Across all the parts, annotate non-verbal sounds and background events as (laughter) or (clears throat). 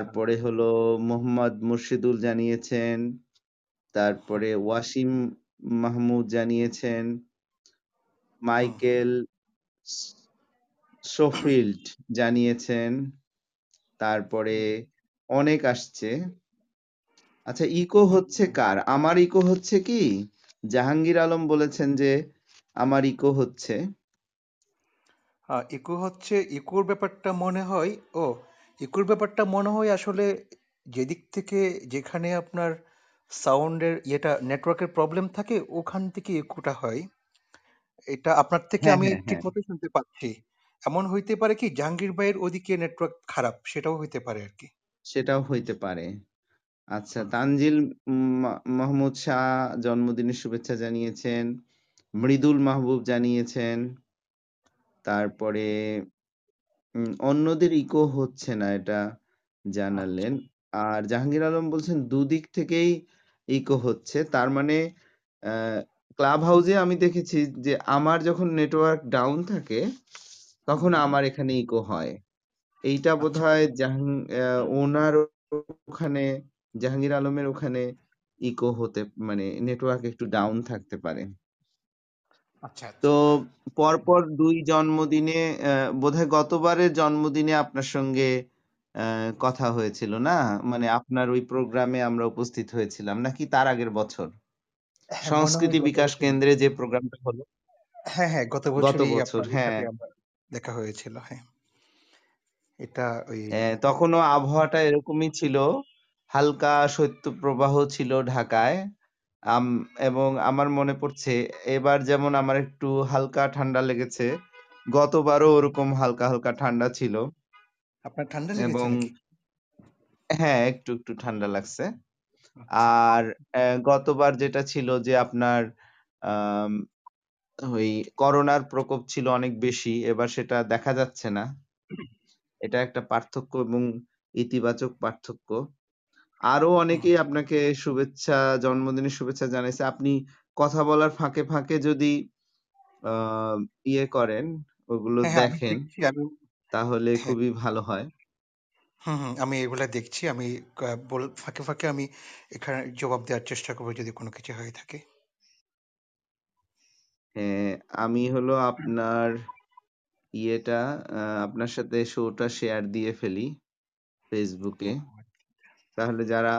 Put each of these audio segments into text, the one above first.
তারপরে হলো মোহাম্মদ মুর্শিদুল জানিয়েছেন। তারপরে ওয়াসিম মাহমুদ জানিয়েছেন। মাইকেল স শোফিল্ড জানিয়েছেন। তারপরে অনেক আসছে। আচ্ছা ইকো হচ্ছে কার? আমার ইকো হচ্ছে কি? জাহাঙ্গীর আলম বলেছেন যে, আমার ইকো হচ্ছে। ইকো হচ্ছে ইকোর ব্যাপারটা মনে হয় ও ইকোর ব্যাপারটা মনে হয় আসলে যেদিক থেকে যেখানে আপনার সাউন্ডের ইয়েটা নেটওয়ার্কের প্রবলেম থাকে ওখান থেকে ইকোটা হয়। এটা আপনার থেকে হ্যাঁ, আমি হ্যাঁ, হ্যাঁ। মতোই শুনতে পাচ্ছি। এমন হইতে পারে কি জাহাঙ্গীর ভাইয়ের ওদিকে নেটওয়ার্ক খারাপ সেটাও হইতে পারে আরকি। সেটাও হইতে পারে। আচ্ছা হুম। তানজিল মা মাহমুদ শাহ জন্মদিনের শুভেচ্ছা জানিয়েছেন। মৃদুল মাহবুব জানিয়েছেন। তারপরে উম অন্যদের ইকো হচ্ছে না এটা আচ্ছা। জানালেন। আর জাহাঙ্গীর আলম বলছেন দুদিক থেকেই ইকো হচ্ছে। তার মানে অ্যা ক্লাব হাউসে আমি দেখেছি যে আমার যখন নেটওয়ার্ক ডাউন থাকে তখন আমার এখানে ইকো হয়। এইটা আচ্ছা। বোধহয় জাহাং ওনার ওখানে জাহাঙ্গীর আলমের ওখানে ইকো হতে মানে নেটওয়ার্ক একটু ডাউন থাকতে পারে। আচ্ছা, তো আচ্ছা। পরপর ২ জন্মদিনে অ্যা বোধহয় গতবারের জন্মদিনে আপনার সঙ্গে অ্যা কথা হয়েছিল না? মানে আপনার ওই প্রোগ্রামে আমরা উপস্থিত হয়েছিলাম নাকি তার আগের বছর? হ্যাঁ, মনে হয় সংস্কৃতি গত বিকাশ। কেন্দ্রে যে প্রোগ্রামটা হলো? হ্যাঁ, হ্যাঁ, গত গত বছরই বছর, আপনার হ্যাঁ। আমরা দেখা হয়েছিল। হ্যাঁ। এটা ওই তখনও আবহাওয়াটা এরকমই ছিল। হালকা শৈত্যপ্রবাহ ছিল ঢাকায়। আম এবং আমার মনে পড়ছে এবার যেমন আমার একটু হালকা ঠান্ডা লেগেছে, গতবারও ওরকম হালকা, হালকা ঠান্ডা ছিল। আপনার ঠান্ডা লেগেছে এবং? হ্যাঁ, একটু, একটু ঠান্ডা লাগছে। আচ্ছা। আর গতবার যেটা ছিল যে আপনার ওই করোনার প্রকোপ ছিল অনেক বেশি। এবার সেটা দেখা যাচ্ছে না। এটা একটা পার্থক্য এবং ইতিবাচক পার্থক্য। আরও অনেকেই আপনাকে শুভেচ্ছা জন্মদিনের শুভেচ্ছা জানাইছে। আপনি কথা বলার ফাঁকে, ফাঁকে যদি ইয়ে করেন, ওগুলো হ্যাঁ, হ্যাঁ, দেখেন তাহলে হ্যাঁ। খুবই ভালো হয়। হুম, আমি এগুলা দেখছি। আমি বল ফাঁকে, ফাঁকে আমি এখানে জবাব দেওয়ার চেষ্টা করব যদি কোনো কিছু হয়ে থাকে। হ্যাঁ, আমি হলো আপনার ইয়েটা আপনার সাথে শোটা শেয়ার দিয়ে ফেলি এ। তাহলে যারা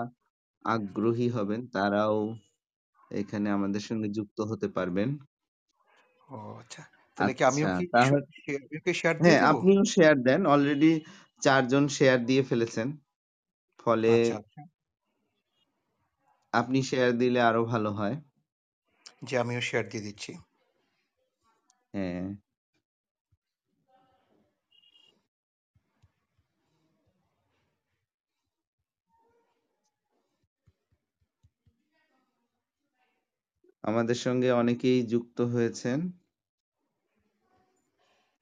আগ্রহী হবেন তারাও এখানে আমাদের সঙ্গে যুক্ত হতে পারবেন। ও আচ্ছা। তাহলে কি আমিও আচ্ছা, কি শেয়ার হ্যাঁ, আপনিও শেয়ার দেন। অলরেডি ৪ জন শেয়ার দিয়ে ফেলেছেন। ফলে আচ্ছা। আপনি শেয়ার দিলে আরও ভালো হয়। জি, আমিও শেয়ার দিয়ে দিচ্ছি। হ্যাঁ। আমাদের সঙ্গে অনেকেই যুক্ত হয়েছেন।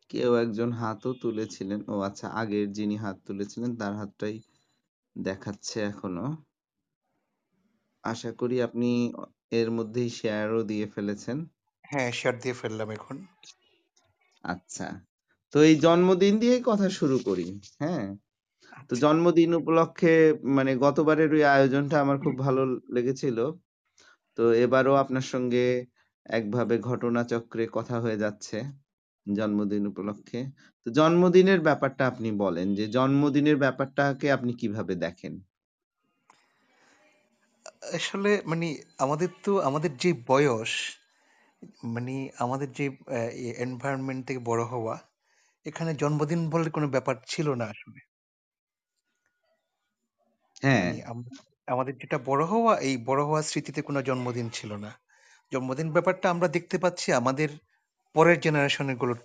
কেউ একজন হাতও তুলেছিলেন। ও আচ্ছা আগের যিনি হাত তুলেছিলেন তার হাতটাই দেখাচ্ছে এখনও। আশা করি আপনি এর মধ্যেই শেয়ারও দিয়ে ফেলেছেন। হ্যাঁ, শেয়ার দিয়ে ফেললাম এখন। আচ্ছা। তো এই জন্মদিন দিয়েই কথা শুরু করি। হ্যাঁ? তো আচ্ছা। জন্মদিন উপলক্ষে মানে গতবারের ওই আয়োজনটা আমার খুব ভালো লেগেছিল। তো এবারও আপনার সঙ্গে একভাবে ঘটনাচক্রে কথা হয়ে যাচ্ছে জন্মদিন উপলক্ষে। তো জন্মদিনের ব্যাপারটা আপনি বলেন যে জন্মদিনের ব্যাপারটাকে আপনি কীভাবে দেখেন? আসলে মানে আমাদের তো আমাদের যে বয়স, মানে আমাদের যে এনভায়রনমেন্ট থেকে বড় হওয়া, এখানে জন্মদিন বলে কোনো ব্যাপার ছিল না আসলে। হ্যাঁ, মানি আমাদের যেটা বড় হওয়া, এই বড় হওয়ার স্মৃতিতে কোনো জন্মদিন ছিল না। জন্মদিন ব্যাপারটা আমরা দেখতে পাচ্ছি আমাদের পরের জেনারেশনগুলোর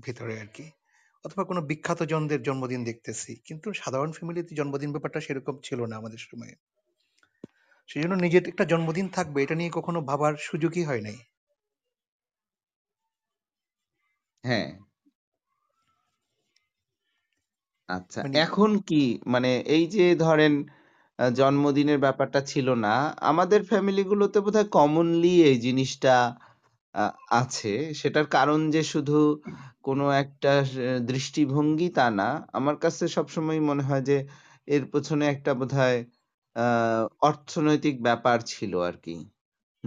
ভেতরে আরকি। অথবা কোনো বিখ্যাত জনদের জন্মদিন দেখতেছি। কিন্তু সাধারণ ফ্যামিলিতে জন্মদিন ব্যাপারটা সেরকম ছিল না আমাদের সময়ে। সেজন্য নিজের একটা জন্মদিন থাকবে এটা নিয়ে কখনো ভাবার সুযোগই হয় নাই। হ্যাঁ। আচ্ছা, এখন কি মানে এই যে ধরেন জন্মদিনের ব্যাপারটা ছিল না। আমাদের ফ্যামিলি গুলোতে বোধহয় কমনলি এই জিনিসটা আছে। সেটার কারণ যে শুধু কোনো একটা দৃষ্টিভঙ্গি তা না। আমার কাছে সবসময় মনে হয় যে এর পেছনে একটা বোধহয় আ অর্থনৈতিক ব্যাপার ছিল আর কি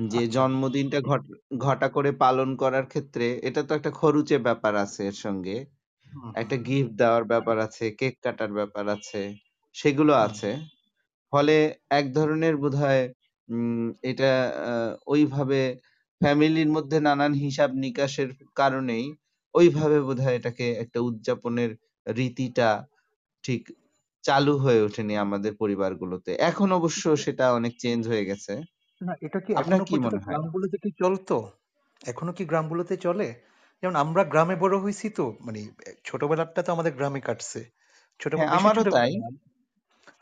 যে আচ্ছা। জন্মদিনটা ঘট ঘটা করে পালন করার ক্ষেত্রে এটা তো একটা খরুচে ব্যাপার আছে এর সঙ্গে। একটা গিফট দেওয়ার ব্যাপার আছে, কেক কাটার ব্যাপার আছে, সেগুলো আছে। ফলে এক ধরনের বোধহয় উম এটা ওইভাবে ফ্যামিলির মধ্যে নানান হিসাব নিকাশের কারণেই ওইভাবে বোধহয় এটাকে একটা উদযাপনের রীতিটা ঠিক চালু হয়ে ওঠেনি আমাদের পরিবারগুলোতে। এখন অবশ্য সেটা অনেক চেঞ্জ হয়ে গেছে। না এটা কি আপনার কি মনে হয়? গ্রামগুলোতে কি চলতো? এখনও কি গ্রামগুলোতে চলে? যেমন আমরা গ্রামে বড় হয়েছি তো মানে ছোটবেলাটা তো আমাদের গ্রামে কাটছে। ছোট হ্যাঁ, আমারও তাই।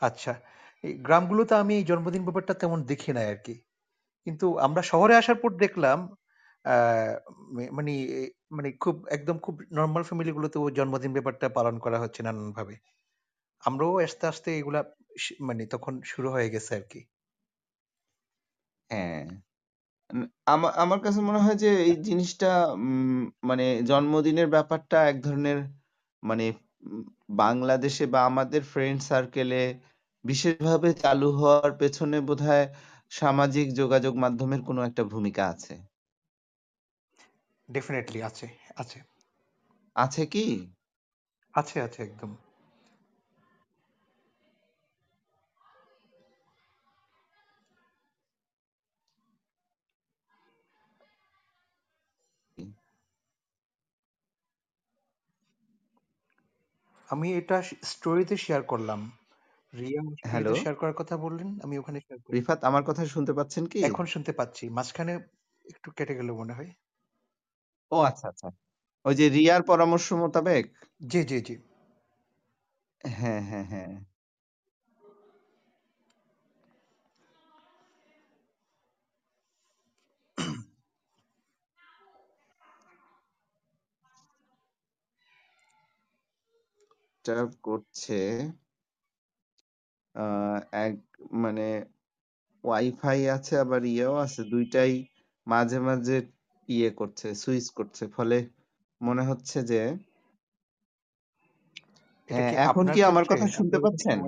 আচ্ছা। গ্রামগুলোতে আমি এই জন্মদিন ব্যাপারটা তেমন দেখি নাই আরকি। কিন্তু আমরা শহরে আসার পর দেখলাম মানি মানে খুব একদম খুব নরমাল ফ্যামিলি গুলোতেও জন্মদিন ব্যাপারটা পালন করা হচ্ছে নানানভাবে। আমরাও আস্তে, আস্তে এগুলা মানে তখন শুরু হয়ে গেছে আরকি। হ্যাঁ। উম আমা আমার কাছে মনে হয় যে এই জিনিসটা মানে জন্মদিনের ব্যাপারটা এক ধরনের মানে বাংলাদেশে বা আমাদের ফ্রেন্ড সার্কেলে বিশেষভাবে চালু হওয়ার পেছনে বোধহয় সামাজিক যোগাযোগ মাধ্যমের কোনো একটা ভূমিকা আছে। ডেফিনেটলি আছে, আছে, আছে কি? আছে, আছে একদম। আমি এটা স্টোরিতে শেয়ার করলাম। রিয়া? শেয়ার করার কথা বললেন, আমি ওখানে শেয়ার করি। রিফাত আমার কথা শুনতে পাচ্ছেন কি? এখন শুনতে পাচ্ছি। মাঝখানে একটু কেটে গেল মনে হয়। ও আচ্ছা, আচ্ছা। ওই যে রিয়ার পরামর্শ মোতাবেক? জি, জি, জি। হ্যাঁ, হ্যাঁ, হ্যাঁ। (clears throat) ডিস্টার্ব করছে। আ এক মানে ওয়াইফাই আছে আবার ইয়েও আছে। ২ টাই মাঝে, মাঝে ইয়ে করছে, সুইচ করছে। ফলে মনে হচ্ছে যে কি এখন কি আমার কথা শুনতে পাচ্ছেন?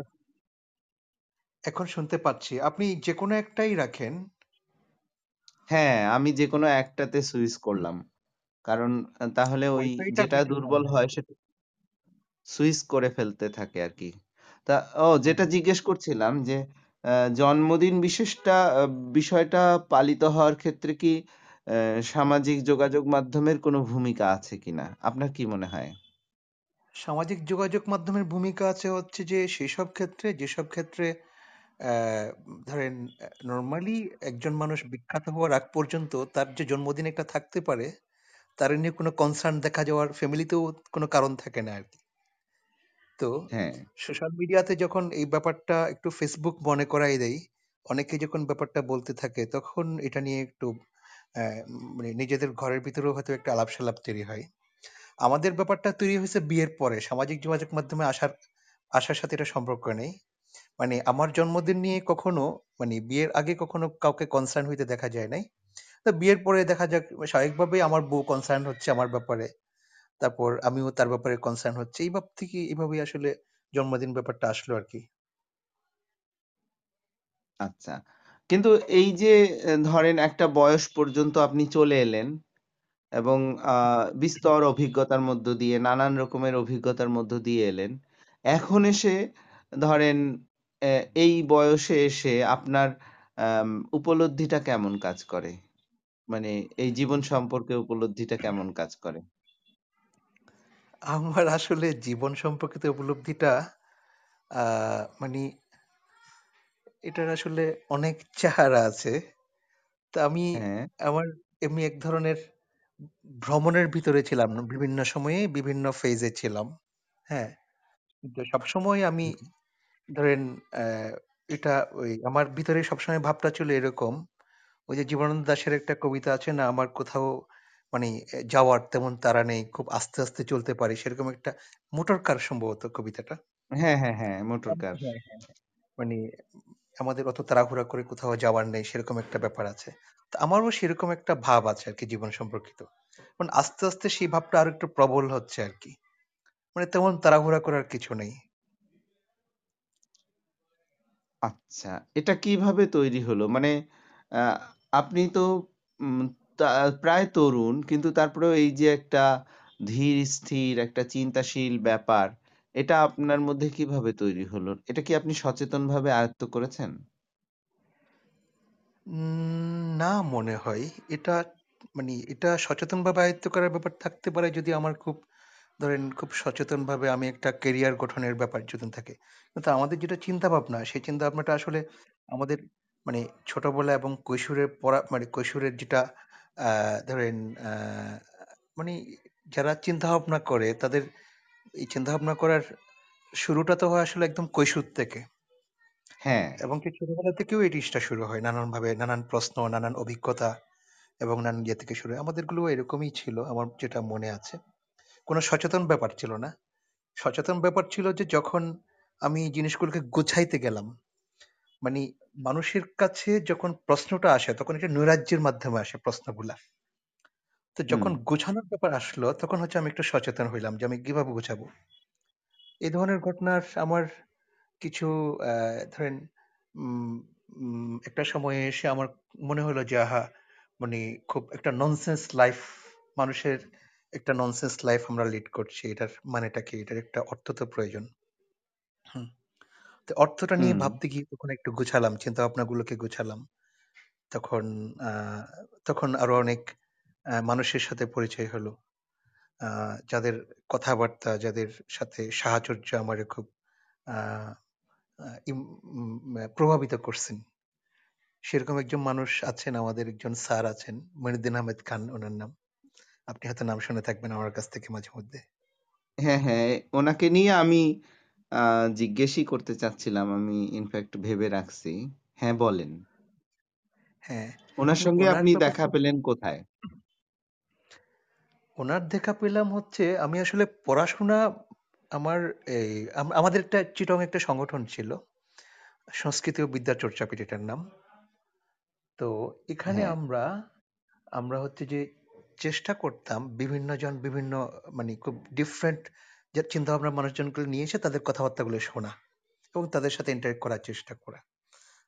এখন শুনতে পাচ্ছি। আপনি যেকোনো একটাই রাখেন। হ্যাঁ, আমি যেকোনো একটাতে সুইচ করলাম। কারণ তাহলে ওই যেটা দুর্বল হয়। সেটা সুইচ করে ফেলতে থাকে আরকি। তা ও যেটা জিজ্ঞেস করছিলাম যে জন্মদিন বিশেষটা বিষয়টা পালিত হওয়ার ক্ষেত্রে কি অ্যা সামাজিক যোগাযোগ মাধ্যমের কোনো ভূমিকা আছে কিনা? আপনার কি মনে হয়? সামাজিক যোগাযোগ মাধ্যমের ভূমিকা আছে হচ্ছে যে সেসব ক্ষেত্রে যেসব ক্ষেত্রে অ্যা ধরেন নরমালি একজন মানুষ বিখ্যাত হওয়ার আগ পর্যন্ত তার যে জন্মদিন একটা থাকতে পারে, তার নিয়ে কোনো কনসার্ন দেখা যাওয়ার ফ্যামিলিতেও কোনো কারণ থাকে না আরকি। তো হ্যাঁ, সোশ্যাল মিডিয়াতে যখন এই ব্যাপারটা একটু ফেসবুক মনে করায় দেয়, অনেকে যখন ব্যাপারটা বলতে থাকে তখন এটা নিয়ে একটু অ্যা মানে নিজেদের ঘরের ভিতরেও হয়তো একটা আলাপ-সালাপ তৈরি হয়। আমাদের ব্যাপারটা তৈরি হয়েছে বিয়ের পরে। সামাজিক যোগাযোগ মাধ্যমে আসার আসার সাথে এটা সম্পর্ক নেই। মানে আমার জন্মদিন নিয়ে কখনো মানে বিয়ের আগে কখনো কাউকে কনসার্ন হইতে দেখা যায় নাই। তো বিয়ের পরে দেখা যাক স্বাভাবিকভাবেই আমার বউ কনসার্ন হচ্ছে আমার ব্যাপারে। তারপর আমিও তার ব্যাপারে কনসার্ন হচ্ছি। এই ভাব থেকে এভাবেই আসলে জন্মদিন ব্যাপারটা আসলো আরকি। আচ্ছা। কিন্তু এই যে ধরেন একটা বয়স পর্যন্ত আপনি চলে এলেন এবং, আ, বিস্তর অভিজ্ঞতার মধ্য দিয়ে, নানান রকমের অভিজ্ঞতার মধ্য দিয়ে এলেন। এখন এসে, ধরেন এই বয়সে এসে আপনার উপলব্ধিটা কেমন কাজ করে? মানে এই জীবন সম্পর্কে উপলব্ধিটা কেমন কাজ করে? আমার আসলে জীবন সম্পর্কিত উপলব্ধিটা আ মানি এটার আসলে অনেক চেহারা আছে। তো আমি হ্যাঁ। আমার এমনি এক ধরনের ভ্রমণের ভিতরে ছিলাম। বিভিন্ন সময়ে বিভিন্ন ফেজে ছিলাম। হ্যাঁ? কিন্তু সবসময় আমি হুম। ধরেন অ্যা এটা ওই আমার ভিতরে সবসময় ভাবটা ছিল এরকম, ওই যে জীবনানন্দ দাশের একটা কবিতা আছে না? আমার কোথাও মানে যাওয়ার তেমন তাড়া নেই। খুব আস্তে, আস্তে চলতে পারি। সেরকম একটা মোটর কার সম্ভবত কবিতাটা। হ্যাঁ, হ্যাঁ, হ্যাঁ, মোটর কার। হ্যাঁ, হ্যাঁ, হ্যাঁ। মানে আমাদের অত তাড়াহুড়া করে কোথাও যাওয়ার নেই সেরকম একটা ব্যাপার আছে। তো আমারও সেরকম একটা ভাব আছে আরকি জীবন সম্পর্কিত। এখন আস্তে, আস্তে সেই ভাবটা আরও আরেকটু প্রবল হচ্ছে আরকি। মানে তেমন তাড়াহুড়া করার কিছু নেই। আচ্ছা, এটা কীভাবে তৈরি হলো? মানে আ আপনি তো উম তা প্রায় তরুণ কিন্তু তারপরেও এই যে একটা ধীর স্থির একটা চিন্তাশীল ব্যাপার, এটা আপনার মধ্যে কীভাবে তৈরি হলো? এটা কি আপনি সচেতনভাবে আয়ত্ত করেছেন? উম না মনে হয়। এটা মানে এটা সচেতনভাবে আয়ত্ত করার ব্যাপার থাকতে পারে যদি আমার খুব ধরেন খুব সচেতনভাবে আমি একটা ক্যারিয়ার গঠনের ব্যাপার যদি থাকে। কিন্তু আমাদের যেটা চিন্তা ভাবনা সেই চিন্তা ভাবনাটা আসলে আমাদের মানে ছোটবেলা এবং কৈশোরের পড়া মানে কৈশোরের যেটা আ ধরেন আ মানে যারা চিন্তাভাবনা করে তাদের এই চিন্তাভাবনা করার শুরুটা তো হয় আসলে একদম কৈশোর থেকে। হ্যাঁ, এবং কি ছোটবেলা থেকেও এই জিনিসটা শুরু হয়। নানানভাবে নানান প্রশ্ন, নানান অভিজ্ঞতা এবং নানান ইয়ে থেকে শুরু হয়। আমাদেরগুলো এরকমই ছিল আমার যেটা মনে আছে। কোনো সচেতন ব্যাপার ছিল না। সচেতন ব্যাপার ছিল যে যখন আমি জিনিসগুলোকে গুছাইতে গেলাম। মানে মানুষের কাছে যখন প্রশ্নটা আসে তখন একটা নৈরাজ্যের মাধ্যমে আসে প্রশ্নগুলা। তো হুম, যখন গোছানোর ব্যাপার আসলো তখন হচ্ছে আমি একটু সচেতন হইলাম যে আমি কীভাবে গোছাবো। এই ধরনের ঘটনার আমার কিছু আ ধরেন উম উম একটা সময়ে এসে আমার মনে হলো যে আহা! মানে খুব একটা ননসেন্স লাইফ মানুষের একটা ননসেন্স লাইফ আমরা লিড করছি। এটার মানেটা কি? এটার একটা অর্থ তো প্রয়োজন। হুম। তো অর্থটা নিয়ে হুম, ভাবতে গিয়ে তখন একটু গুছালাম। চিন্তাভাবনাগুলোকে গুছালাম। তখন আ তখন আরও অনেক আ মানুষের সাথে পরিচয় হলো। আ যাদের কথাবার্তা, যাদের সাথে সাহচর্য আমারে খুব আ আ ইম উম আ প্রভাবিত করছেন। সেরকম একজন মানুষ আছেন আমাদের একজন স্যার আছেন। মনিউদ্দিন আহমেদ খান উনার নাম। আপনি হয়তো নাম শুনে থাকবেন আমার কাছ থেকে মাঝে মধ্যে। হ্যাঁ, হ্যাঁ, ওনাকে নিয়ে আমি আ জিজ্ঞেসই করতে চাচ্ছিলাম। আমি ইনফেক্ট ভেবে রাখছি। হ্যাঁ, বলেন। হ্যাঁ, মানে সঙ্গে আপনি দেখা পেলেন কোথায়? উনার দেখা পেলাম হচ্ছে আমি আসলে পড়াশোনা আমার এই আমাদের একটা চিটং একটা সংগঠন ছিল। সংস্কৃতি ও বিদ্যা চর্চা এটার নাম। তো এখানে হ্যাঁ, আমরা, আমরা হচ্ছে যে চেষ্টা করতাম বিভিন্ন জন বিভিন্ন মানে খুব ডিফারেন্ট যে চিন্তাভাবনার মানুষজনগুলো নিয়ে এসে তাদের কথাবার্তাগুলো শোনা এবং তাদের সাথে ইন্টারেক্ট করার চেষ্টা করা।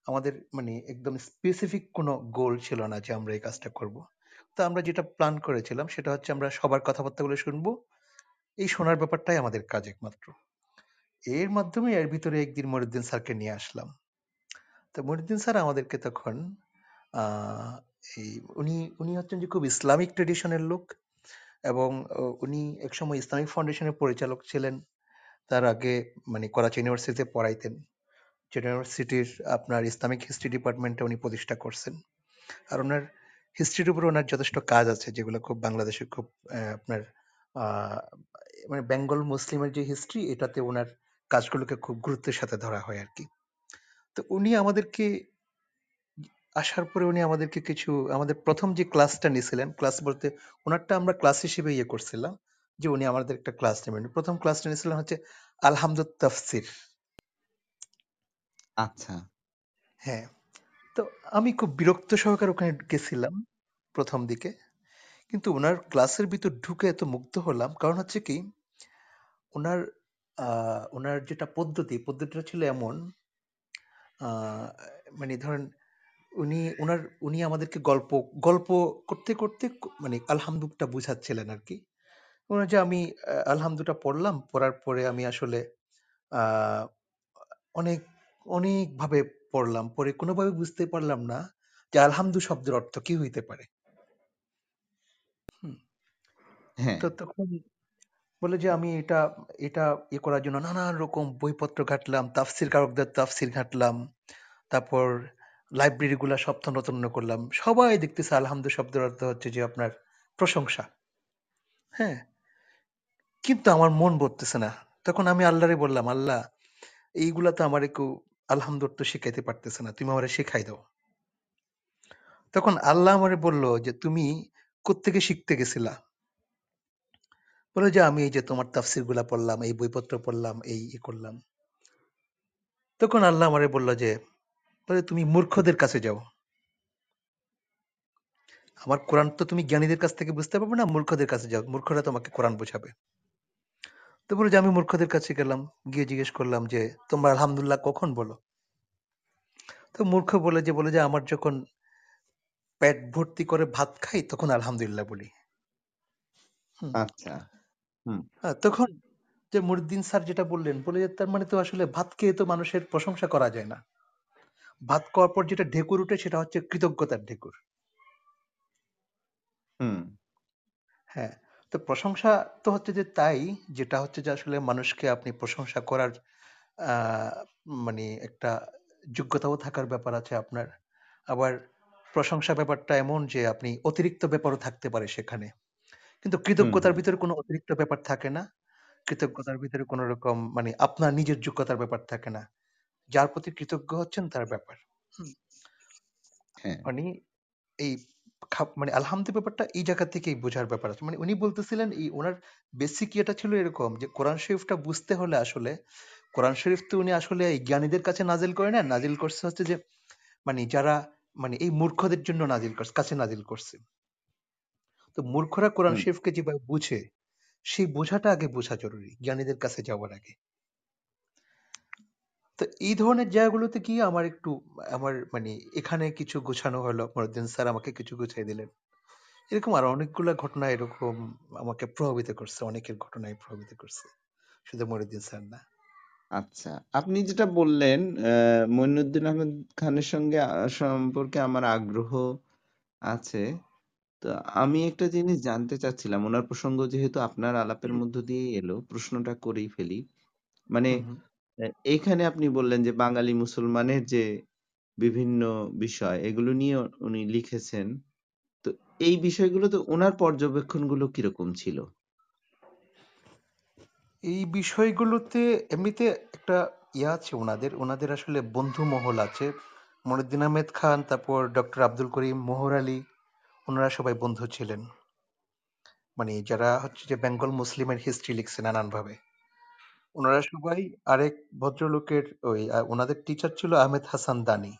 আমাদের মানে একদম স্পেসিফিক কোনো গোল ছিল না যে আমরা এই কাজটা করব। তো আমরা যেটা প্ল্যান করেছিলাম সেটা হচ্ছে আমরা সবার কথাবার্তাগুলো শুনব। এই শোনার ব্যাপারটাই আমাদের কাজ একমাত্র। এর মাধ্যমে এর ভিতরে একদিন মনিউদ্দিন স্যারকে নিয়ে আসলাম। তো মনিউদ্দিন স্যার আমাদেরকে তখন এই উনি উনি হচ্ছেন যে খুব ইসলামিক ট্র্যাডিশনের লোক এবং উনি একসময় ইসলামিক ফাউন্ডেশনের পরিচালক ছিলেন। তার আগে মানে করাচি ইউনিভার্সিটিতে পড়াইতেন। ইউনিভার্সিটির আপনার ইসলামিক হিস্ট্রি ডিপার্টমেন্টটা উনি প্রতিষ্ঠা করছেন। আর উনার হিস্ট্রির উপরে উনার যথেষ্ট কাজ আছে, যেগুলো খুব বাংলাদেশে খুব আপনার মানে বেঙ্গল মুসলিমের যে হিস্ট্রি, এটাতে ওনার কাজগুলোকে খুব গুরুত্বের সাথে ধরা হয় আর কি তো উনি আমাদেরকে আসার পরে উনি আমাদেরকে কিছু আমাদের প্রথম যে ক্লাসটা নিয়েছিলেন ক্লাস বলতে ওনারটা আমরা ক্লাস হিসেবে ইয়ে করছিলাম যে উনি আমাদের একটা ক্লাস নেবেন। প্রথম ক্লাসটা নিয়েছিলেন হচ্ছে আলহামদুল তাফসির। আচ্ছা। হ্যাঁ তো আমি খুব বিরক্ত সহকারে ওখানে গেছিলাম প্রথম দিকে। কিন্তু উনার ক্লাসের ভিতর ঢুকে এত মুগ্ধ হলাম কারণ হচ্ছে কি উনার আহ, উনার যেটা পদ্ধতি পদ্ধতিটা ছিল এমন আহ, মানে ধরেন উনি উনার উনি আমাদেরকে গল্প গল্প করতে করতে ক- মানে আলহামদুটা বুঝাচ্ছিলেন আর কি। উনার যে আমি আহ, আলহামদুটা পড়লাম পড়ার পরে আমি আসলে আহ অনেক অনেক ভাবে পড়লাম। পরে কোনোভাবে বুঝতে পারলাম না যে আলহামদু শব্দের অর্থ কি হইতে পারে। হুম, হ্যাঁ, তো তখন বলে যে আমি এটা এটা ইয়ে করার জন্য নানান রকম বইপত্র ঘাটলাম তাফসির কারকদের তাফসির ঘাটলাম তারপর লাইব্রেরি গুলা সব তন্ন করলাম। সবাই দেখতেছে আলহামদু শব্দের অর্থ হচ্ছে যে আপনার প্রশংসা। হ্যাঁ কিন্তু আমার মন ভরতেছে না। তখন আমি আল্লাহরে বললাম, আল্লাহ, এইগুলা তো আমার কেউ আলহামদু অর্থ শিখাইতে পারতেছে না, তুমি আমারে শেখাই দাও। তখন আল্লাহ আমারে বলল যে, তুমি কোত্থেকে শিখতে গেছিলা? বলে যে, আমি এই যে তোমার তাফসিরগুলা পড়লাম, এই বইপত্র পড়লাম, এই করলাম। তখন আল্লাহ আমারে বলল যে বলে তুমি মূর্খদের কাছে যাও। আমার কোরআন তো তুমি জ্ঞানীদের কাছ থেকে বুঝতে পারবে না মূর্খদের কাছে যাও। মূর্খরা তোমাকে কোরআন বোঝাবে। তো বলে যে আমি মূর্খদের কাছে গেলাম গিয়ে জিজ্ঞেস করলাম যে তোমরা আলহামদুলিল্লাহ কখন বলো? তো মূর্খ বলে যে বলে যে আমার যখন পেট ভর্তি করে ভাত খাই তখন আলহামদুলিল্লাহ বলি। আচ্ছা। হুম। হ্যাঁ, তখন যে মনিরুদ্দিন স্যার যেটা বললেন বলে যে তার মানে তো আসলে ভাত খেয়ে তো মানুষের প্রশংসা করা যায় না। ভাত খাওয়ার পর যেটা ঢেকুর উঠে সেটা হচ্ছে কৃতজ্ঞতার ঢেকুর। হুম। হ্যাঁ তো প্রশংসা তো হচ্ছে যে তাই যেটা হচ্ছে যে আসলে মানুষকে আপনি প্রশংসা করার আহ, মানে একটা যোগ্যতাও থাকার ব্যাপার আছে আপনার। আবার প্রশংসা ব্যাপারটা এমন যে আপনি অতিরিক্ত ব্যাপারও থাকতে পারে সেখানে। কিন্তু হুম, কৃতজ্ঞতার হুম। ভিতরে কোনো অতিরিক্ত ব্যাপার থাকে না। কৃতজ্ঞতার ভিতরে কোনো রকম মানে আপনার নিজের যোগ্যতার ব্যাপার থাকে না। যার প্রতি কৃতজ্ঞ হচ্ছেন তার ব্যাপার। হুম, হ্যাঁ। মানে এই মানে আলহামদুল ব্যাপারটা এই জায়গা থেকেই বোঝার ব্যাপার আছে। মানে উনি বলতেছিলেন এই ওনার বেসিক ইয়েটা ছিল এরকম যে কোরআন শরীফটা বুঝতে হলে আসলে কোরআন শরীফ তো উনি আসলে এই জ্ঞানীদের কাছে নাজিল করে না নাজিল করছে হচ্ছে যে মানে যারা মানে এই মূর্খদের জন্য নাজিল করছে কাছে নাজিল করছে। তো মূর্খরা কোরআন শরীফকে যেভাবে বুঝে সেই বোঝাটা আগে বোঝা জরুরি জ্ঞানীদের কাছে যাওয়ার আগে। তো এই ধরনের জায়গাগুলোতে গিয়ে আমার একটু আমার মানে এখানে কিছু গোছানো হলো মরুদ্দিন স্যার আমাকে কিছু গুছিয়ে দিলেন এরকম আর অনেকগুলো ঘটনা এরকম আমাকে প্রভাবিত করছে অনেকের ঘটনায় প্রভাবিত করছে শুধু মরুদ্দিন স্যার না আচ্ছা। আপনি যেটা বললেন মইনুদ্দিন আহমেদ খানের সঙ্গে আ সম্পর্কে আমার আগ্রহ আছে। তো আমি একটা জিনিস জানতে চাচ্ছিলাম। উনার প্রসঙ্গ যেহেতু আপনার আলাপের মধ্য দিয়েই এলো, প্রশ্নটা করেই ফেলি। মানে হুম হুম অ্যা এইখানে আপনি বললেন যে বাঙালি মুসলমানের যে বিভিন্ন বিষয়, এগুলো নিয়ে উনি লিখেছেন। তো এই বিষয়গুলোতে উনার পর্যবেক্ষণগুলো কীরকম ছিল? এই বিষয়গুলোতে এমনিতে একটা ইয়ে আছে ওনাদের ওনাদের আসলে বন্ধু মহল আছে মনিউদ্দিন আহমেদ খান, তারপর ডক্টর আব্দুল করিম মোহর আলী ওনারা সবাই বন্ধু ছিলেন মানে যারা হচ্ছে যে বেঙ্গল মুসলিমের হিস্ট্রি লিখছে নানানভাবে ওনারা সবাই আরেক ভদ্রলোকের ওই আহ, ওনাদের টিচার ছিল আহমেদ হাসান দানি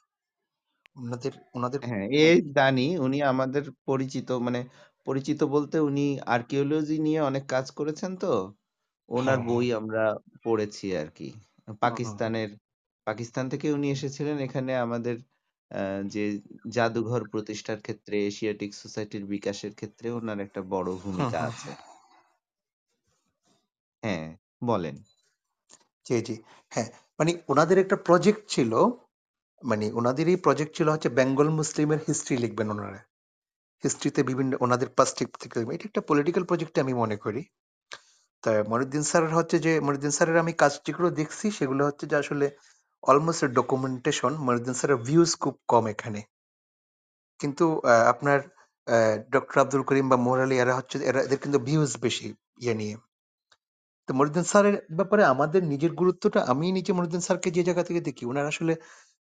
ওনাদের ওনাদের হ্যাঁ, এ মানে জানি উনি আমাদের পরিচিত মানে পরিচিত বলতে উনি আর্কিওলজি নিয়ে অনেক কাজ করেছেন তো। ওনার হ্যাঁ হ্যাঁ বই আমরা পড়েছি হুম হুম। পাকিস্তানের পাকিস্তান থেকে উনি এসেছিলেন এখানে আমাদের আ যে জাদুঘর প্রতিষ্ঠার ক্ষেত্রে এশিয়াটিক সোসাইটির বিকাশের ক্ষেত্রে ওনার একটা বড় হুম ভূমিকা হুম। আছে। হ্যাঁ, বলেন। জি জি। হ্যাঁ মানে ওনাদের একটা প্রজেক্ট ছিল মানে ওনাদের এই প্রজেক্ট ছিল হচ্ছে বেঙ্গল মুসলিমের হিস্ট্রি লিখবেন ওনারা। হিস্ট্রিতে বিভিন্ন, ওনাদের পার্সপেক্টিভ। এটা একটা পলিটিক্যাল প্রজেক্ট আমি মনে করি। তা মনিউদ্দিন স্যারের হচ্ছে যে মনিউদ্দিন স্যারের আমি কাজ যেগুলো দেখছি সেগুলো হচ্ছে যে আসলে অলমোস্ট ডকুমেন্টেশন মনিউদ্দিন স্যারের ভিউজ খুব কম এখানে। কিন্তু আপনার ডক্টর আব্দুল করিম বা মোহর আলী এরা হচ্ছে, এরা, এদের কিন্তু ভিউজ বেশি ইয়ে নিয়ে। তো মনিউদ্দিন স্যারের ব্যাপারে আমাদের নিজের গুরুত্বটা আমি নিজে মনিউদ্দিন স্যারকে যে জায়গা থেকে দেখি ওনার আসলে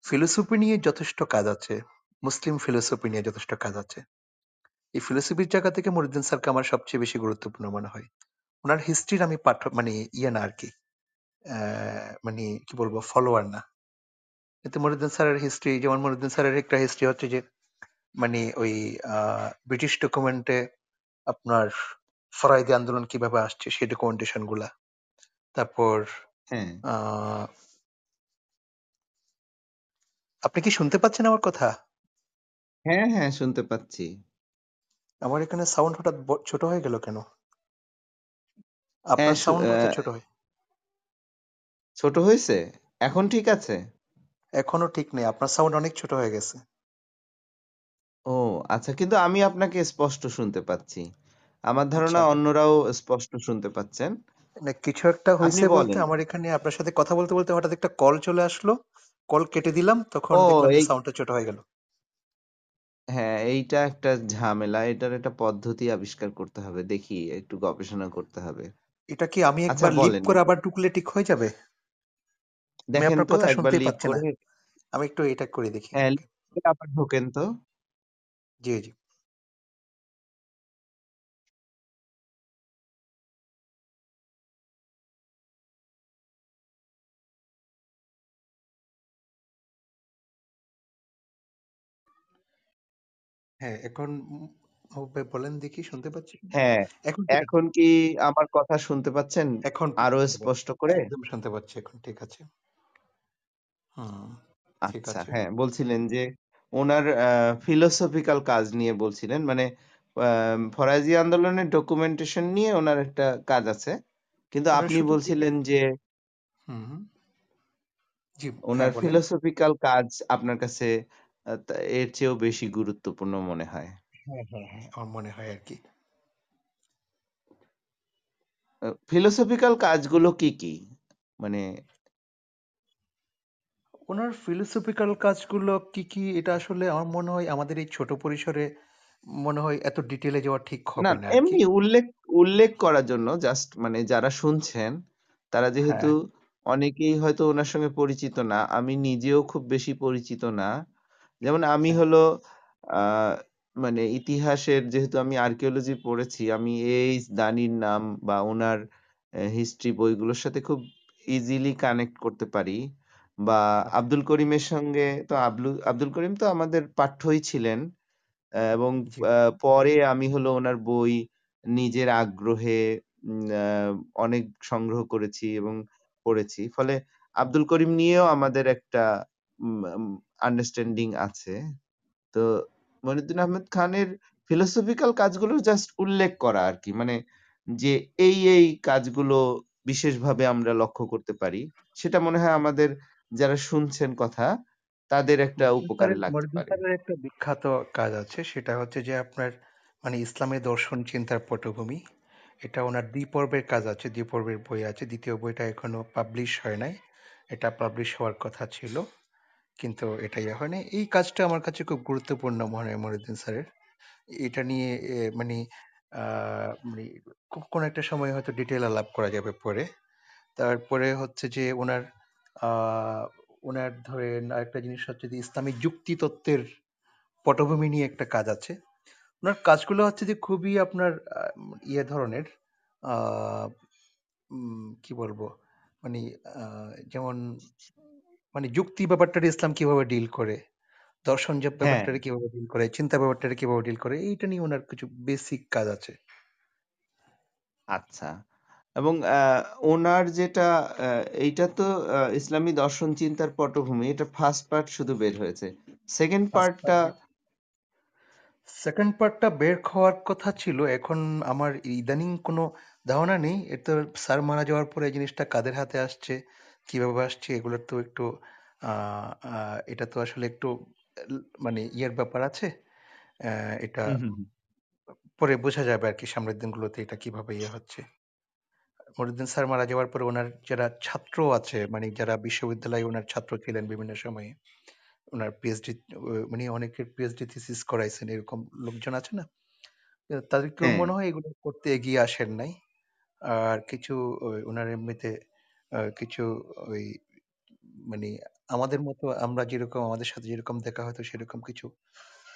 ফিলোসফি নিয়ে যথেষ্ট কাজ আছে মুসলিম ফিলোসফি নিয়ে যথেষ্ট কাজ আছে। এই ফিলোসফির জায়গা থেকে মনিউদ্দিন স্যারকে আমার সবচেয়ে বেশি গুরুত্বপূর্ণ মনে হয়। ওনার হিস্ট্রির আমি পাঠ মানে ইয়ে না আর কি আহ, মানে কি বলব ফলোয়ার না। কিন্তু মনিউদ্দিন স্যারের হিস্ট্রি যেমন মনিউদ্দিন স্যারের একটা হিস্ট্রি হচ্ছে যে মানে ওই আহ, ব্রিটিশ ডকুমেন্টে আপনার ফরাইদি আন্দোলন কীভাবে আসছে সেই ডকুমেন্টেশনগুলা তারপর হ্যাঁ। আপনি কি শুনতে পাচ্ছেন আমার কথা হ্যাঁ, হ্যাঁ শুনতে পাচ্ছি। আমার এখানে সাউন্ড হঠাৎ ছোট হয়ে গেল কেন হ্যাঁ, আপনার সাউন্ড অ্যা ছোট হয় ছোট হইছে? এখন ঠিক আছে? এখনও ঠিক নেই আপনার সাউন্ড অনেক ছোট হয়ে গেছে ও আচ্ছা কিন্তু আমি আপনাকে স্পষ্ট শুনতে পাচ্ছি। আমার ধারণা আচ্ছা অন্যরাও স্পষ্ট শুনতে পাচ্ছেন। না কিছু একটা হয়েছে বলতে আমার এখানে আপনার সাথে কথা বলতে বলতে হঠাৎ একটা কল চলে আসলো কল কেটে দিলাম তখন সাউন্ডটা ছোট হয়ে গেল হ্যাঁ, এইটা একটা ঝামেলা। এটার একটা পদ্ধতি আবিষ্কার করতে হবে। দেখি একটু গবেষণা করতে হবে। এটা কি আমি আচ্ছা একবার লিপ। করে আবার টুকলে ঠিক হয়ে যাবে দেখেন তো কথা একবার না করে আমি একটু এটা করে দেখি হ্যাঁ, আবার ঢোকেন তো। জি জি হ্যাঁ এখন বলেন দেখি শুনতে পাচ্ছি কিনা? হ্যাঁ, এখন ঠিক আছে এখন কি আমার কথা শুনতে পাচ্ছেন এখন আরও শুনতে পাচ্ছি স্পষ্ট করে? একদম শুনতে পাচ্ছি এখন ঠিক আছে হুম ঠিক আচ্ছা, আছে। হ্যাঁ, বলছিলেন যে উনার আ philosophical কাজ নিয়ে বলছিলেন। মানে আ ফরাজি আন্দোলনের documentation নিয়ে উনার একটা কাজ আছে। কিন্তু ওটা আপনি শুধু বলছিলেন যে হুম। জি, হ্যাঁ উনার বলেন। philosophical কাজ আপনার কাছে এর চেয়েও বেশি গুরুত্বপূর্ণ মনে হয়। হ্যাঁ, হ্যাঁ, হ্যাঁ। আমার মনে হয় আরকি। আ philosophical কাজগুলো কি, কি? মানে উনার philosophical কাজগুলো কি, কি? এটা আসলে আমার মনে হয় আমাদের এই ছোট পরিসরে মনে হয় এত ডিটেইলে যাওয়া ঠিক হবে না এমনি উল্লেখ উল্লেখ করার জন্য জাস্ট মানে যারা শুনছেন, তারা যেহেতু হ্যাঁ, অনেকেই হয়তো ওনার সঙ্গে পরিচিত না। আমি নিজেও খুব বেশি পরিচিত না। যেমন আমি হলো মানে ইতিহাসের যেহেতু আমি আর্কিওলজি পড়েছি, আমি এই দানির নাম বা অ্যা হিস্ট্রি বইগুলোর সাথে খুব ইজিলি কানেক্ট করতে পারি। বা। আব্দুল করিমের সঙ্গে তো আবলু আব্দুল করিম তো আমাদের পাঠ্যই ছিলেন। এবং পরে আমি হলো ওনার বই নিজের আগ্রহে অনেক সংগ্রহ করেছি এবং পড়েছি। ফলে আব্দুল করিম নিয়েও আমাদের একটা আন্ডারস্ট্যান্ডিং আছে। তো মনিউদ্দিন আহমেদ খানের ফিলোসফিক্যাল কাজগুলো জাস্ট উল্লেখ করা আরকি। মানে যে এই, এই কাজগুলো বিশেষভাবে আমরা লক্ষ্য করতে পারি। সেটা মনে হয় আমাদের যারা শুনছেন কথা, তাদের একটা উপকারে লাগতে পারে। একটা বিখ্যাত কাজ আছে। সেটা হচ্ছে যে আপনার মানে ইসলামী দর্শন চিন্তার পটভূমি। এটা উনার দ্বিপর্বের কাজ আছে, দ্বিপর্বের বই আছে। দ্বিতীয় বইটা এখনও পাবলিশ হয় নাই। এটা পাবলিশ হওয়ার কথা ছিল। কিন্তু এটাই হয়নি। এই কাজটা আমার কাছে খুব গুরুত্বপূর্ণ মনে হয় মনিউদ্দিন স্যারের। এটা নিয়ে মানে আ মানে কোনো একটা সময় হয়তো ডিটেইল আলাপ করা যাবে পরে। তারপরে হচ্ছে যে উনার আ উনার ধরেন আরেকটা জিনিস হচ্ছে যে ইসলামিক যুক্তিতত্ত্বের পটভূমি নিয়ে একটা কাজ আছে। ওনার কাজগুলো হচ্ছে যে খুবই আপনার, আ ইয়ে ধরনের, আ, উম, কি বলব? মানে আ, যেমন মানে যুক্তি ব্যাপারটারে ইসলাম কীভাবে ডিল করে, দর্শন যে হ্যাঁ। ব্যাপারটারে কীভাবে ডিল করে, চিন্তা ব্যাপারটারে কীভাবে ডিল করে, এইটা নিয়ে উনার কিছু বেসিক কাজ আছে। আচ্ছা। এবং আ উনার যেটা এইটা তো ইসলামী দর্শন চিন্তার পটভূমি। এটা ফার্স্ট পার্ট শুধু বের হয়েছে। সেকেন্ড পার্টটা পার্ট সেকেন্ড পার্টটা বের হওয়ার কথা ছিল। এখন আমার ইদানিং কোনো ধারণা নেই। এটা স্যার মারা যাওয়ার পরে এই জিনিসটা কাদের হাতে আসছে, কীভাবে আসছে এগুলোর তো একটু এটা তো আসলে একটু মানে ইয়ের ব্যাপার আছে। এটা। পরে বোঝা যাবে আরকি সামনের দিনগুলোতে এটা কীভাবে ইয়ে হচ্ছে। মনিরুদ্দিন স্যার মারা যাওয়ার পরে উনার যারা ছাত্র আছে, মানে যারা বিশ্ববিদ্যালয়ে উনার ছাত্র ছিলেন বিভিন্ন সময়ে, উনার পিএইচডি উনি অনেকের পিএইচডি থিসিস করাইছেন এরকম লোকজন আছে না? আ তাদেরকেও হ্যাঁ, মনে হয় এগুলো করতে এগিয়ে আসেন নাই। আর কিছু ওনার এমনিতে আ কিছু ওই মানে আমাদের মতো আমরা যেরকম আমাদের সাথে যেরকম দেখা হতো সেরকম কিছু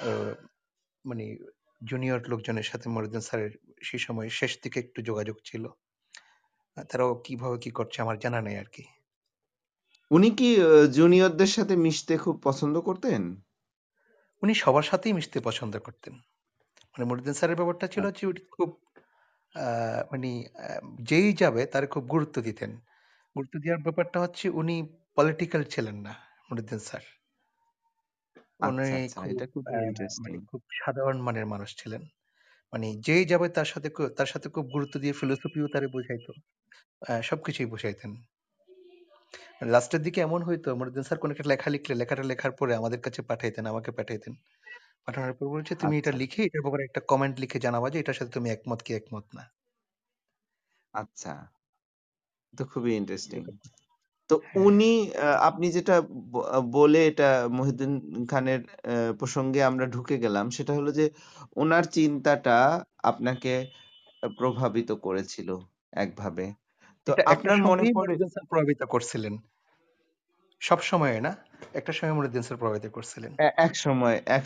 আ মানে জুনিয়র লোকজনের সাথে মনিরুদ্দিন স্যারের সেই সময় শেষ দিকে একটু যোগাযোগ ছিল। আ তারাও কীভাবে কি করছে আমার জানা নেই আরকি। উনি কি আ জুনিয়রদের সাথে মিশতে খুব পছন্দ করতেন? উনি সবার সাথেই মিশতে পছন্দ করতেন। মানে মনিরুদ্দিন স্যারের ব্যাপারটা ছিল আ হচ্ছে উনি খুব আ মানি আ যেই যাবে তারে খুব গুরুত্ব দিতেন। গুরুত্ব দেওয়ার ব্যাপারটা হচ্ছে উনি পলিটিক্যাল ছিলেন না মনিরুদ্দিন স্যার। উনি আচ্ছা, আচ্ছা। খুব। মানে খুব সাধারণ মানের মানুষ ছিলেন। মানে যেই যাবে তার সাথে তার সাথে খুব গুরুত্ব দিয়ে ফিলোসফিও তারে বুঝাইতো। সবকিছুই বুঝাইতেন। লাস্টের দিকে এমন হইতো মনিরুদ্দিন স্যার কোন একটা লেখা লিখলে লেখাটা লেখার পরে আমাদের কাছে পাঠাইতেন, আমাকে পাঠাইতেন। পাঠানোর পর বলছে, "তুমি এটা আচ্ছা, লিখে এটার ব্যাপারে একটা কমেন্ট লিখে জানাবা যে এটার সাথে তুমি একমত কি একমত না।" আচ্ছা। তো খুবই ইন্টারেস্টিং। তো হ্যাঁ। উনি আ আপনি যেটা ব বলে এটা মহিউদ্দিন খানের অ্যা প্রসঙ্গে আমরা ঢুকে গেলাম। সেটা হলো যে উনার চিন্তাটা আপনাকে প্রভাবিত করেছিল একভাবে। তো এটা একটা আপনার মনে পড়ে মনিরুদ্দিন স্যার প্রভাবিত করছিলেন। সব সময় না। একটা সময় মনিরুদ্দিন স্যার প্রভাবিত করছিলেন। এ এক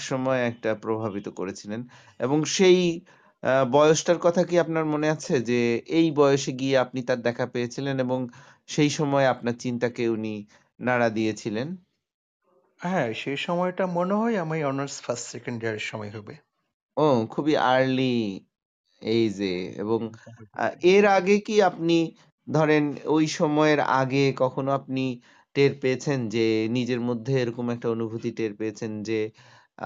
সময় একটা প্রভাবিত করেছিলেন এবং সেই বয়সটার কথা কি আপনার মনে আছে? যে এই বয়সে গিয়ে আপনি তার দেখা পেয়েছিলেন এবং সেই সময় আপনার চিন্তাকে উনি নাড়া দিয়েছিলেন? হ্যাঁ, সেই সময়টা মনে হয় আমি অনার্স ফার্স্ট সেকেন্ড ইয়ারের সময় হবে। ও খুবই আর্লি এইজে এবং আ এর আগে কি আপনি ধরেন ওই সময়ের আগে কখনো আপনি টের পেয়েছেন যে নিজের মধ্যে এরকম একটা অনুভূতি টের পেয়েছেন যে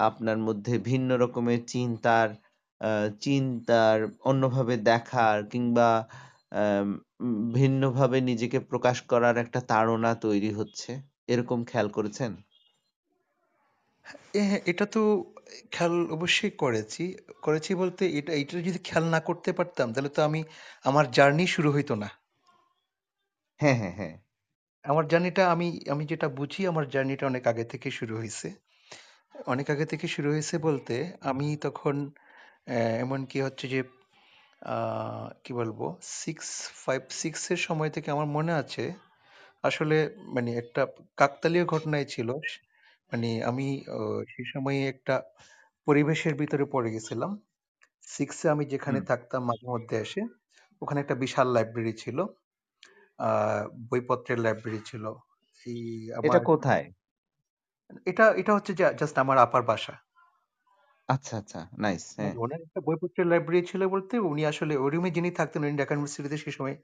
আপনার মধ্যে ভিন্ন রকমের চিন্তার চিন্তার অন্যভাবে দেখার কিংবা ভিন্নভাবে নিজেকে প্রকাশ করার একটা তাড়না তৈরি হচ্ছে? এরকম খেয়াল করেছেন? এ হ্যাঁ, এটা তো খেয়াল অবশ্যই করেছি। করেছি বলতে এটা এটা যদি খেয়াল না করতে পারতাম তাহলে তো আমি আমার জার্নি শুরু হইতো না। হ্যাঁ, হ্যাঁ, হ্যাঁ। আমার জার্নিটা আমি আমি যেটা বুঝি আমার জার্নিটা অনেক আগে থেকে শুরু হইছে। অনেক আগে থেকে শুরু হয়েছে বলতে আমি তখন এমনকি হচ্ছে যে কি বলব 6, 5, 6 এর সময় থেকে আমার মনে আছে আসলে মানে একটা কাকতালীয় ঘটনাই ছিল। মানে আমি অ সেই সময়ে একটা পরিবেশের ভিতরে পড়ে গেছিলাম। 6 এ আমি যেখানে হুম। থাকতাম মাঝে মধ্যে এসে, ওখানে একটা বিশাল লাইব্রেরি ছিল। আ বইপত্রের লাইব্রেরি ছিল। এই এটা আমার কোথায়? এটা এটা হচ্ছে জাস্ট আমার আপার বাসা। আচ্ছা, আচ্ছা। নাইস। হ্যাঁ, মানে উনার একটা বইপত্রের লাইব্রেরি ছিল বলতে উনি আসলে ওই রুমে যিনি থাকতেন উনি ঢাকা ইউনিভার্সিটিতে সেই সময়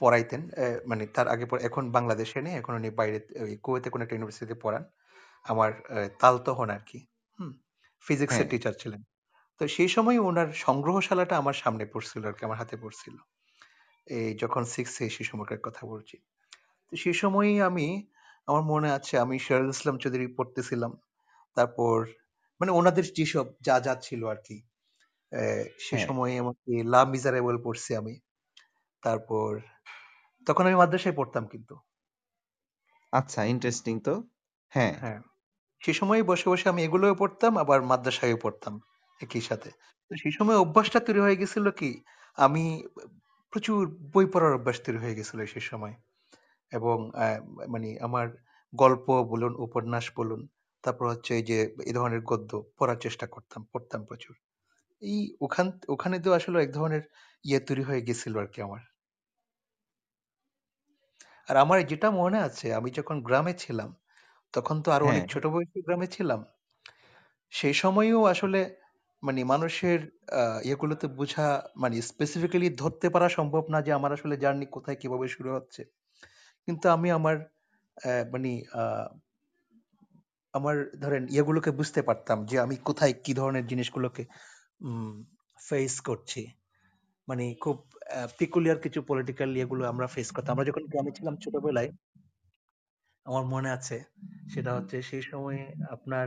পড়াইতেন। অ্যা মানে তার আগে পরে এখন বাংলাদেশে নেই। এখন উনি বাইরে ওই কুয়েতে কোনো একটা ইউনিভার্সিটিতে পড়ান। আমার অ্যা তালতো হন আরকি। হুম? ফিজিক্সের হ্যাঁ, টিচার ছিলেন। তো সেই সময় উনার সংগ্রহশালাটা আমার সামনে পড়ছিল আরকি, আমার হাতে পড়ছিল। এই যখন 6 এ সেই সময়কার কথা বলছি। তো সেই সময়ই আমি আমার মনে আছে আমি সিরাজুল ইসলাম চৌধুরী পড়তেছিলাম। তারপর মানে ওনাদের যেসব যা, যা ছিল আরকি। অ্যা সে হ্যাঁ। সময়ে এমনকি 'লা মিজারেবল' পড়ছি আমি। তারপর তখন আমি মাদ্রাসায় পড়তাম কিন্তু। আচ্ছা ইন্টারেস্টিং তো। হ্যাঁ, হ্যাঁ। সে সময়ে বসে, বসে আমি এগুলোও পড়তাম আবার মাদ্রাসায়ও পড়তাম একই সাথে। তো সেই সময় অভ্যাসটা তৈরি হয়ে গেছিল কি আমি প্রচুর বই পড়ার অভ্যাস তৈরি হয়ে গেছিল সে সময়। এবং মানে আমার গল্প বলুন, উপন্যাস বলুন, তারপর হচ্ছে এই যে এই ধরনের গদ্য পড়ার চেষ্টা করতাম, পড়তাম প্রচুর। এই ওখান ওখানে তো আসলে এক ধরনের ইয়ে তৈরি হয়ে গেছিল আরকি আমার। আর আমার যেটা মনে আছে আমি যখন গ্রামে ছিলাম, তখন তো আরও হ্যাঁ, অনেক ছোট বয়সী গ্রামে ছিলাম। সেই সময়ও আসলে মানে মানুষের ইয়েগুলোতে বোঝা মানে স্পেসিফিক্যালি ধরতে পারা সম্ভব না যে আমার আসলে জার্নি কোথায় কীভাবে শুরু হচ্ছে। কিন্তু আমি আমার মানি আমার ধরেন ইয়েগুলোকে বুঝতে পারতাম যে আমি কোথায় কি ধরনের জিনিসগুলোকে ফেস করছি। মানে খুব peculiar কিছু পলিটিক্যাল ইয়েগুলো আমরা ফেস করতাম। আমরা যখন গ্রামে ছিলাম ছোটবেলায় আমার মনে আছে সেটা হচ্ছে সেই সময়ে আপনার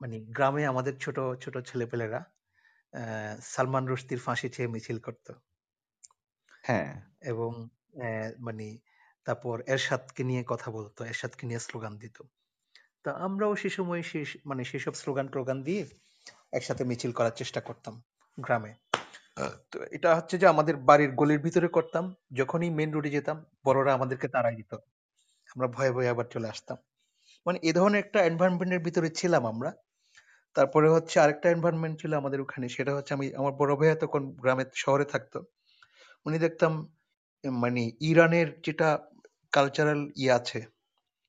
মানে গ্রামে আমাদের ছোট, ছোট ছেলেপেলেরা সালমান রুশদির ফাঁসি চেয়ে মিছিল করত। হ্যাঁ, এবং মানি তারপর এরশাদকে নিয়ে কথা বলত, এরশাদকে নিয়ে স্লোগান দিত। তো আমরাও সে সময় সে মানে সেসব স্লোগান-টোগান দিয়ে একসাথে মিছিল করার চেষ্টা করতাম গ্রামে। আ তো এটা হচ্ছে যে আমাদের বাড়ির গলির ভিতরে করতাম। যখনই মেন রোডে যেতাম বড়রা আমাদেরকে তাড়ায় দিত। আমরা ভয়ে, ভয়ে আবার চলে আসতাম। মানে এ ধরনের একটা এনভায়রনমেন্টের ভিতরে ছিলাম আমরা। তারপরে হচ্ছে আরেকটা এনভায়রনমেন্ট ছিল আমাদের ওখানে সেটা হচ্ছে আমি আমার বড় ভাইয়া তখন গ্রামে শহরে থাকতো। উনি দেখতাম মানে ইরানের যেটা কালচারাল ইয়ে আছে,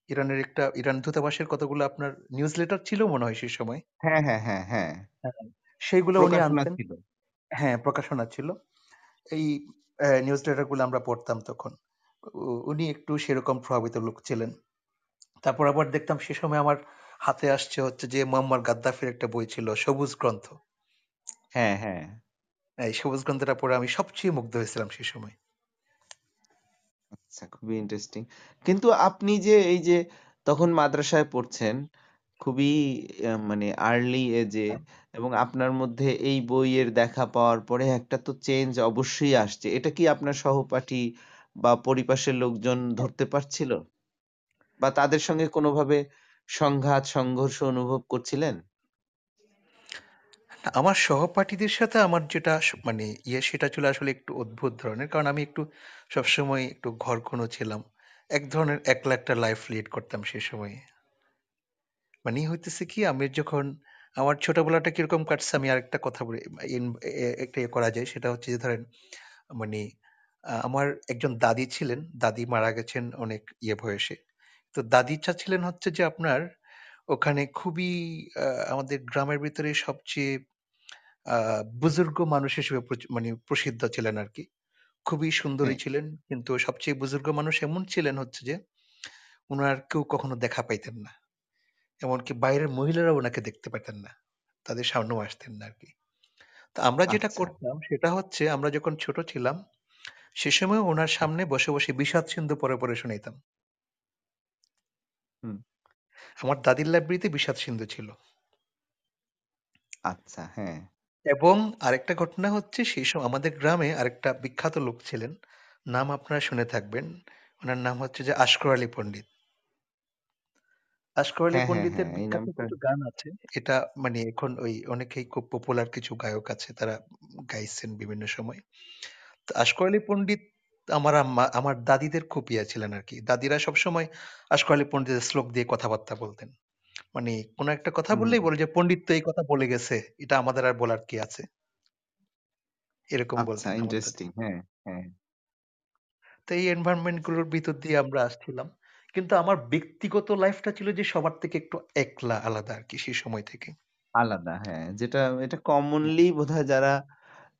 ইরানের একটা ইরান দূতাবাসের কতগুলো আপনার নিউজ লেটার ছিল মনে হয় সেই সময়। হ্যাঁ, হ্যাঁ, হ্যাঁ, হ্যাঁ। হ্যাঁ। সেইগুলো উনি আনতেন। হ্যাঁ, প্রকাশনা ছিল। এই নিউজ লেটারগুলো আমরা পড়তাম তখন। উনি একটু সেরকম প্রভাবিত লোক ছিলেন। তারপর আবার দেখতাম সে সময় আমার হাতে আসছে হচ্ছে যে মুয়াম্মার গাদ্দাফির একটা বই ছিল 'সবুজ গ্রন্থ'। হ্যাঁ, হ্যাঁ। এই সবুজ গ্রন্থটা পড়ে আমি সবচেয়ে মুগ্ধ হয়েছিলাম সে সময়। আচ্ছা খুবই ইন্টারেস্টিং। কিন্তু আপনি যে এই যে তখন মাদ্রাসায় পড়ছেন, খুবই আ মানে আর্লি এজে এবং আপনার মধ্যে এই বইয়ের দেখা পাওয়ার পরে একটা তো চেঞ্জ অবশ্যই আসছে। এটা কি আপনার সহপাঠী বা পরিপাশের লোকজন ধরতে পারছিল? বা তাদের সঙ্গে কোনোভাবে সংঘাত, সংঘর্ষ অনুভব করছিলেন? আমার সহপাঠীদের সাথে আমার যেটা মানে ইয়ে সেটা ছিল আসলে একটু অদ্ভুত ধরনের। কারণ আমি একটু সবসময় একটু ঘরকুনো ছিলাম। এক ধরনের একলা একটা লাইফ লিড করতাম সে সময়ে। মানে হইতেছে কি, আমি যখন আমার ছোটবেলাটা কীরকম কাটছে, আমি আরেকটা কথা বলি এ একটা ইয়ে করা যায় সেটা হচ্ছে যে ধরেন মানে আমার একজন দাদি ছিলেন। দাদি মারা গেছেন অনেক ইয়ে বয়সে। তো দাদি চাচ্ছিলেন হচ্ছে যে আপনার ওখানে খুবই আমাদের গ্রামের ভিতরে সবচেয়ে আ বুজুর্গ মানুষ হিসেবে প্রচ মানে প্রসিদ্ধ ছিলেন আরকি। খুবই সুন্দরী হ্যাঁ, ছিলেন। কিন্তু সবচেয়ে বুজুর্গ মানুষ এমন ছিলেন হচ্ছে যে উনার কেউ কখনো দেখা পাইতেন না এমনকি বাইরের মহিলারাও ওনাকে দেখতে পেতেন না তাদের সামনেও আসতেন না আর কি তো আমরা যেটা আচ্ছা। করতাম সেটা হচ্ছে আমরা যখন ছোট ছিলাম সে সময় ওনার সামনে বসে বসে বিষাদ সিন্ধু পরে পরে শুনাইতাম হুম। আমার দাদির লাইব্রেরিতে বিষাদ সিন্ধু ছিল আচ্ছা, হ্যাঁ। এবং আরেকটা ঘটনা হচ্ছে সেই সময় আমাদের গ্রামে আরেকটা বিখ্যাত লোক ছিলেন। নাম আপনারা শুনে থাকবেন। ওনার নাম হচ্ছে যে আশকর আলী পণ্ডিত। আশকর আলী হ্যাঁ, হ্যাঁ, পণ্ডিতের হ্যাঁ। এই বিখ্যাত নামটা কিছু গান আছে। এটা মানে এখন ওই অনেকেই খুব পপুলার কিছু গায়ক আছে তারা গাইছেন বিভিন্ন সময়। তো আশকর আলী পণ্ডিত আমার আম্মা আমার দাদিদের খুব ইয়ে ছিলেন আর কি। দাদিরা সবসময় আশকর আলী পণ্ডিতের শ্লোক দিয়ে কথাবার্তা বলতেন। মানে কোনো একটা কথা হুম, বললেই বলে যে পণ্ডিত তো এই কথা বলে গেছে এটা আমাদের আর বলার কি আছে এরকম আচ্ছা, বলতেন ইন্টারেস্টিং। হ্যাঁ, হ্যাঁ। তো এই এনভায়রনমেন্টগুলোর ভিতর দিয়ে আমরা আসছিলাম কিন্তু আমার ব্যক্তিগত লাইফটা ছিল যে সবার থেকে একটু একলা আলাদা আর কি সেই সময় থেকে আলাদা, হ্যাঁ। যেটা এটা কমনলি বোধহয় যারা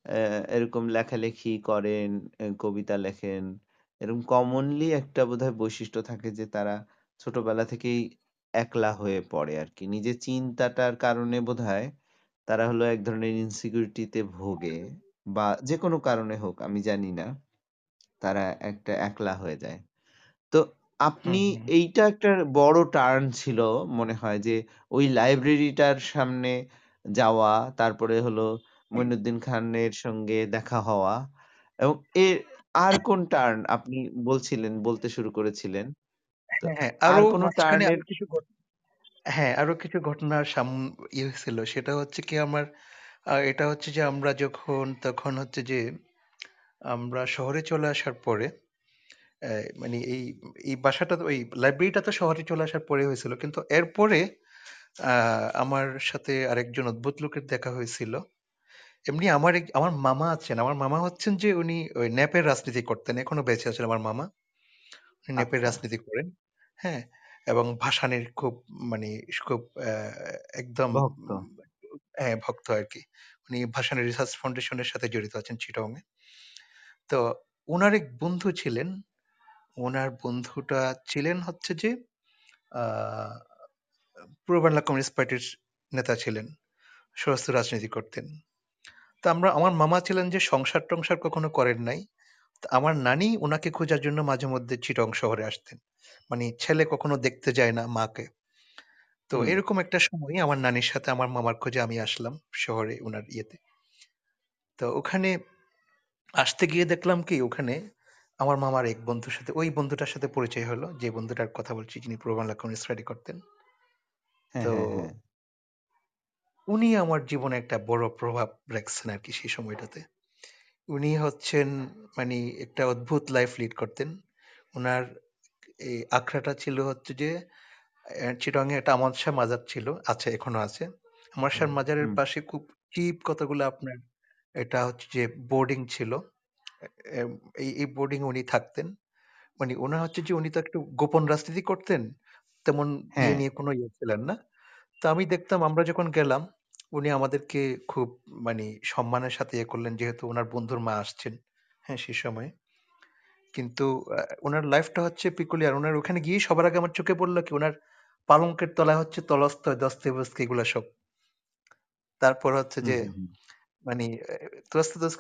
অ্যা এরকম লেখালেখি করেন, এ কবিতা লেখেন, এরকম কমনলি একটা বোধহয় বৈশিষ্ট্য থাকে যে তারা ছোটবেলা থেকেই একলা হয়ে পড়ে আরকি। নিজের চিন্তাটার কারণে বোধহয় তারা হলো এক ধরনের ইনসিকিউরিটি তে ভোগে বা যেকোনো কারণে হোক আমি জানি না। তারা একটা একলা হয়ে যায়। তো আপনি এইটা একটা বড় টার্ন ছিল মনে হয় যে ওই লাইব্রেরিটার সামনে যাওয়া, তারপরে হলো মইনুদ্দিন খানের সঙ্গে দেখা হওয়া এবং এর আর কোন টার্ন আপনি বলছিলেন, বলতে শুরু করেছিলেন? হ্যাঁ হ্যাঁ আর আরও কোন মাঝখানে টার্নের আরও কিছু ঘট- হ্যাঁ আরও কিছু ঘটনার সাম ইয়ে হয়েছিল। সেটা হচ্ছে কি আমার এটা হচ্ছে যে আমরা যখন তখন হচ্ছে যে আমরা শহরে চলে আসার পরে মানে এই এই বাসাটা তো ওই লাইব্রেরিটা তো শহরে চলে আসার পরে হয়েছিল। কিন্তু এরপরে আহ, আমার সাথে আরেকজন অদ্ভুত লোকের দেখা হয়েছিল। এমনি আমার এক- আমার মামা আছেন। আমার মামা হচ্ছেন যে উনি ওই ন্যাপের রাজনীতি করতেন। এখনও বেঁচে আছেন আমার মামা। আচ্ছা, রাজনীতি করেন হ্যাঁ? এবং ভাসানির খুব মানে খুব আহ, একদম ভক্ত। হ্যাঁ ভক্ত আর কি উনি ভাসানী রিসার্চ ফাউন্ডেশনের সাথে জড়িত আছেন চিটং এ তো ওনার এক বন্ধু ছিলেন ওনার বন্ধুটা ছিলেন হচ্ছে যে আহ পূর্ব বাংলা কমিউনিস্ট পার্টির নেতা ছিলেন সশস্ত্র রাজনীতি করতেন। তো আমরা আমার মামা ছিলেন যে সংসার টংসার কখনো করেন নাই। আমার নানি ওনাকে খোঁজার জন্য মাঝে মধ্যে চিটং শহরে আসতেন। মানে ছেলে কখনো দেখতে যায় না মাকে। তো হুম, এরকম একটা সময় আমার নানির সাথে আমার মামার খোঁজে আমি আসলাম শহরে ওনার ইয়েতে। তো ওখানে আসতে গিয়ে দেখলাম কি ওখানে আমার মামার এক বন্ধুর সাথে ওই বন্ধুটার সাথে পরিচয় হলো। যে বন্ধুটার কথা বলছি যিনি পূর্ব বাংলা কমিউনিস্ট স্টাডি করতেন। হ্যাঁ, তো হ্যাঁ, হ্যাঁ। উনি আমার জীবনে একটা বড় প্রভাব রাখছেন আর কি সেই সময়টাতে। উনি হচ্ছেন মানে একটা অদ্ভুত লাইফ লিড করতেন। ওনার এই আখড়াটা ছিল হচ্ছে যে চিটং এ একটা আমদ শাহ মাজার ছিল আছে এখনও আছে। আমদ শাহ মাজারের হুম, পাশে খুব চিপ কতগুলো আপনার এটা হচ্ছে যে বোর্ডিং ছিল। এম, এই এই বোর্ডিং উনি থাকতেন। মানে ওনার হচ্ছে যে উনি তো একটু গোপন রাজনীতি করতেন তেমন ইয়ে হ্যাঁ, নিয়ে কোনো ইয়ে ছিলেন না। তো আমি দেখতাম আমরা যখন গেলাম উনি আমাদেরকে খুব মানে সম্মানের সাথে ইয়ে করলেন যেহেতু ওনার বন্ধুর মা আসছেন হ্যাঁ সেই সময়। কিন্তু আহ, ওনার লাইফটা হচ্ছে পিকুলিয়ার ওনার ওখানে গিয়ে সবার আগে আমার চোখে পড়ল কি ওনার পালঙ্কের তলায় হচ্ছে তলস্তয় দস্তয়েভস্কি এগুলো সব। তারপর হচ্ছে হুম, যে হুম, হুম। মানে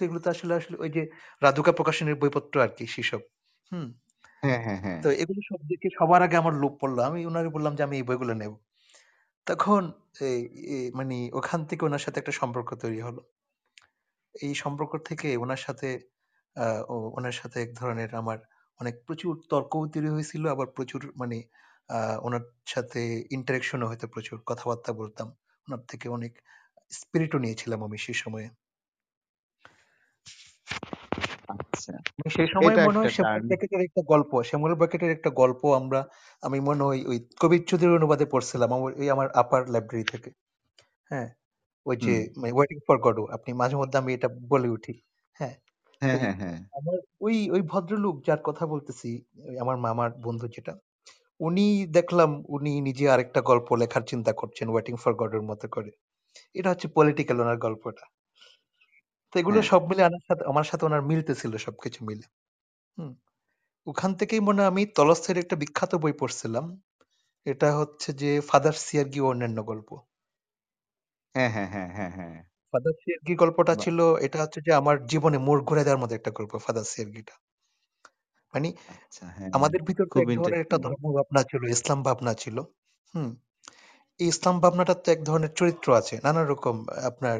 এগুলো তো আসলে আসলে ওই যে রাধুকা প্রকাশনের বইপত্র আর কি সেসব হুম। হ্যাঁ, হ্যাঁ, হ্যাঁ। তো এগুলো সব দেখে সবার আগে আমার লোভ পড়ল। আমি ওনাকে বললাম যে আমি এই বইগুলো নেব। তখন এই মানে ওখান থেকে ওনার সাথে একটা সম্পর্ক তৈরি হলো। এই সম্পর্ক থেকে ওনার সাথে আহ, ও ওনার সাথে এক ধরনের আমার অনেক প্রচুর তর্কও তৈরি হয়েছিল আবার প্রচুর মানে আহ, ওনার সাথে ইন্টারেকশনও হয়তো প্রচুর কথাবার্তা বলতাম। ওনার থেকে অনেক স্পিরিটও নিয়েছিলাম আমি সেই সময়ে। আচ্ছা। সেই সময় মনে হয় শ্যামল। ব্যাকেটের একটা গল্প শ্যামল ব্যাকেটের একটা গল্প আমরা আমি মনে হয় ওই কবির চৌধুরীর অনুবাদে পড়ছিলাম আমার ওই আমার আপার লাইব্রেরি থেকে হ্যাঁ ওই যে। ওয়েটিং ফর গডো আপনি মাঝে মধ্যে আমি এটা বলে উঠি হ্যাঁ হ্যাঁ, হ্যাঁ, হ্যাঁ। আমার ওই ওই ভদ্রলোক যার কথা বলতেছি আমার মামার বন্ধু যেটা উনি দেখলাম উনি নিজে আরেকটা গল্প লেখার চিন্তা করছেন ওয়েটিং ফর গডের মতো করে এটা হচ্ছে পলিটিক্যাল ওনার গল্পটা তো এগুলো হ্যাঁ। সব মিলে আমার সাথে আমার সাথে ওনার মিলতেছিল সবকিছু মিলে হুম ওখান থেকেই মনে হয় আমি তলস্তয়ের একটা বিখ্যাত বই পড়ছিলাম এটা হচ্ছে যে ফাদার সিয়ারগি ও অন্যান্য গল্প হ্যাঁ, হ্যাঁ, হ্যাঁ, হ্যাঁ, হ্যাঁ। ফাদার সিয়ারগি গল্পটা বাহ! ছিল এটা হচ্ছে যে আমার জীবনে মোড় ঘুরে দেওয়ার মতো একটা গল্প ফাদার সিয়ারগিটা মানে আচ্ছা, হ্যাঁ, আমাদের ভিতর তো খুব এক ধরনের একটা ইন্টারেস্টিং। ধর্ম ভাবনা ছিল ইসলাম ভাবনা ছিল হুম এই ইসলাম ভাবনাটার তো এক ধরনের চরিত্র আছে নানা রকম আপনার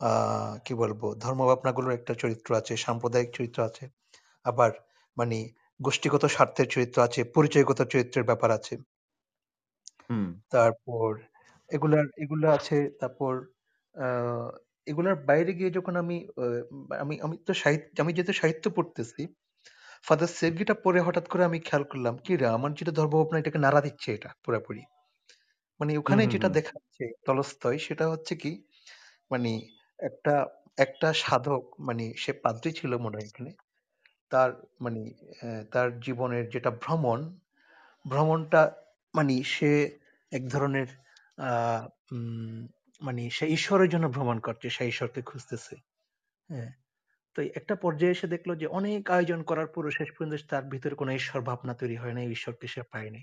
আহ কি বলব ধর্ম ভাবনাগুলোর একটা চরিত্র আছে সাম্প্রদায়িক চরিত্র আছে আবার মানে গোষ্ঠীগত স্বার্থের চরিত্র আছে পরিচয়গত চরিত্রের ব্যাপার আছে। হুম, তারপর এগুলার এগুলা আছে তারপর আহ এগুলার বাইরে গিয়ে যখন আমি আহ, আমি আমি তো সাহিত্য আমি যেহেতু সাহিত্য পড়তেছি ফাদার সের্গিটা পড়ে হঠাৎ করে আমি খেয়াল করলাম কি রে আমার যেটা ধর্মভাবনা এটাকে নাড়া দিচ্ছে এটা পুরোপুরি। মানে হুম, ওখানে হুম, যেটা হুম। দেখাচ্ছে তলস্তয় সেটা হচ্ছে কি মানে একটা একটা সাধক মানে সে পাদ্রী ছিল মনে হয় এখানে। তার মানে তার জীবনের যেটা ভ্রমণ, ভ্রমণটা মানে সে এক ধরনের মানে সে ঈশ্বরের জন্য ভ্রমণ করছে, সে ঈশ্বরকে খুঁজতেছে। হ্যাঁ তো একটা পর্যায়ে এসে দেখল যে অনেক আয়োজন করার পরও শেষ পর্যন্ত তার ভিতরে কোনো ঈশ্বর ভাবনা তৈরি হয় না ঈশ্বরকে সে পায়নি।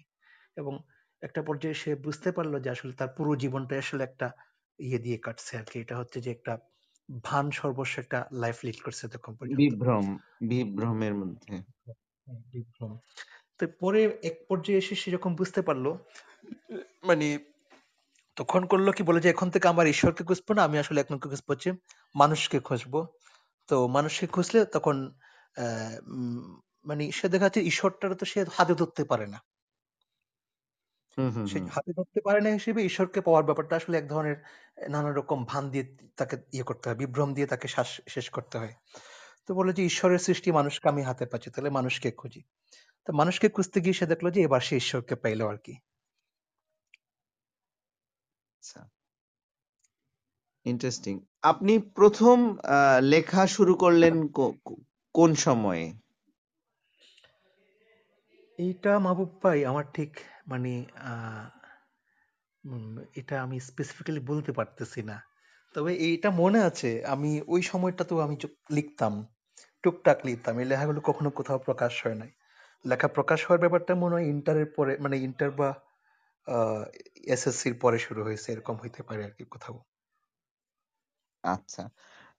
এবং একটা পর্যায়ে সে বুঝতে পারল যে আসলে তার পুরো জীবনটা আসলে একটা ইয়ে দিয়ে কাটছে আর কি এটা হচ্ছে যে একটা ভান সর্বস্ব একটা লাইফ লিড করছে তখন পর্যন্ত বিভ্রম, বিভ্রমের মধ্যে। বিভ্রম। তো পরে এক পর্যায়ে এসে সে যখন বুঝতে পারল মানে তখন করল কি বলে যে এখন থেকে আমার ঈশ্বরকে খুঁজবো না আমি আসলে এখন খুঁজবো হচ্ছে মানুষকে খুঁজবো তো মানুষকে খুঁজলে তখন আহ, মানে সে দেখা যাচ্ছে ঈশ্বরটা তো সে হাতে ধরতে পারে না হুম, হুম, সে হুম। হাতে ধরতে পারে না হিসেবে ঈশ্বরকে পাওয়ার ব্যাপারটা আসলে এক ধরনের নানা রকম ভান দিয়ে তাকে ইয়ে করতে হয় বিভ্রম দিয়ে তাকে শ্বাস শেষ করতে হয় তো বলে যে ঈশ্বরের সৃষ্টি মানুষকে আমি হাতে পাচ্ছি তাহলে মানুষকে খুঁজি তো মানুষকে খুঁজতে গিয়ে সে দেখল যে এবার সে ঈশ্বরকে পাইলো আর কি আচ্ছা, ইন্টারেস্টিং। আপনি ১ম আ লেখা শুরু করলেন কো কো কোন সময়ে? এইটা মাহবুব ভাই আমার ঠিক মানে এটা আমি স্পেসিফিক্যালি বলতে পারতেছি না। তবে এইটা মনে আছে, আমি ওই সময়টাতেও আমি লিখতাম, টুকটাক লিখতাম, এই লেখাগুলো কখনো কোথাও প্রকাশ হয় নাই। লেখা প্রকাশ হওয়ার ব্যাপারটা মনে হয় ইন্টারের পরে মানে ইন্টার বা এসএসসির পরে শুরু হয়েছে, এরকম হইতে পারে আর কি কোথাও। আচ্ছা।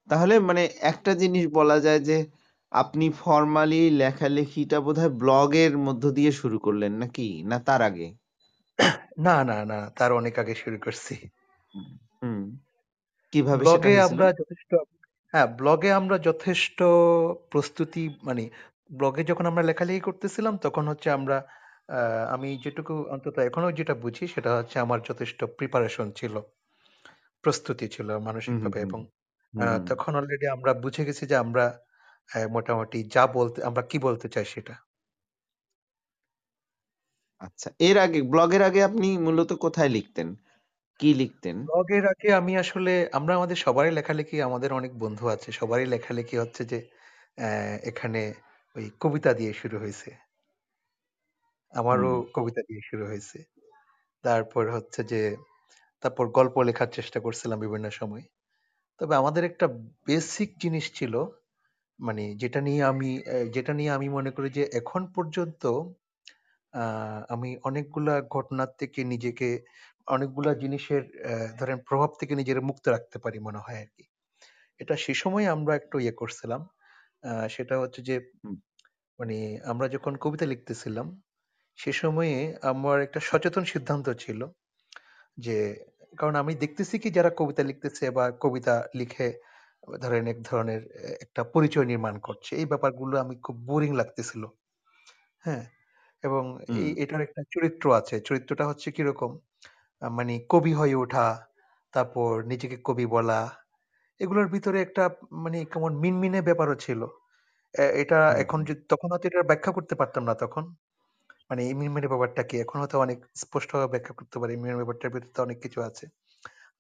তাহলে মানে একটা জিনিস বলা যায় যে আপনি ফরমালি লেখালেখিটা বোধহয় ব্লগের মধ্য দিয়ে শুরু করলেন নাকি? না তার আগে? (coughs) না না না তার অনেক আগে শুরু করছি হুম। কীভাবে সেটা ব্লগে? আমরা যথেষ্ট হ্যাঁ ব্লগে আমরা যথেষ্ট প্রস্তুতি মানে ব্লগে যখন আমরা লেখালেখি করতেছিলাম তখন হচ্ছে আমরা আহ, আমি যেটুকু অন্তত এখনও যেটা বুঝি সেটা হচ্ছে আমার যথেষ্ট প্রিপারেশন ছিল প্রস্তুতি ছিল মানসিকভাবে এবং তখন অলরেডি আমরা বুঝে গেছি যে আমরা মোটামুটি যা বলতে আমরা কি বলতে চাই সেটা আচ্ছা। এর আগে ব্লগের আগে আপনি মূলত কোথায় লিখতেন? কি লিখতেন? ব্লগের আগে আমি আসলে আমরা আমাদের সবারই লেখালেখি আমাদের অনেক বন্ধু আছে সবারই লেখালেখি হচ্ছে যে এখানে ওই কবিতা দিয়ে শুরু হয়েছে আমারও হুম, কবিতা দিয়ে শুরু হয়েছে তারপর হচ্ছে যে তারপর গল্প লেখার চেষ্টা করছিলাম বিভিন্ন সময় তবে আমাদের একটা বেসিক জিনিস ছিল মানে যেটা নিয়ে আমি আহ, যেটা নিয়ে আমি মনে করি যে এখন পর্যন্ত আহ, আমি অনেকগুলা ঘটনার থেকে নিজেকে অনেকগুলা জিনিসের আহ, ধরেন প্রভাব থেকে নিজের মুক্ত রাখতে পারি মনে হয় আর কি। এটা সে সময় আমরা একটু ইয়ে করছিলাম। আহ, সেটা হচ্ছে যে হুম, মানে আমরা যখন কবিতা লিখতেছিলাম সে সময়ে আমার একটা সচেতন সিদ্ধান্ত ছিল যে কারণ আমি দেখতেছি কি যারা কবিতা লিখতেছে বা কবিতা লিখে ধরেন এক ধরনের একটা পরিচয় নির্মাণ করছে। এই ব্যাপারগুলো আমি খুব বোরিং লাগতেছিল। হ্যাঁ? এবং এই এটার একটা চরিত্র আছে। চরিত্রটা হচ্ছে কীরকম? মানে কবি হয়ে ওঠা তারপর নিজেকে কবি বলা। এগুলোর ভিতরে একটা মানে কেমন মিনমিনে ব্যাপারও ছিল। এটা এখন। যদি তখন হয়তো এটা ব্যাখ্যা করতে পারতাম না তখন। মানে এই মিনমিনে ব্যাপারটা কি? এখন হয়তো অনেক স্পষ্টভাবে ব্যাখ্যা করতে পারি। মিনমিনে ব্যাপারটার ভিতরে অনেক কিছু আছে।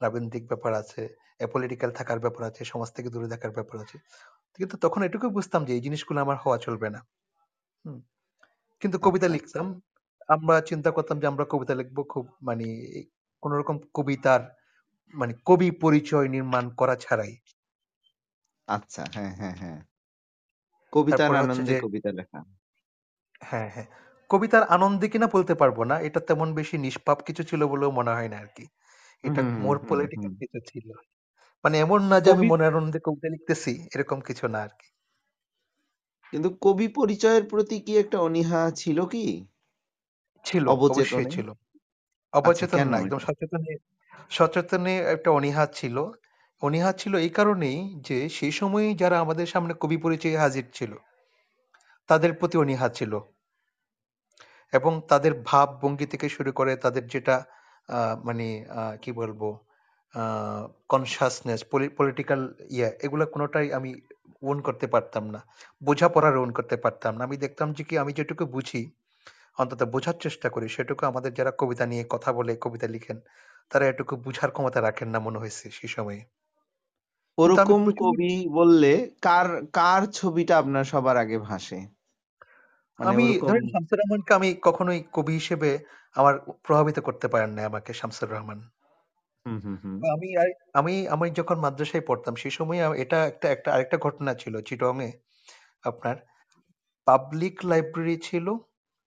রাজনৈতিক ব্যাপার আছে অ্যাপলিটিক্যাল থাকার ব্যাপার আছে সমাজ থেকে দূরে থাকার ব্যাপার আছে কিন্তু তখন এটুকু বুঝতাম যে এই জিনিসগুলো আমার হওয়া চলবে না কিন্তু কবিতা আচ্ছা, লিখতাম আমরা চিন্তা করতাম যে আমরা কবিতা লিখব খুব মানে কোন রকম কবিতার মানে কবি পরিচয় নির্মাণ করা ছাড়াই আচ্ছা। হ্যাঁ, হ্যাঁ, হ্যাঁ। কবিতার আনন্দে কবিতা লেখা। হ্যাঁ, হ্যাঁ। কবিতার আনন্দে কিনা বলতে পারব না। এটা তেমন বেশি নিষ্পাপ কিছু ছিল বলেও মনে হয় না আরকি। হুম, এটা মোর। পলিটিক্যাল কিছু ছিল। মানে এমন না যে আমি মনের আনন্দে কবিতা লিখতেছি, এরকম কিছু না আরকি। কিন্তু কবি পরিচয়ের প্রতি কি একটা অনীহা ছিল কি? ছিল, অবশ্যই ছিল। আচ্ছা অবচেতন না, একদম? সচেতনে সচেতনে একটা অনীহা ছিল। অনীহা ছিল এই কারণেই যে সেই সময়েই যারা আমাদের সামনে কবি পরিচয়ে হাজির ছিল, তাদের প্রতি অনীহা ছিল। এবং তাদের ভাবভঙ্গি থেকে শুরু করে তাদের যেটা মানে কি বলব? পলি পলিটিক্যাল ইয়ে এগুলা কোনোটাই আমি ওন করতে পারতাম না। বোঝাপড়ার ওন করতে পারতাম না। আমি দেখতাম যে কি আমি যেটুকু বুঝি, অন্তত বোঝার চেষ্টা করি, সেটুকু আমাদের যারা কবিতা নিয়ে কথা বলে, কবিতা লিখেন, তারা এটুকু বুঝার ক্ষমতা রাখেন না মনে হয়েছে সেই সময়ে। ওরকম কবি বললে কার কার ছবিটা আপনার সবার আগে ভাসে? মানে আমি ধরেন শামসুর রহমানকে আমি কখনোই কবি হিসেবে আমার প্রভাবিত করতে পারেন নাই আমাকে শামসুর রহমান। হুম, হুম, হুম, আমি আমি আমি যখন মাদ্রাসায় পড়তাম সেই সময়ে এটা একটা একটা আরেকটা ঘটনা ছিল চিটং এ আপনার পাবলিক লাইব্রেরি ছিল।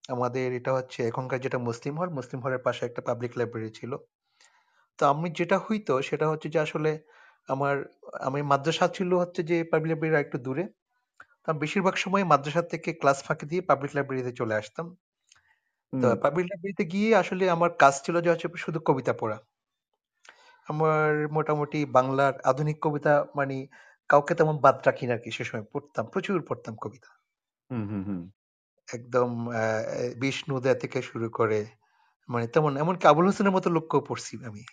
আমাদের এটা হচ্ছে এখনকার যেটা মুসলিম হল, মুসলিম হলের পাশে একটা পাবলিক লাইব্রেরি ছিল। তো আমি যেটা হইতো সেটা হচ্ছে যে আসলে আমার আমি মাদ্রাসা ছিল হচ্ছে যে পাবলিক লাইব্রেরি একটু দূরে। তো আমি বেশিরভাগ সময় মাদ্রাসা থেকে ক্লাস ফাঁকি দিয়ে পাবলিক লাইব্রেরিতে চলে আসতাম। তো হুম। পাবলিক লাইব্রেরিতে গিয়ে আসলে আমার কাজ ছিল যে হচ্ছে শুধু কবিতা পড়া। আমার মোটামুটি বাংলার আধুনিক কবিতা মানে কাউকে তেমন বাদ রাখি না আরকি সে সময় পড়তাম। প্রচুর পড়তাম কবিতা। হুম, হুম, হুম। একদম আ এ বিষ্ণু উদয় থেকে শুরু করে মানে তেমন এমনকি আবুল হোসেনের মতো লোককেও পড়ছি আমি।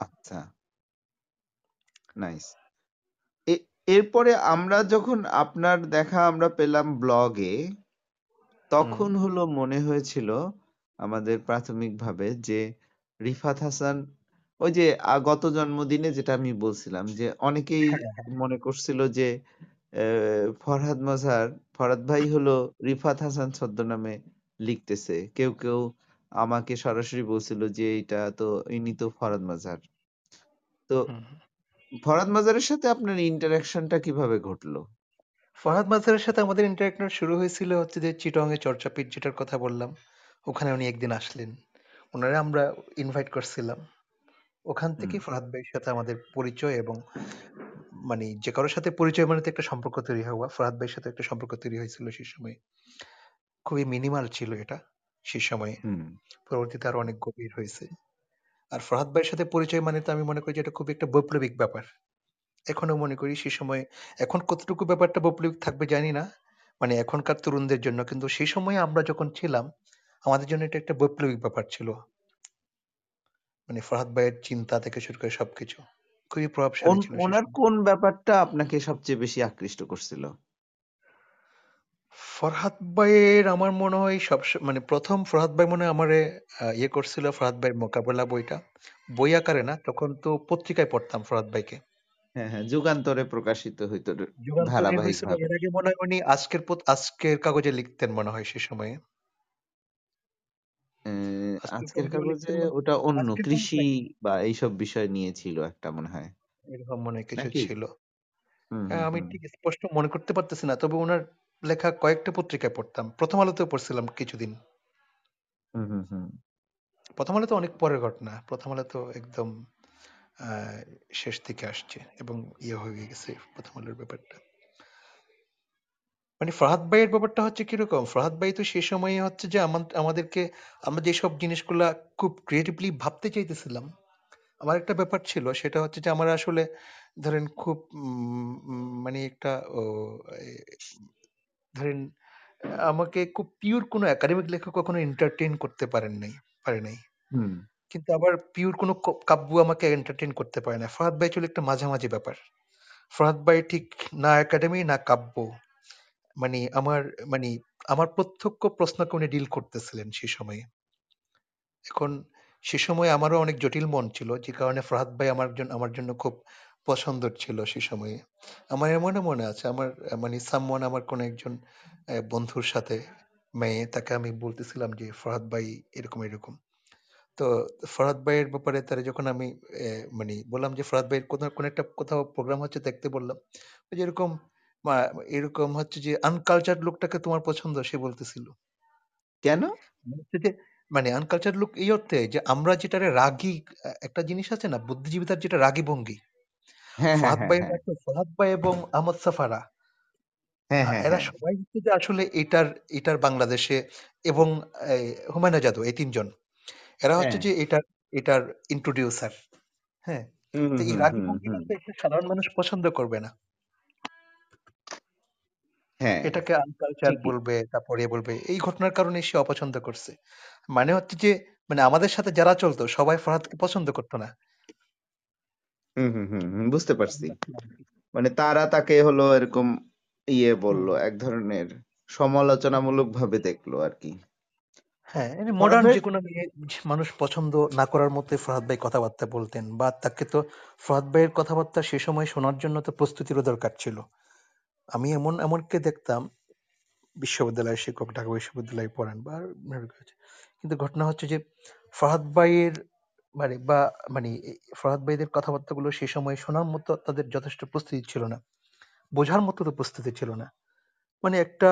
আচ্ছা, নাইস। এরপরে আমরা যখন আপনার দেখা আমরা পেলাম ব্লগে। তখন হলো মনে হয়েছিল আমাদের প্রাথমিকভাবে যে রিফাত হাসান ওই যে গত জন্মদিনে যেটা আমি বলছিলাম যে অনেকেই হ্যাঁ, হ্যাঁ। মনে করছিল যে ফরহাদ মজহার, ফরহাদ ভাই হলো রিফাত হাসান ছদ্মনামে লিখতেছে। কেউ, কেউ আমাকে সরাসরি বলছিল যে এটা তো ইনি তো ফরহাদ মজহার। তো। ফরহাদ মজহারের সাথে আপনার ইন্টারেকশন টা কীভাবে ঘটলো? ফরহাদ মাজারের সাথে আমাদের ইন্টারেকশন শুরু হয়েছিল হচ্ছে যে চিটং এ চর্চাপীঠ যেটার কথা বললাম। ওখানে উনি একদিন আসলেন। উনারে আমরা ইনভাইট করছিলাম। ওখান থেকেই ফরহাদ ভাইয়ের সাথে আমাদের পরিচয় এবং মানে যে কারও সাথে পরিচয় মানে তো একটা সম্পর্ক তৈরি হওয়া। ফরহাদ ভাইয়ের সাথে একটা সম্পর্ক তৈরি হয়েছিল সেই সময়ে। খুবই মিনিমাল ছিল এটা সেই সময়ে। হুম, পরবর্তীতে আরও অনেক গভীর হয়েছে। আর ফরহাদ ভাইয়ের সাথে পরিচয় মানে তো আমি মনে করি যে এটা খুবই একটা বৈপ্লবিক ব্যাপার। এখনও মনে করি সে সময় এখন কতটুকু ব্যাপারটা বৈপ্লবিক থাকবে জানি না। মানে এখনকার তরুণদের জন্য। কিন্তু সেই সময়ে আমরা যখন ছিলাম, আমাদের জন্য এটা একটা বৈপ্লবিক ব্যাপার ছিল। মানে ফরহাদ ভাইয়ের চিন্তা থেকে শুরু করে সবকিছু। খুবই প্রভাবশালী ছিল ওনার কোন ব্যাপারটা আপনাকে সবচেয়ে বেশি আকৃষ্ট করছিল? ফরহাদ ভাইয়ের আমার মনে হয় সবস মানে ১ম ফরহাদ ভাই মনে হয় আমারে ইয়ে করছিল ফরহাদ ভাইয়ের মোকাবেলা বইটা। বই আকারে না, তখন তো পত্রিকায় পড়তাম ফরহাদ ভাইকে। হ্যাঁ, হ্যাঁ, যুগান্তরে প্রকাশিত হইতো। এর আগে মনে হয় উনি আজকের পত আজকের কাগজে লিখতেন মনে হয় সে সময়ে। আজকের কাগজে লিখতেন ওটা অন্য আজকের কৃষি? বা এইসব বিষয় নিয়ে ছিল একটা মনে হয়। এরকম মনে হয় কিছু নাকি? ছিল। হুম, হ্যাঁ, হুম, আমি হুম। ঠিক স্পষ্ট মনে করতে পারতেছি না। তবে উনার লেখা কয়েকটা পত্রিকায় পড়তাম। 'প্রথম আলোতেও পড়ছিলাম কিছুদিন। হুম, হুম, হুম। 'প্রথম আলো তো অনেক পরের ঘটনা। 'প্রথম আলো তো একদম আ শেষ দিকে আসছে এবং ইয়ে হয়ে গেছে 'প্রথম আলোর ব্যাপারটা। মানে ফরহাদ ভাইয়ের ব্যাপারটা হচ্ছে কীরকম? ফরহাদ ভাই তো সে সময়ে হচ্ছে যে আমাদ আমাদেরকে আমরা যেসব জিনিসগুলা খুব ক্রিয়েটিভলি ভাবতে চাইতেছিলাম, আমার একটা ব্যাপার ছিল সেটা হচ্ছে যে আমার আসলে ধরেন খুব উম উম মানে একটা ও এ ধরেন আমাকে খুব পিওর কোনো একাডেমিক লেখক কখনো এন্টারটেইন করতে পারেন নাই পারে নাই। হুম, কিন্তু আবার পিওর কোনো ক কাব্য আমাকে এন্টারটেইন করতে পারে না। ফরহাদ ভাই ছিল একটা মাঝামাঝি ব্যাপার। ফরহাদ ভাই ঠিক না একাডেমি না কাব্য। মানে আমার মানে আমার প্রত্যক্ষ প্রশ্নকে উনি ডিল করতেছিলেন সে সময়ে। এখন সে সময় আমারও অনেক জটিল মন ছিল। যে কারণে ফরহাদ ভাই আমার জন্য আমার জন্য খুব পছন্দের ছিল সে সময়ে। আমার এমনও মনে আছে আমার মানে someone আমার কোনো একজন বন্ধুর সাথে মেয়ে তাকে আমি বলতেছিলাম যে, "ফরহাদ ভাই এরকম, এরকম।" তো ফরহাদ ভাইয়ের ব্যাপারে তারে যখন আমি মানে বললাম যে, "ফরহাদ ভাইয়ের কোথাও কোনো একটা কোথাও প্রোগ্রাম হচ্ছে দেখতে বললাম।" ওই যে এরকম মা এরকম হচ্ছে যে আনকালচার লোকটাকে তোমার পছন্দ সে বলতেছিল। কেন? হচ্ছে যে মানে আনকালচার লোক এই অর্থে যে আমরা যেটারে রাগী আ একটা জিনিস আছে না বুদ্ধিজীবীতার যেটা রাগী ভঙ্গি। হ্যাঁ, হ্যাঁ, ফাহাদ ভাইয়ের। ফাহাদ ভাই এবং আহমদ সাফারা হ্যাঁ, হ্যাঁ, এরা হ্যাঁ। সবাই আসলে এটার এটার বাংলাদেশে এবং এই হুমায়ুন এই ৩ জন। এরা হচ্ছে। যে এটার এটার introducer হ্যাঁ? তো এই রাগী ভঙ্গিটা তো সাধারণ মানুষ পছন্দ করবে না। হ্যাঁ, এটাকে আনকালচার। বলবে, তারপরে বলবে। এই ঘটনার কারণে সে অপছন্দ করছে। মানে হচ্ছে যে মানে আমাদের সাথে যারা চলতো সবাই ফরহাদকে পছন্দ করতো না। হুম, হুম, হুম, হুম, বুঝতে পারছি। মানে তারা তাকে হলো এরকম ইয়ে বলল, এক ধরনের সমালোচনামূলকভাবে দেখল আরকি। হ্যাঁ, ফরহাদ মডার্ন ভাই যেকোনো মেয়ে মানুষ পছন্দ না করার মতোই ফরহাদ ভাই কথাবার্তা বলতেন বা তাকে তো ফরহাদ ভাইয়ের কথাবার্তা সে সময় শোনার জন্য তো প্রস্তুতিরও দরকার ছিল। আমি এমন এমনকে দেখতাম বিশ্ববিদ্যালয়ের শিক্ষক ঢাকা বিশ্ববিদ্যালয়ে পড়ান বা কিন্তু ঘটনা হচ্ছে যে ফরহাদ ভাইয়ের মানে বা মানে ফরহাদ ভাইদের কথাবার্তাগুলো সে সময় শোনার মতো তাদের যথেষ্ট প্রস্তুতি ছিল না। বোঝার মতো তো প্রস্তুতি ছিল না। মানে একটা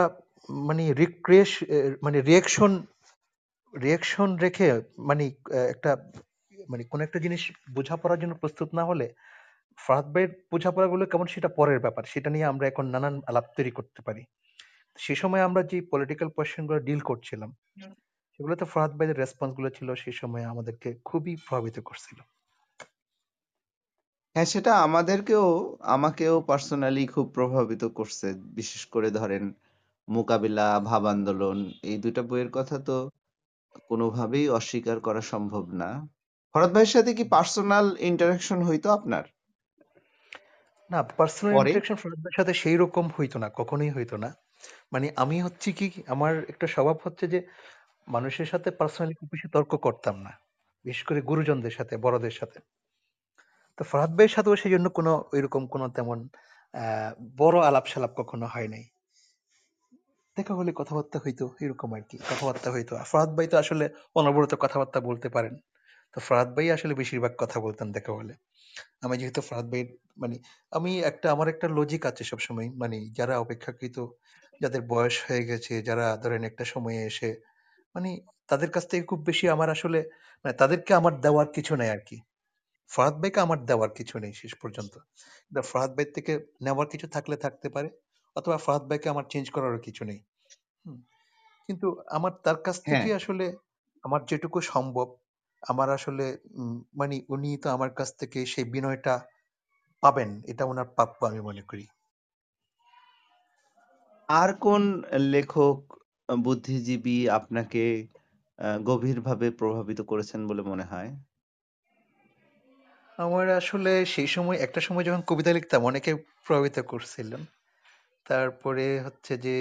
মানে রিক্রিয়েশ এ মানে রিঅ্যাকশন রিঅ্যাকশন রেখে মানে একটা মানে কোন একটা জিনিস বোঝাপড়ার জন্য প্রস্তুত না হলে ফাহাদ ভাইয়ের বোঝাপড়াগুলো কেমন সেটা পরের ব্যাপার। সেটা নিয়ে আমরা এখন নানান আলাপ তৈরি করতে পারি। সে সময় আমরা যে পলিটিক্যাল কোয়েশ্চেনগুলো ডিল করছিলাম, সেগুলোতে ফাহাদ ভাইয়ের রেসপন্সগুলো ছিল সে সময় আমাদেরকে খুবই প্রভাবিত করছিল। হ্যাঁ, সেটা আমাদেরকেও আমাকেও পার্সোনালি খুব প্রভাবিত করছে। বিশেষ করে ধরেন 'মোকাবিলা', 'ভাব আন্দোলন' এই ২ টা বইয়ের কথা তো কোনোভাবেই অস্বীকার করা সম্ভব না। ফরহাদ ভাইয়ের সাথে কি পার্সোনাল ইন্টারেকশন হইতো আপনার? না পার্সোনাল পরে? ইন্টারেকশন ফাহাদ ভাইয়ের সাথে সেইরকম হইতো না, কখনোই হইতো না। মানে আমি হচ্ছে কি আমার একটা স্বভাব হচ্ছে যে মানুষের সাথে পার্সোনালি খুব বেশি তর্ক করতাম না। বিশেষ করে গুরুজনদের সাথে, বড়দের সাথে। তো ফাহাদ ভাইয়ের সাথেও সেজন্য কোনো ঐরকম কোনো তেমন বড় আলাপ-সালাপ কখনো হয় নাই। দেখা হলে কথাবার্তা হইতো এরকম আরকি। কথাবার্তা হইতো। আর ফাহাদ ভাই তো আসলে অনবরত কথাবার্তা বলতে পারেন। তো ফাহাদ ভাই আসলে বেশিরভাগ কথা বলতেন দেখা হলে। আমি যেহেতু ফাহাদ ভাইয়ের মানে আমি একটা আমার একটা লজিক আছে সবসময়। মানে যারা অপেক্ষাকৃত যাদের বয়স হয়ে গেছে, যারা ধরেন একটা সময়ে এসে মানে তাদের কাছ থেকে খুব বেশি আমার আসলে মানে তাদেরকে আমার দেওয়ার কিছু নাই আরকি। ফাহাদ ভাইকে আমার দেওয়ার কিছু নেই শেষ পর্যন্ত। কিন্তু ফাহাদ ভাই থেকে নেওয়ার কিছু থাকলে থাকতে পারে। অথবা ফাহাদ ভাইকে আমার চেঞ্জ করারও কিছু নেই। হুম? কিন্তু আমার তার কাছ হ্যাঁ। থেকে আসলে আমার যেটুকু সম্ভব আমার আসলে উম মানে উনি তো আমার কাছ থেকে সেই বিনয়টা পাবেন। এটা উনার প্রাপ্য আমি মনে করি। আর কোন লেখক, বুদ্ধিজীবী আপনাকে আ গভীরভাবে প্রভাবিত করেছেন বলে মনে হয়? আমার আসলে সেই সময় একটা সময় যখন কবিতা লিখতাম অনেকে প্রভাবিত করছিলেন। তারপরে হচ্ছে যে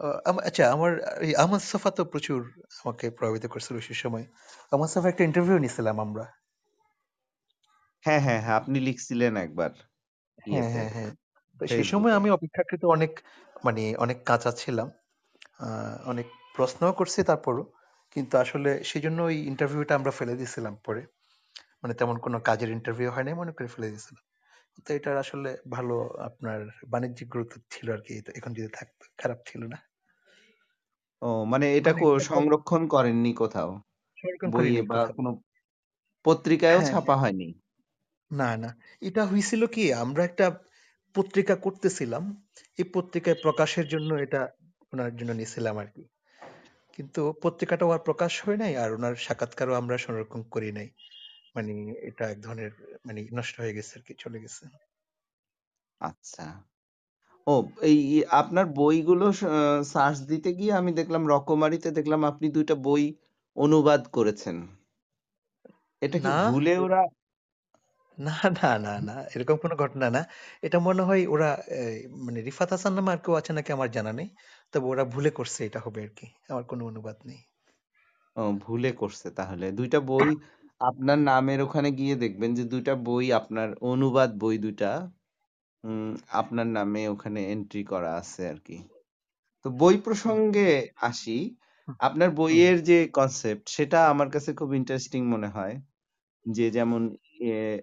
আ আম আচ্ছা আমার এই আহমদ ছফা তো প্রচুর আমাকে প্রভাবিত করছিল সেই সময়। আহমদ ছফার একটা ইন্টারভিউ নিছিলাম আমরা। হ্যাঁ, হ্যাঁ, হ্যাঁ, আপনি লিখছিলেন একবার হ্যাঁ, ইয়েতে হ্যাঁ, হ্যাঁ। তো সেই সময় ফেসবুকে। আমি অপেক্ষাকৃত অনেক মানে অনেক কাঁচা ছিলাম। অনেক প্রশ্নও করছি তারপরও। কিন্তু আসলে সেজন্য ওই ইন্টারভিউটা আমরা ফেলে দিয়েছিলাম পরে। মানে তেমন কোনো কাজের ইন্টারভিউ হয় নাই মনে করে ফেলে দিয়েছিলাম। তো এটার আসলে ভালো আপনার বাণিজ্যিক গুরুত্ব ছিল আরকি। এটা এখন যদি থাকতো খারাপ ছিল না। ও মানে এটা কো সংরক্ষণ করেননি কোথাও? বইয়ে বা। কোনো পত্রিকায়ও হ্যাঁ, ছাপা হয়নি? না, না। এটা হয়েছিল কি আমরা একটা পত্রিকা করতেছিলাম। এই পত্রিকায় প্রকাশের জন্য এটা উনার জন্য নিছিলাম আরকি। কিন্তু পত্রিকাটাও আর প্রকাশ হয় নাই আর উনার সাক্ষাৎকারও আমরা সংরক্ষণ করি নাই। মানে এটা এক ধরনের মানে নষ্ট হয়ে গেছে আরকি চলে গেছে। আচ্ছা। ও এই আপনার বইগুলো সার্চ দিতে গিয়ে আমি দেখলাম রকমারিতে দেখলাম আপনি দুইটা বই অনুবাদ করেছেন। এটা কি ভুলে ওরা না, না, না, না। এরকম কোনো ঘটনা না। এটা মনে হয় ওরা মানে রিফাত হাসান নামে আর কেউ আছে নাকি আমার জানা নেই। তবে ওরা ভুলে করছে এটা হবে আরকি। আমার কোনো অনুবাদ নেই। ও ভুলে করছে তাহলে। ২ টা বই আপনার নামের ওখানে গিয়ে দেখবেন যে ২ টা বই আপনার অনুবাদ বই ২ টা উম আপনার নামে ওখানে এন্ট্রি করা আছে আরকি। তো বই প্রসঙ্গে আসি। আপনার বইয়ের যে কনসেপ্ট সেটা আমার কাছে খুব ইন্টারেস্টিং মনে হয়। যে যেমন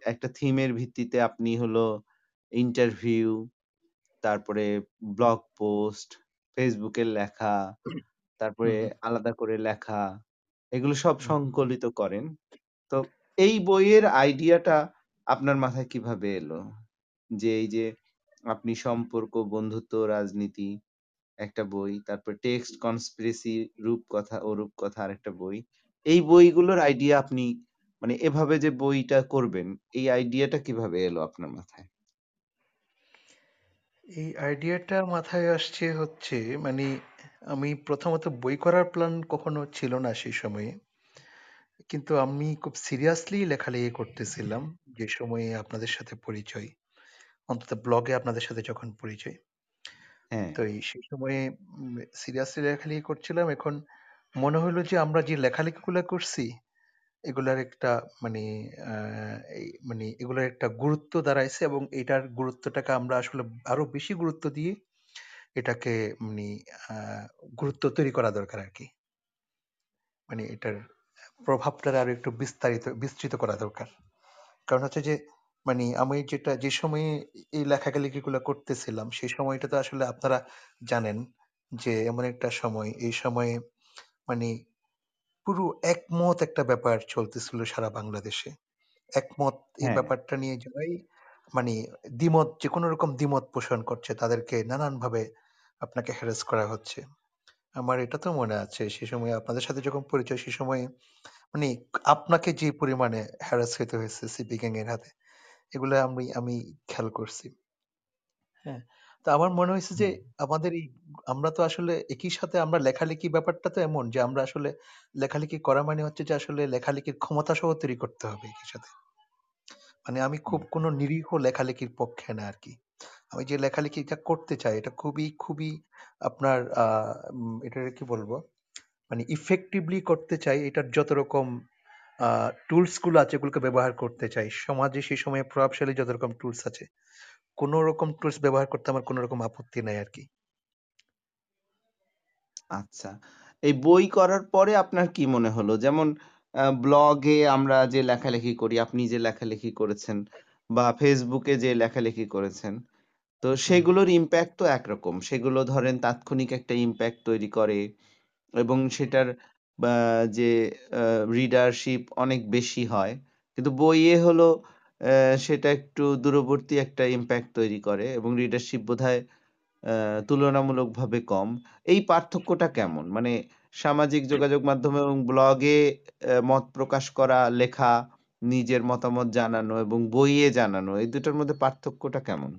একটা থিমের ভিত্তিতে আপনি হলো ইন্টারভিউ তারপরে ব্লগ পোস্ট, ফেসবুকের লেখা, তারপরে আলাদা করে লেখা, এগুলো সব সংকলিত করেন। তো এই বইয়ের আইডিয়াটা আপনার মাথায় কীভাবে এলো? যে এই যে আপনি সম্পর্ক, বন্ধুত্ব, রাজনীতি একটা বই, তারপর টেক্সট কনস্পিরেসি রূপকথা ও রূপকথা আরেকটা বই। এই বইগুলোর আইডিয়া আপনি মানে এভাবে যে বইটা করবেন, এই আইডিয়াটা কীভাবে এলো আপনার মাথায়? এই আইডিয়াটা মাথায় আসছে হচ্ছে মানে আমি প্রথমত বই করার প্ল্যান কখনো ছিল না সেই সময়ে। কিন্তু আমি খুব সিরিয়াসলি লেখালেখি করতেছিলাম যে সময়ে আপনাদের সাথে পরিচয় অন্তত ব্লগে আপনাদের সাথে যখন পরিচয়। হ্যাঁ, তো এই সেই সময়ে সিরিয়াসলি লেখালেখি করছিলাম। এখন মনে হলো যে আমরা যে লেখালেখিগুলো করছি এগুলার একটা মানে আহ, মানে এগুলার একটা গুরুত্ব দাঁড়াইছে এবং এটার গুরুত্বটাকে আমরা আসলে আরও বেশি গুরুত্ব দিয়ে এটাকে মানে আহ, গুরুত্ব তৈরি করা দরকার আর কি মানে এটার প্রভাবটা আরও একটু বিস্তারিত বিস্তৃত করা দরকার। কারণ হচ্ছে যে মানে আমি যেটা যে সময়ে এই লেখালেখিগুলো করতেছিলাম সেই সময়টা তো আসলে আপনারা জানেন যে এমন একটা সময় এই সময়ে মানে পুরো একমত একটা ব্যাপার চলতেছিল সারা বাংলাদেশে। একমত এই হ্যাঁ, ব্যাপারটা নিয়ে যারাই মানে দ্বিমত যে কোনো রকম দ্বিমত পোষণ করছে তাদেরকে নানান ভাবে আপনাকে হ্যারাস করা হচ্ছে। আমার এটা তো মনে আছে সে সময় আপনাদের সাথে যখন পরিচয় সে সময় মানে আপনাকে যে পরিমাণে হ্যারাস হতে হয়েছে সিপি গ্যাং এর হাতে এগুলো আমি আমি খেয়াল করছি। হ্যাঁ। তো আমার মনে হয়েছে যে হুম, আমাদের এই আমরা তো আসলে একই সাথে আমরা লেখালেখি ব্যাপারটা তো এমন যে আমরা আসলে লেখালেখি করা মানে হচ্ছে যে আসলে লেখালেখির ক্ষমতা সহ তৈরি করতে হবে একই সাথে মানে আমি হুম, খুব কোনো নিরীহ লেখালেখির পক্ষে না আরকি। আমি যে লেখালেখিটা করতে চাই এটা খুবই, খুবই আপনার আ উম এটাকে কি বলব? মানে ইফেক্টিভলি করতে চাই এটার যত রকম আ টুলসগুলো আছে এগুলোকে ব্যবহার করতে চাই। সমাজে সেই সময়ে প্রভাবশালী যত রকম টুলস আছে, কোন রকম টুলস ব্যবহার করতে আমার কোন রকম আপত্তি নাই আরকি। আচ্ছা। এই বই করার পরে আপনার কি মনে হলো? যেমন আ ব্লগে আমরা যে লেখালেখি করি, আপনি যে লেখালেখি করেছেন বা ফেসবুকে যে লেখালেখি করেছেন, তো সেগুলোর ইমপ্যাক্ট তো একরকম। সেগুলো ধরেন তাৎক্ষণিক একটা ইমপ্যাক্ট তৈরি করে এবং সেটার বা যে আ রিডারশিপ অনেক বেশি হয়। কিন্তু বইয়ে হলো সেটা একটু দূরবর্তী একটা ইমপ্যাক্ট তৈরি করে এবং রিডারশিপ বোধহয় তুলনামূলকভাবে কম। এই পার্থক্যটা কেমন? মানে সামাজিক যোগাযোগ মাধ্যম এবং ব্লগে মত প্রকাশ করা, লেখা, নিজের মতামত জানানো এবং বইয়ে জানানো এই দুটার মধ্যে পার্থক্যটা কেমন?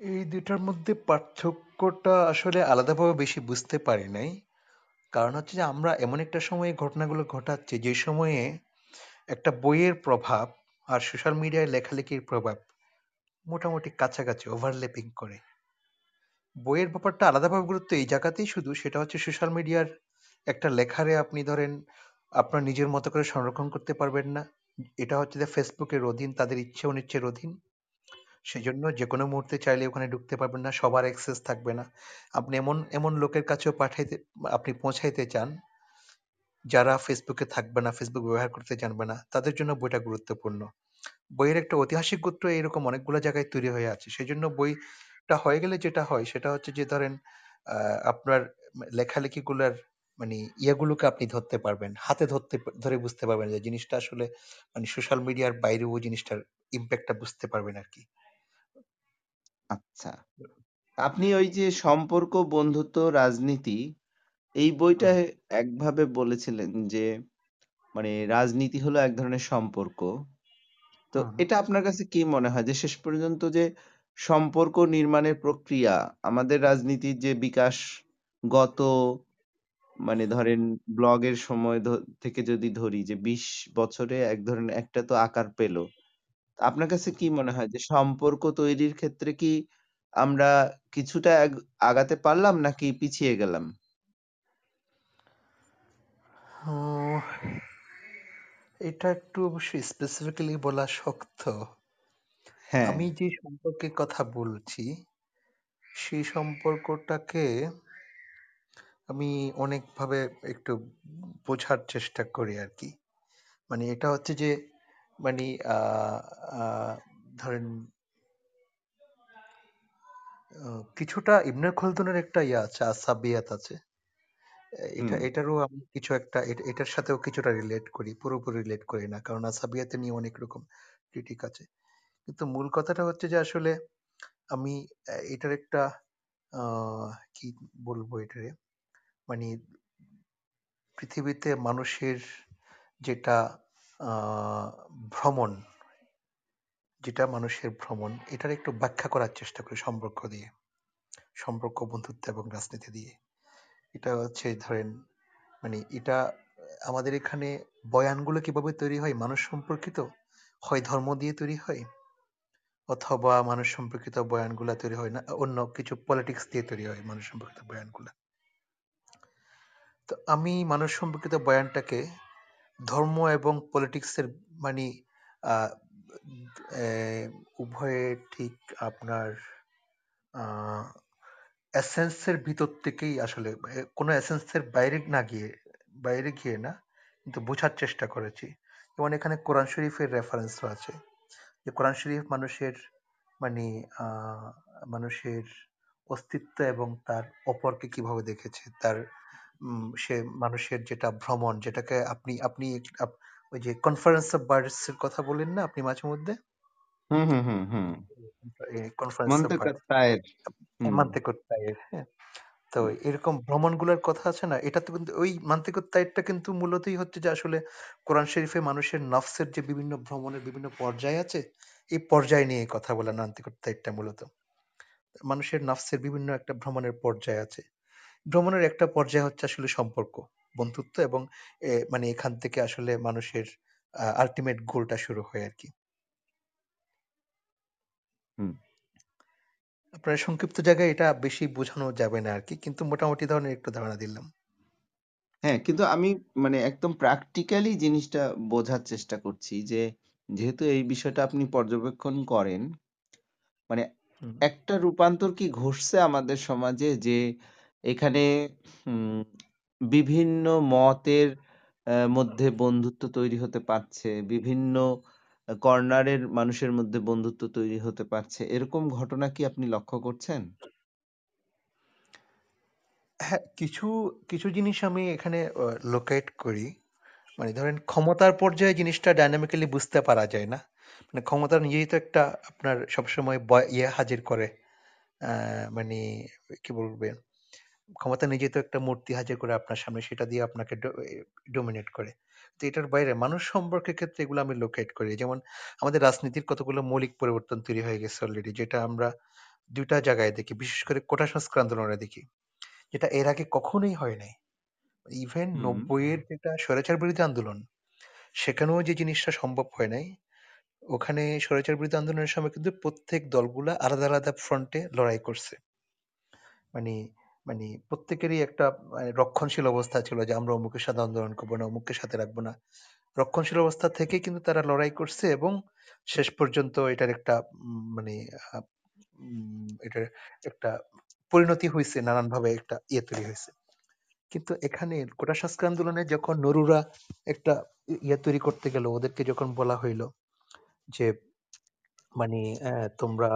এই ২ টার মধ্যে পার্থক্যটা আসলে আলাদাভাবে বেশি বুঝতে পারি নাই। কারণ হচ্ছে যে আমরা এমন একটা সময়ে ঘটনাগুলো ঘটাচ্ছি যে সময়ে একটা বইয়ের প্রভাব আর সোশ্যাল মিডিয়ায় লেখালেখির প্রভাব মোটামুটি কাছাকাছি ওভারল্যাপিং করে। বইয়ের ব্যাপারটা আলাদাভাবে গুরুত্ব এই জায়গাতেই শুধু, সেটা হচ্ছে সোশ্যাল মিডিয়ার একটা লেখারে আপনি ধরেন আপনার নিজের মতো করে সংরক্ষণ করতে পারবেন না। এটা হচ্ছে যে ফেসবুকের অধীন, তাদের ইচ্ছে অনিচ্ছের অধীন। সেজন্য যে কোনো মুহূর্তে চাইলে ওখানে ঢুকতে পারবেন না, সবার অ্যাক্সেস থাকবে না। আপনি এমন এমন লোকের কাছেও পাঠাইতে, আপনি পৌঁছাইতে চান যারা ফেসবুকে থাকবে না ফেসবুক ব্যবহার করতে জানবে না তাদের জন্য বইটা গুরুত্বপূর্ণ। বইয়ের একটা ঐতিহাসিক গুরুত্ব এরকম অনেকগুলো জায়গায় তৈরি হয়ে আছে। সেজন্য বইটা হয়ে গেলে যেটা হয় সেটা হচ্ছে যে ধরেন আহ, আপনার লেখালেখিগুলার মানে ইয়েগুলোকে আপনি ধরতে পারবেন। হাতে ধরতে ধরে বুঝতে পারবেন যে জিনিসটা আসলে মানে সোশ্যাল মিডিয়ার বাইরেও ওই জিনিসটার ইম্প্যাক্টটা বুঝতে পারবেন আর কি। আচ্ছা। আপনি ওই যে সম্পর্ক, বন্ধুত্ব, রাজনীতি এই হুম, বইটায় একভাবে বলেছিলেন যে মানে রাজনীতি হলো এক ধরনের সম্পর্ক। তো। এটা আপনার কাছে কি মনে হয় যে শেষ পর্যন্ত যে সম্পর্ক নির্মাণের প্রক্রিয়া আমাদের রাজনীতির যে বিকাশ গত মানে ধরেন ব্লগের সময় থেকে যদি ধরি যে ২০ বছরে এক ধরনের একটা তো আকার পেল। আপনার কাছে কি মনে হয় যে সম্পর্ক তৈরির ক্ষেত্রে কি আমরা কিছুটা আগাতে পারলাম নাকি পিছিয়ে গেলাম? এটা একটু অবশ্যই স্পেসিফিক্যালি বলা শক্ত। হ্যাঁ, আমি যে সম্পর্কের কথা বলছি সেই সম্পর্কটাকে আমি অনেকভাবে একটু বোঝার চেষ্টা করি আর কি। মানে এটা হচ্ছে যে মানে আহ, আহ, ধরেন আহ, কিছুটা ইবনে খলদুনের একটা ইয়ে আছে আসাবিয়াত আছে। এটা হুম, এটারও আমি কিছু একটা এট- এটার সাথেও কিছুটা রিলেট করি পুরোপুরি রিলেট করি না। কারণ আসাবিয়াতে নিয়ে অনেক রকম ক্রিটিক আছে। কিন্তু মূল কথাটা হচ্ছে যে আসলে আমি এটার একটা কি বলব এটারে? মানে পৃথিবীতে মানুষের যেটা আহ, ভ্রমণ যেটা মানুষের ভ্রমণ এটার একটু ব্যাখ্যা করার চেষ্টা করি সম্পর্ক দিয়ে। সম্পর্ক বন্ধুত্ব এবং রাজনীতি দিয়ে। এটা হচ্ছে ধরেন মানে এটা আমাদের এখানে বয়ানগুলো কীভাবে তৈরি হয়? মানুষ সম্পর্কিত হয় ধর্ম দিয়ে তৈরি হয়? অথবা মানুষ সম্পর্কিত বয়ানগুলো তৈরি হয় না অন্য কিছু পলিটিক্স দিয়ে তৈরি হয় মানুষ সম্পর্কিত বয়ানগুলো? তো আমি মানুষ সম্পর্কিত বয়ানটাকে ধর্ম এবং পলিটিক্সের মানে আহ, আহ, উভয়ে ঠিক আপনার এসেন্সের ভিতর থেকেই আসলে কোনো এসেন্সের বাইরে না গিয়ে, বাইরে গিয়ে না, কিন্তু বোঝার চেষ্টা করেছি। যেমন এখানে কোরআন শরীফের রেফারেন্সও আছে যে কোরআন শরীফ মানুষের মানে মানুষের অস্তিত্ব এবং তার অপরকে কীভাবে দেখেছে, তার সে মানুষের যেটা ভ্রমণ, যেটাকে আপনি আপনি ওই যে কনফারেন্স অফ বার্ডস এর কথা বলেন না আপনি মাঝে মধ্যে? কনফারেন্স মন্তেকাত তায়ের। হুম, হ্যাঁ। তো এরকম ভ্রমণগুলোর কথা আছে না? কিন্তু ওই কিন্তু মূলতই হচ্ছে যে আসলে কোরআন শরীফে মানুষের নফসের যে বিভিন্ন ভ্রমণের বিভিন্ন পর্যায় আছে এই পর্যায় নিয়ে কথা বলা নান্তিকুত্তাইটটা মূলত। মানুষের নফসের বিভিন্ন একটা ভ্রমণের পর্যায় আছে। ভ্রমণের একটা পর্যায় হচ্ছে আসলে সম্পর্ক বন্ধুত্ব এবং এ, মানে এখান থেকে আসলে মানুষের আলটিমেট গোলটা শুরু হয় আর কি। আপনার সংক্ষিপ্ত জায়গায় এটা বেশি বোঝানো যাবে না আর কি কিন্তু মোটামুটি ধরনের একটু ধারণা দিলাম। হ্যাঁ, কিন্তু আমি মানে একদম প্র্যাকটিক্যালি জিনিসটা বোঝার চেষ্টা করছি যে, যেহেতু এই বিষয়টা আপনি পর্যবেক্ষণ করেন, মানে একটা রূপান্তর কি ঘটছে আমাদের সমাজে যে এখানে বিভিন্ন মতের মধ্যে বন্ধুত্ব তৈরি হতে পারছে বিভিন্ন কর্নারের মানুষের মধ্যে বন্ধুত্ব তৈরি হতে পারছে। এরকম ঘটনা কি আপনি লক্ষ্য করছেন? হ্যাঁ কিছু কিছু জিনিস আমি এখানে লোকেট করি। মানে ধরেন ক্ষমতার পর্যায়ে জিনিসটা ডাইনামিক্যালি বুঝতে পারা যায় না। মানে ক্ষমতা নিজেই তো একটা আপনার সবসময় ইয়ে হাজির করে। মানে কি বলবে? ক্ষমতা নিজেই তো একটা মূর্তি হাজির করে আপনার সামনে, সেটা দিয়ে আপনাকে ডোমিনেট করে। তো এটার বাইরে মানুষ সম্পর্কের ক্ষেত্রে এগুলো আমি লোকেট করি। যেমন আমাদের রাজনীতির কতগুলো মৌলিক পরিবর্তন তৈরি হয়ে গেছে অলরেডি যেটা আমরা দুইটা জায়গায় দেখি বিশেষ করে কোটা সংস্কার আন্দোলনে দেখি যেটা এর আগে কখনোই হয় নাই। ইভেন হুম। নব্বইয়ের যেটা স্বৈরাচার বিরোধী আন্দোলন সেখানেও যে জিনিসটা সম্ভব হয় নাই ওখানে স্বৈরাচার বিরোধী আন্দোলনের সময় কিন্তু প্রত্যেক দলগুলা আলাদা আলাদা ফ্রন্টে লড়াই করছে। মানে মানে প্রত্যেকেরই একটা মানে রক্ষণশীল অবস্থা ছিল যে আমরা অমুকের সাথে আন্দোলন করব না অমুকের সাথে রাখব না। রক্ষণশীল অবস্থা থেকে কিন্তু তারা লড়াই করছে এবং শেষ পর্যন্ত এটার একটা মানে এটার একটা পরিণতি হয়েছে নানান ভাবে একটা ইয়ে তৈরি হয়েছে কিন্তু এখানে কোটা সংস্কার আন্দোলনে যখন নরুরা একটা ইয়ে তৈরি করতে গেল, ওদেরকে যখন বলা হইল যে মানে আহ, তোমরা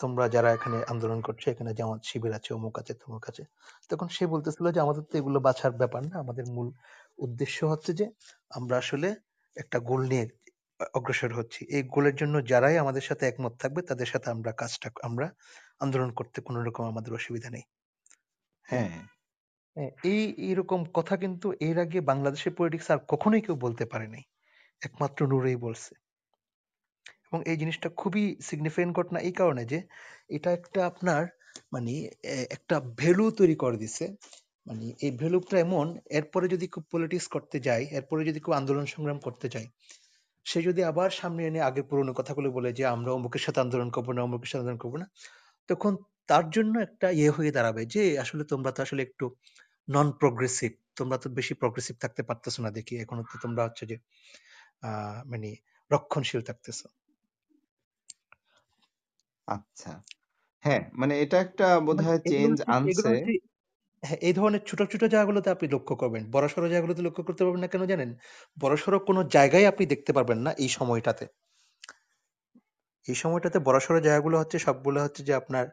তোমরা যারা এখানে আন্দোলন করছ এখানে জামাত শিবির আছে অমুক আছে তমুক আছে তখন সে বলতেছিল যে আমাদের তো এগুলো বাছার ব্যাপার না। আমাদের মূল উদ্দেশ্য হচ্ছে যে আমরা আসলে একটা গোল নিয়ে অগ্রসর হচ্ছি। এই গোলের জন্য যারাই আমাদের সাথে একমত থাকবে তাদের সাথে আমরা কাজটা আমরা আন্দোলন করতে কোনো রকম আমাদের অসুবিধা নেই। হ্যাঁ? হ্যাঁ হ্যাঁ, এই এইরকম কথা কিন্তু এর আগে বাংলাদেশের পলিটিক্স আর কখনোই কেউ বলতে পারে নাই একমাত্র নূরেই বলছে। এবং এই জিনিসটা খুবই সিগনিফিকেন্ট ঘটনা এই কারণে যে এটা একটা আপনার মানে একটা ভ্যালু তৈরি করে দিছে। মানে এই ভ্যালুটা এমন, এরপরে যদি কেউ পলিটিক্স করতে যায় এরপরে যদি কেউ আন্দোলন সংগ্রাম করতে যায় সে যদি আবার সামনে এনে আগের পুরোনো কথাগুলো বলে যে আমরা অমুকের সাথে আন্দোলন করব না, অমুকের সাথে আন্দোলন করব না, তখন তার জন্য একটা ইয়ে হয়ে দাঁড়াবে যে আসলে তোমরা তো আসলে একটু নন প্রগ্রেসিভ তোমরা তো বেশি প্রগ্রেসিভ থাকতে পারতেছো না দেখি। এখনও তো তোমরা হচ্ছে যে, আহ মানে রক্ষণশীল থাকতেছো। আচ্ছা। হ্যাঁ মানে এটা একটা মানে বোধহয় এগুলো চেঞ্জ হচ্ছে এগুলো আনছে। হচ্ছে হ্যাঁ, এই ধরনের ছোট ছোট জায়গাগুলোতে আপনি লক্ষ্য করবেন। বড়সড় জায়গাগুলোতে লক্ষ্য করতে পারবেন না কেন জানেন? বড়সড় কোনো জায়গায় আপনি দেখতে পারবেন না এই সময়টাতে। এই সময়টাতে বড়সড় জায়গাগুলো হচ্ছে সবগুলো হচ্ছে যে আপনার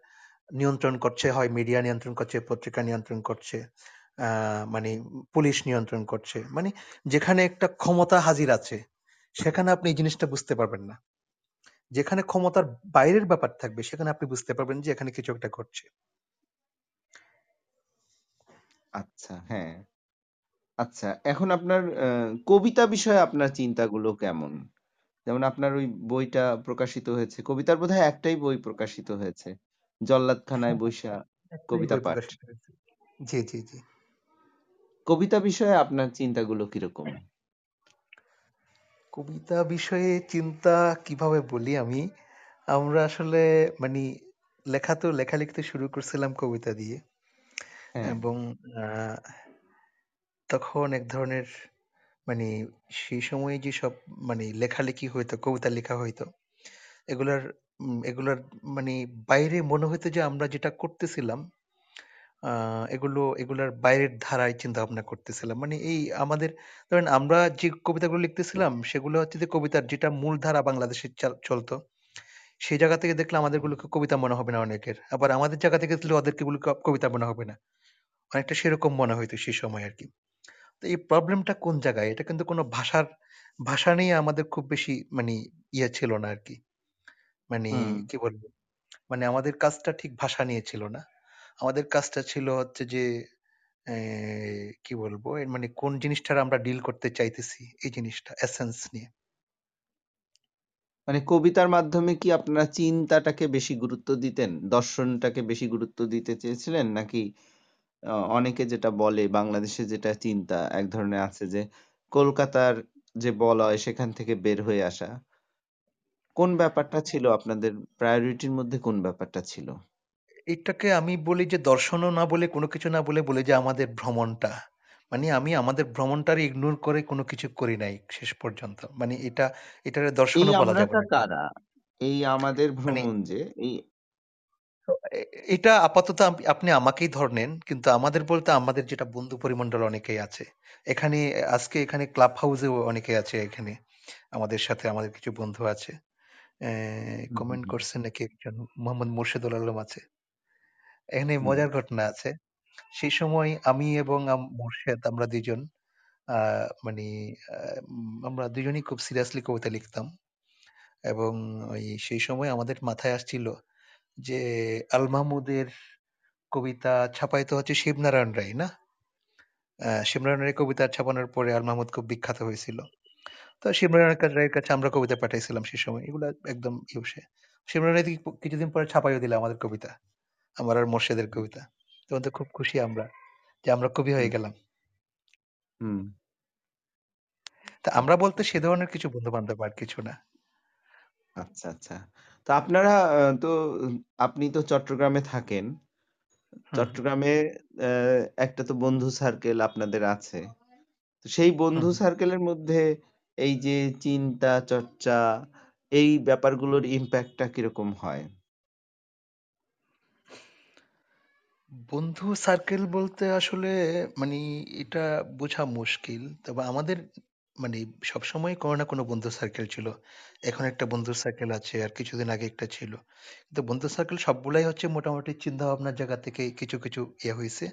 নিয়ন্ত্রণ করছে হয় মিডিয়া নিয়ন্ত্রণ করছে পত্রিকা নিয়ন্ত্রণ করছে আহ, মানে পুলিশ নিয়ন্ত্রণ করছে। মানে যেখানে একটা ক্ষমতা হাজির আছে সেখানে আপনি এই জিনিসটা বুঝতে পারবেন না। যেখানে ক্ষমতার বাইরের ব্যাপার থাকবে সেখানে আপনি বুঝতে পারবেন যে এখানে কিছু একটা ঘটছে আচ্ছা, হ্যাঁ। আচ্ছা, এখন আপনার আ কবিতা বিষয়ে আপনার চিন্তাগুলো কেমন? যেমন আপনার ওই বইটা প্রকাশিত হয়েছে। কবিতার বোধহয় একটাই বই প্রকাশিত হয়েছে। জল্লাদখানায় বইসা একটাই কবিতা বই পাঠ। প্রকাশিত হয়েছে জি জি জি কবিতা বিষয়ে আপনার চিন্তাগুলো কীরকম? কবিতা বিষয়ে চিন্তা কীভাবে বলি আমি? আমরা আসলে মানে লেখা তো লেখা লিখতে শুরু করছিলাম কবিতা দিয়ে। হ্যাঁ, এবং আহ, তখন এক ধরনের মানে সেই সময়ে যে সব মানে লেখালেখি হইতো কবিতা লেখা হইতো এগুলার উম, এগুলার মানে বাইরে মনে হইতো যে আমরা যেটা করতেছিলাম আহ, এগুলো এগুলার বাইরের ধারায় চিন্তা ভাবনা করতেছিলাম। মানে এই আমাদের ধরেন আমরা যে কবিতাগুলো লিখতেছিলাম সেগুলো হচ্ছে যে কবিতার যেটা মূল ধারা বাংলাদেশে চাল- চলতো সেই জায়গা থেকে দেখলে আমাদের গুলোকে কবিতা মনে হবে না অনেকের। আবার আমাদের জায়গা থেকে দেখলে ওদেরকে গুলো কবিতা মনে হবে না। অনেকটা সেরকম মনে হইতো সেই সময় আর কি তো এই প্রবলেমটা কোন জায়গায়? এটা কিন্তু কোনো ভাষার ভাষা নিয়ে আমাদের খুব বেশি মানে ইয়ে ছিল না আর কি মানে হুম। কি বলব? মানে আমাদের কাজটা ঠিক ভাষা নিয়ে ছিল না। আমাদের কাজটা ছিল হচ্ছে যে কি বলব মানে কোন জিনিসটার আমরা ডিল করতে চাইতেছি, এই জিনিসটা এসেন্স নিয়ে মানে কবিতার মাধ্যমে কি আপনারা চিন্তাটাকে বেশি গুরুত্ব দিতেন? দর্শনটাকে বেশি গুরুত্ব দিতে চেয়েছিলেন? নাকি অনেকে যেটা বলে, বাংলাদেশে যেটা চিন্তা, এক ধরনের আছে যে, কলকাতার যে বলয়, সেখান থেকে বের হয়ে আসা। কোন ব্যাপারটা ছিল আপনাদের প্রায়োরিটির মধ্যে কোন ব্যাপারটা ছিল? এটাকে আমি বলি যে দর্শনও না বলে কোনো কিছু না বলে বলি যে আমাদের ভ্রমণটা। মানে আমি আমাদের ভ্রমণটারে ইগনোর করে কোনো কিছু করি নাই শেষ পর্যন্ত। মানে এটা এটার এই দর্শনও বলা যাবে আমরাটা না। কারা? এই আমাদের মানে ভ্রমণ যে এই তো এ- এটা আপাতত আপ- আপনি আমাকেই ধর নেন কিন্তু আমাদের বলতে আমাদের যেটা বন্ধু পরিমণ্ডল অনেকেই আছে। এখানে আজকে এখানে ক্লাব হাউসেও অনেকে আছে এখানে আমাদের সাথে আমাদের কিছু বন্ধু আছে। হুম, হুম, কমেন্ট হুম, করছেন নাকি একজন? মোহাম্মদ মোর্শেদুল আলম আছে। এখানে হুম, মজার ঘটনা আছে। সেই সময় আমি এবং আম- মোর্শেদ আমরা দুইজন আহ, মানে উম, আমরা দুজনই খুব সিরিয়াসলি কবিতা লিখতাম। এবং ওই সেই সময় আমাদের মাথায় আসছিল যে আল মাহমুদের কবিতা ছাপাইতো হচ্ছে শিবনারায়ণ রায় না? শিবনারায়ণ রায়ের কবিতা ছাপানোর পরে আল মাহমুদ খুব বিখ্যাত হয়েছিল। তো শিবনারায়ণ কা- রায়ের কাছে আমরা কবিতা পাঠাইছিলাম সেই সময়। এগুলা একদম ইউসে শিবনারায়ণ রায় কিছুদিন পরে ছাপাইও দিল আমাদের কবিতা। আমার আর মোর্শেদের কবিতা তখন তো খুব খুশি আমরা যে আমরা কবি হয়ে গেলাম তা আমরা বলতে সে ধরনের কিছু বন্ধু বান্ধব আর কিছু না আচ্ছা, আচ্ছা। তো আপনারা তো আপনি তো চট্টগ্রামে থাকেন। চট্টগ্রামে একটা তো বন্ধু সার্কেল আপনাদের আছে। তো সেই বন্ধু সার্কেলের মধ্যে এই যে চিন্তা, চর্চা এই ব্যাপারগুলোর ইমপ্যাক্টটা কীরকম হয়? বন্ধু সার্কেল বলতে আসলে মানে এটা বোঝা মুশকিল। তবে আমাদের মানে সবসময় কোনো না কোনো বন্ধু সার্কেল ছিল। এখন একটা বন্ধু সার্কেল আছে আর কিছুদিন আগে একটা ছিল। কিন্তু বন্ধু সার্কেল সবগুলাই হচ্ছে মোটামুটি চিন্তা ভাবনার জায়গা থেকে কিছু কিছু ইয়ে হয়েছে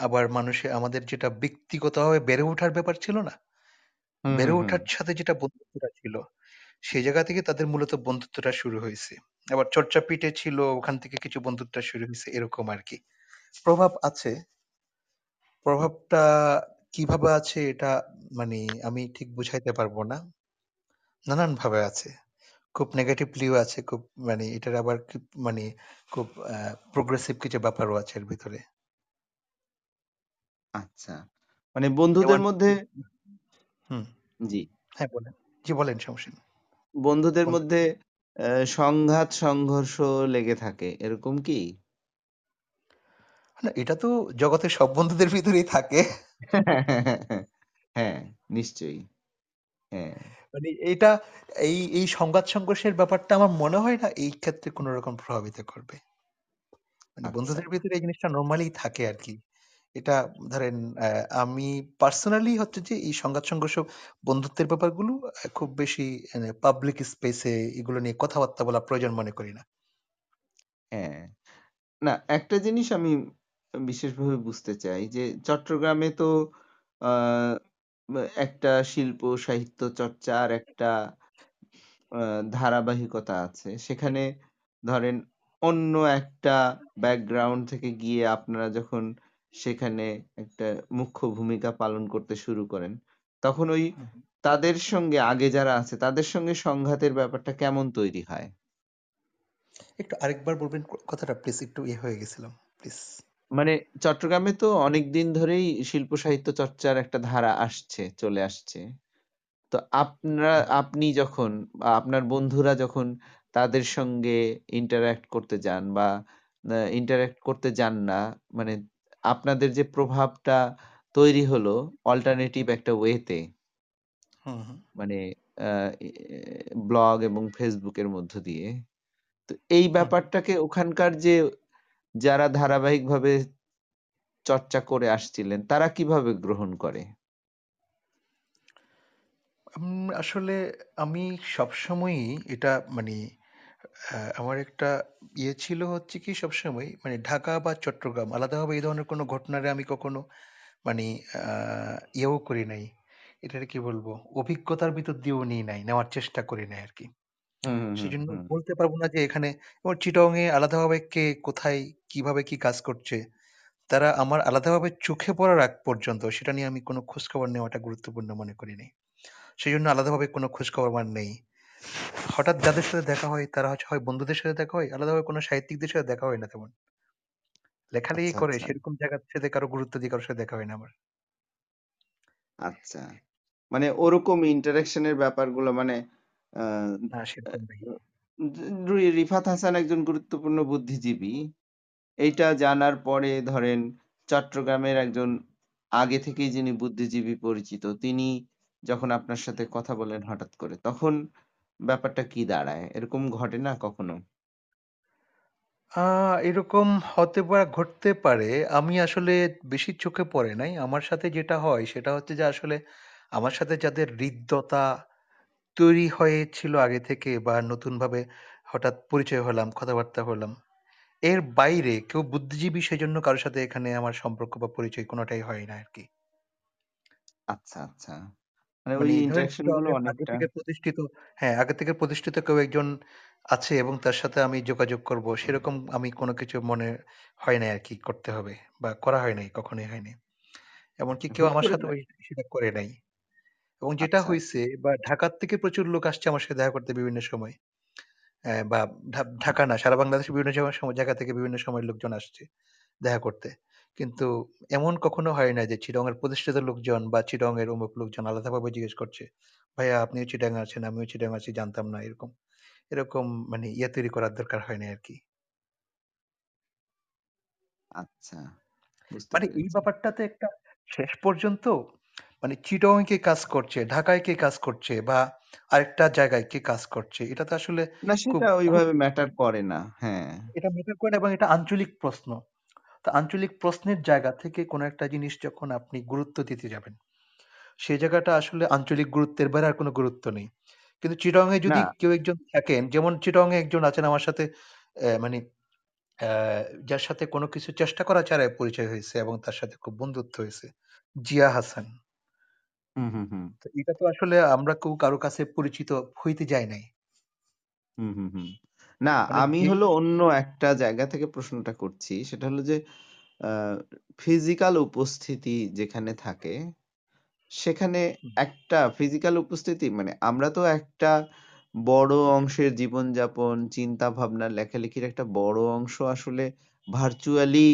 আবার মানুষে আমাদের যেটা ব্যক্তিগতভাবে বেড়ে ওঠার ব্যাপার ছিল না? হুম, বেড়ে হুম, হুম। ওঠার সাথে যেটা বন্ধুত্বটা ছিল সেই জায়গা থেকে তাদের মূলত বন্ধুত্বটা শুরু হয়েছে আবার চর্চাপীঠে ছিল ওখান থেকে কিছু বন্ধুত্ব শুরু হয়েছে এরকম আর কি। প্রভাব আছে? প্রভাবটা কীভাবে আছে এটা মানে আমি ঠিক বুঝাইতে পারব না। নানান ভাবে আছে। খুব নেগেটিভলিও আছে খুব মানে এটার আবার খুব মানে খুব প্রোগ্রেসিভ কিছু ব্যাপারও আছে এর ভিতরে। আচ্ছা। মানে বন্ধুদের যেমন মধ্যে হুম। জি, হ্যাঁ বলেন। জি বলেন সমস্যা নেই। বন্ধুদের বন্ধু মধ্যে অ্যা সংঘাত সংঘর্ষ লেগে থাকে। এরকম কি? না এটা তো জগতের সব বন্ধুদের ভিতরেই থাকে হ্যাঁ, নিশ্চয়ই। হ্যাঁ, মানে এটা এই এই সংবাদ সংঘর্ষের ব্যাপারটা আমার মনে হয় না এই ক্ষেত্রে কোনো রকম প্রভাবিত করবে মানে আচ্ছা। বন্ধুদের ভিতরে এই জিনিসটা নর্মালি থাকে আর কি এটা ধরেন আহ, আমি পার্সোনালি হচ্ছে যে এই সংঘাত সংঘর্ষ বন্ধুত্বের ব্যাপারগুলো আহ, খুব বেশি পাবলিক স্পেসে এগুলো নিয়ে কথাবার্তা বলা প্রয়োজন মনে করি না হ্যাঁ। না একটা জিনিস আমি বিশেষভাবে বুঝতে চাই যে চট্টগ্রামে তো আ একটা শিল্প সাহিত্য চর্চার একটা আ ধারাবাহিকতা আছে। সেখানে ধরেন অন্য একটা ব্যাকগ্রাউন্ড থেকে গিয়ে আপনারা যখন সেখানে একটা মুখ্য ভূমিকা পালন করতে শুরু করেন, তখন ওই। তাদের সঙ্গে আগে যারা আছে তাদের সঙ্গে সংঘাতের ব্যাপারটা কেমন তৈরি হয়? একটু আরেকবার বলবেন কথাটা প্লিজ একটু ইয়ে হয়ে গেছিলাম। প্লিজ। মানে চট্টগ্রামে তো অনেকদিন ধরেই শিল্প সাহিত্য চর্চার একটা ধারা আসছে, চলে আসছে। তো আপনারা আপনি যখন বা আপনার বন্ধুরা যখন তাদের সঙ্গে interact করতে যান বা interact করতে যান না, মানে আপনাদের যে প্রভাবটা তৈরি হলো alternative একটা ওয়েতে হুম, হুম, মানে ব্লগ এবং Facebook এর মধ্য দিয়ে। তো এই। ব্যাপারটাকে ওখানকার যে যারা ধারাবাহিকভাবে চর্চা করে আসছিলেন, তারা কীভাবে গ্রহণ করে? আসলে আমি সবসময়ই এটা মানে আমার একটা ইয়ে ছিল হচ্ছে কি সবসময় মানে ঢাকা বা চট্টগ্রাম আলাদাভাবে এই ধরনের কোনো ঘটনারে আমি কখনো মানে ইয়েও করি নাই। এটারে কি বলব? অভিজ্ঞতার ভিতর দিয়েও নিই নাই, নেওয়ার চেষ্টা করি নাই আরকি। হুম, হুম, হুম, সেজন্য হুম। বলতে পারব না যে এখানে এবং চিটং এ আলাদাভাবে কে কোথায় কীভাবে কি কাজ করছে, তারা আমার আলাদাভাবে চোখে পড়ার আগ পর্যন্ত সেটা নিয়ে আমি কোনো খোঁজখবর নেওয়াটা গুরুত্বপূর্ণ মনে করিনি। সেজন্য আলাদাভাবে কোনো খোঁজখবর আমার নেই। হঠাৎ যাদের সাথে দেখা হয় তারা হচ্ছে হয় বন্ধুদের সাথে দেখা হয়, আলাদাভাবে কোনো সাহিত্যিকদের সাথে দেখা হয় না তেমন। লেখালেখি আচ্ছা, করে আচ্ছা, সেরকম জায়গার সাথে কারও গুরুত্ব দিয়ে কারও সাথে দেখা হয় না আমার। আচ্ছা। মানে ওরকম interaction এর ব্যাপারগুলো মানে না সেরকম নেই। রিফাত হাসান একজন গুরুত্বপূর্ণ বুদ্ধিজীবী। এইটা জানার পরে ধরেন চট্টগ্রামের একজন আগে থেকেই যিনি বুদ্ধিজীবী পরিচিত, তিনি যখন আপনার সাথে কথা বলেন হঠাৎ করে, তখন ব্যাপারটা কি দাঁড়ায়? এরকম ঘটে না কখনো? আ এরকম হতে পারে ঘটতে পারে। আমি আসলে বেশি চোখে পড়ে নাই। আমার সাথে যেটা হয় সেটা হচ্ছে যে আসলে আমার সাথে যাদের হৃদ্যতা তৈরি হয়েছিল আগে থেকে বা নতুনভাবে হঠাৎ পরিচয় হলাম, কথাবার্তা হলাম। এর বাইরে কেউ বুদ্ধিজীবী সেজন্য কারোর সাথে এখানে আমার সম্পর্ক বা পরিচয় কোনটাই হয় না আরকি। আচ্ছা, আচ্ছা। মানে ওই মানে ধরেনগুলো আগে অনেকটা থেকে প্রতিষ্ঠিত হ্যাঁ, আগে থেকে প্রতিষ্ঠিত কেউ একজন আছে এবং তার সাথে আমি যোগাযোগ করব সেরকম আমি কোনো কিছু মনে হয় নাই আরকি করতে হবে বা করা হয় নাই, কখনোই হয়নি। এমনকি কেউ আমার সাথে সেটা করে নাই। এবং যেটা আচ্ছা, হইছে বা ঢাকার থেকে প্রচুর লোক আসছে আমার সাথে দেখা করতে বিভিন্ন সময়। অ্যা বা ঢা ঢাকা না সারা বাংলাদেশের বিভিন্ন জায়গা সময় জায়গা থেকে বিভিন্ন সময়ের লোকজন আসছে দেখা করতে। কিন্তু এমন কখনো হয় নাই যে চিটগং এর প্রতিষ্ঠিত লোকজন বা চিটগং এর অমুক লোকজন আলাদাভাবে জিজ্ঞেস করছে, "ভাইয়া আপনিও চিটাগাং আছেন, আমিও চিটাগাং আছি জানতাম না" এরকম। এরকম মানে ইয়ে তৈরি করার দরকার হয় নাই আরকি। আচ্ছা বুঝতে মানে এই পেরেছি। ব্যাপারটাতে একটা শেষ পর্যন্ত মানে চিটগং কে কাজ করছে, ঢাকায় কে কাজ করছে বা আরেকটা জায়গায় কে কাজ করছে এটা তো আসলে না খুব, সেটা ওইভাবে ম্যাটার করে না। হ্যাঁ। এটা ম্যাটার করে না এবং এটা আঞ্চলিক প্রশ্ন। তো আঞ্চলিক প্রশ্নের জায়গা থেকে কোনো একটা জিনিস যখন আপনি গুরুত্ব দিতে যাবেন, সেই জায়গাটা আসলে আঞ্চলিক গুরুত্বের বাইরে আর কোনো গুরুত্ব নেই। কিন্তু চিটগং এ যদি কেউ একজন থাকেন, যেমন চিটগং এ একজন আছেন আমার সাথে মানে যার সাথে কোনো কিছু চেষ্টা করা ছাড়াই পরিচয় হয়েছে এবং তার সাথে খুব বন্ধুত্ব হয়েছে। জিয়া হাসান। হুম, হুম, হুম। তো এটা তো আসলে আমরা কেউ কারও কাছে পরিচিত হইতে যাই নাই। হুম, হুম, হুম। না, মানে আমি যে হলো অন্য একটা জায়গা থেকে প্রশ্নটা করছি। সেটা হলো যে আ ফিজিক্যাল উপস্থিতি যেখানে থাকে, সেখানে হুম, একটা ফিজিক্যাল উপস্থিতি মানে আমরা তো একটা বড় অংশের জীবনযাপন, চিন্তাভাবনা, লেখালেখির একটা বড় অংশ আসলে ভার্চুয়ালি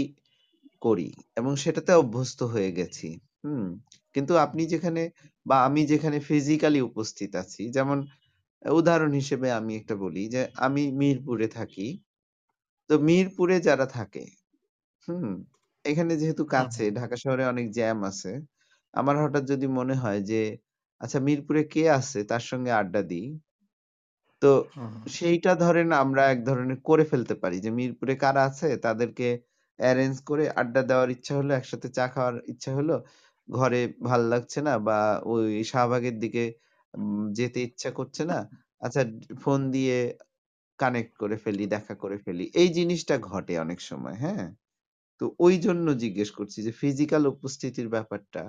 করি এবং সেটাতে অভ্যস্ত হয়ে গেছি। হুম? কিন্তু আপনি যেখানে বা আমি যেখানে ফিজিক্যালি উপস্থিত আছি, যেমন উদাহরণ হিসেবে আমি একটা বলি যে আমি মিরপুরে থাকি। তো মিরপুরে যারা থাকে, হুম? এখানে যেহেতু কাছে ঢাকা শহরে অনেক জ্যাম আছে। আমার হঠাৎ যদি মনে হয় যে আচ্ছা মিরপুরে কে আছে তার সঙ্গে আড্ডা দিই। তো সেইটা ধরেন আমরা এক ধরনের করে ফেলতে পারি যে মিরপুরে কারা আছে তাদেরকে এরেঞ্জ করে আড্ডা দেওয়ার ইচ্ছা হলো, একসাথে চা খাওয়ার ইচ্ছা হলো। ঘরে ভালো লাগছে না বা ওই শাহবাগের দিকে উম যেতে ইচ্ছা করছে না। আচ্ছা ফোন দিয়ে কানেক্ট করে ফেলি, দেখা করে ফেলি। এই জিনিসটা ঘটে অনেক সময়, হ্যাঁ? তো ঐজন্য জিজ্ঞেস করছি যে ফিজিক্যাল উপস্থিতির ব্যাপারটা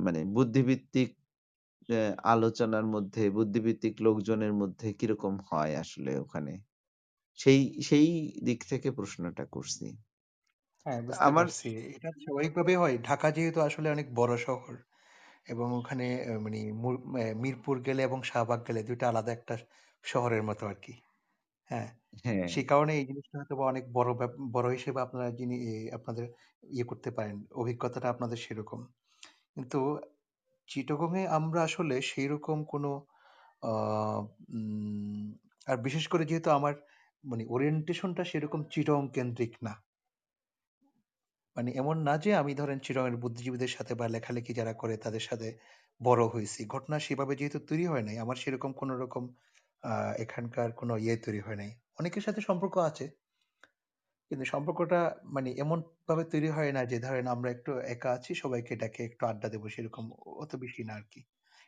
মানে বুদ্ধিবৃত্তিক অ্যা আলোচনার মধ্যে, বুদ্ধিবৃত্তিক লোকজনের মধ্যে কীরকম হয় আসলে ওখানে? সেই সেই দিক থেকে প্রশ্নটা করছি। হ্যাঁ, বুঝতে আমার পারছি। এটা স্বাভাবিকভাবেই হয়। ঢাকা যেহেতু আসলে অনেক বড় শহর এবং ওখানে আ মানে মিরপুর গেলে এবং শাহবাগ গেলে ২ টা আলাদা একটা শহরের মতো আরকি। হ্যাঁ? হ্যাঁ, সেই কারণে এই জিনিসটা হয়তোবা অনেক বড় ব্যাপ বড় হিসেবে আপনারা যিনি এ আপনাদের ইয়ে করতে পারেন। অভিজ্ঞতাটা আপনাদের সেরকম। কিন্তু চিটাগং এ আমরা আসলে সেইরকম কোনো আ উম আর বিশেষ করে যেহেতু আমার মানে ওরিয়েন্টেশনটা সেরকম চিটাগং কেন্দ্রিক না। মানে এমন না যে আমি ধরেন চিটাগংয়ের বুদ্ধিজীবীদের সাথে বা লেখালেখি যারা করে তাদের সাথে বড় হইছি। ঘটনা সেভাবে যেহেতু তৈরি হয় নাই, আমার সেরকম কোন রকম আ এখানকার কোন ইয়ে তৈরি হয় নাই। অনেকের সাথে সম্পর্ক আছে। কিন্তু সম্পর্কটা মানে এমনভাবে তৈরি হয় না যে ধরেন আমরা একটু একা আছি, সবাইকে ডেকে একটু আড্ডা দেবো সেরকম অত বেশি না আরকি।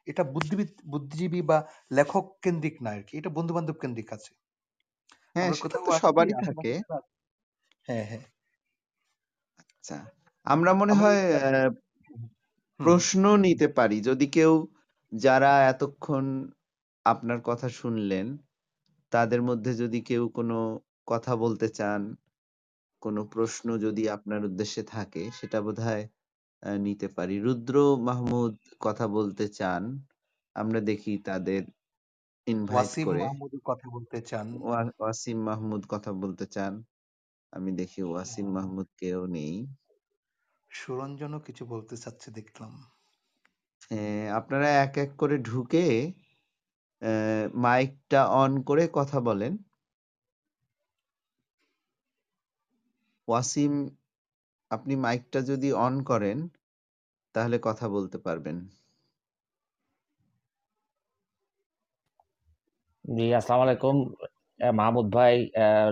এটা বুদ্ধিবিদ বুদ্ধিজীবী বা লেখক কেন্দ্রিক না আর কি এটা বন্ধু-বান্ধব কেন্দ্রিক আছে। হ্যাঁ আমরা সেটা কোথাও তো আসছি সবারই থাকে। আশেপাশে হ্যাঁ, হ্যাঁ। আচ্ছা। আমরা মনে হয়। প্রশ্ন নিতে পারি। যদি কেউ যারা এতক্ষণ আপনার কথা শুনলেন, তাদের মধ্যে যদি কেউ কোনো কথা বলতে চান, কোনো প্রশ্ন যদি আপনার উদ্দেশ্যে থাকে সেটা বোধহয় নিতে পারি। রুদ্র মাহমুদ কথা বলতে চান। আমরা দেখি তাদের ইনভাইট ওয়াসিম করে। কথা বলতে চান। ওয়া ওয়াসিম মাহমুদ কথা বলতে চান। আমি দেখি ওয়াসিম মাহমুদকেও নেই। সুরঞ্জনও কিছু বলতে চাচ্ছে দেখলাম। হ্যাঁ, আপনারা এক, এক করে ঢুকে মাইকটা অন করে কথা বলেন। ওয়াসিম আপনি মাইকটা যদি অন করেন, তাহলে কথা বলতে পারবেন। জি, আসসালামু আলাইকুম। মাহমুদ ভাই,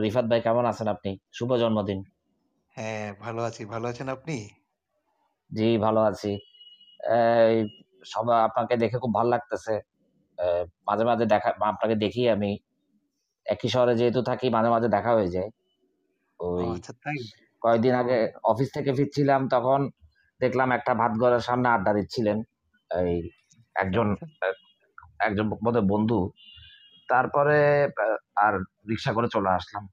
রিফাত ভাই কেমন আছেন আপনি? শুভ জন্মদিন। হ্যাঁ, ভালো আছি। ভালো আছেন আপনি? জি, ভালো আছি। এই সবা আপনাকে দেখে খুব ভালো লাগতেছে। মাঝে, মাঝে দেখা আপনাকে দেখি আমি। একই শহরে যেহেতু থাকি মাঝে, মাঝে দেখা হয়ে যায়। ওই আচ্ছা কয়েকদিন আগে অফিস থেকে ফিরছিলাম তখন দেখলাম একটা ভাত ঘরের সামনে আড্ডা দিচ্ছিলেন। এই একজন আচ্ছা। একজন বোধহয় বন্ধু। তারপরে আর রিক্সা করে চলে আসলাম।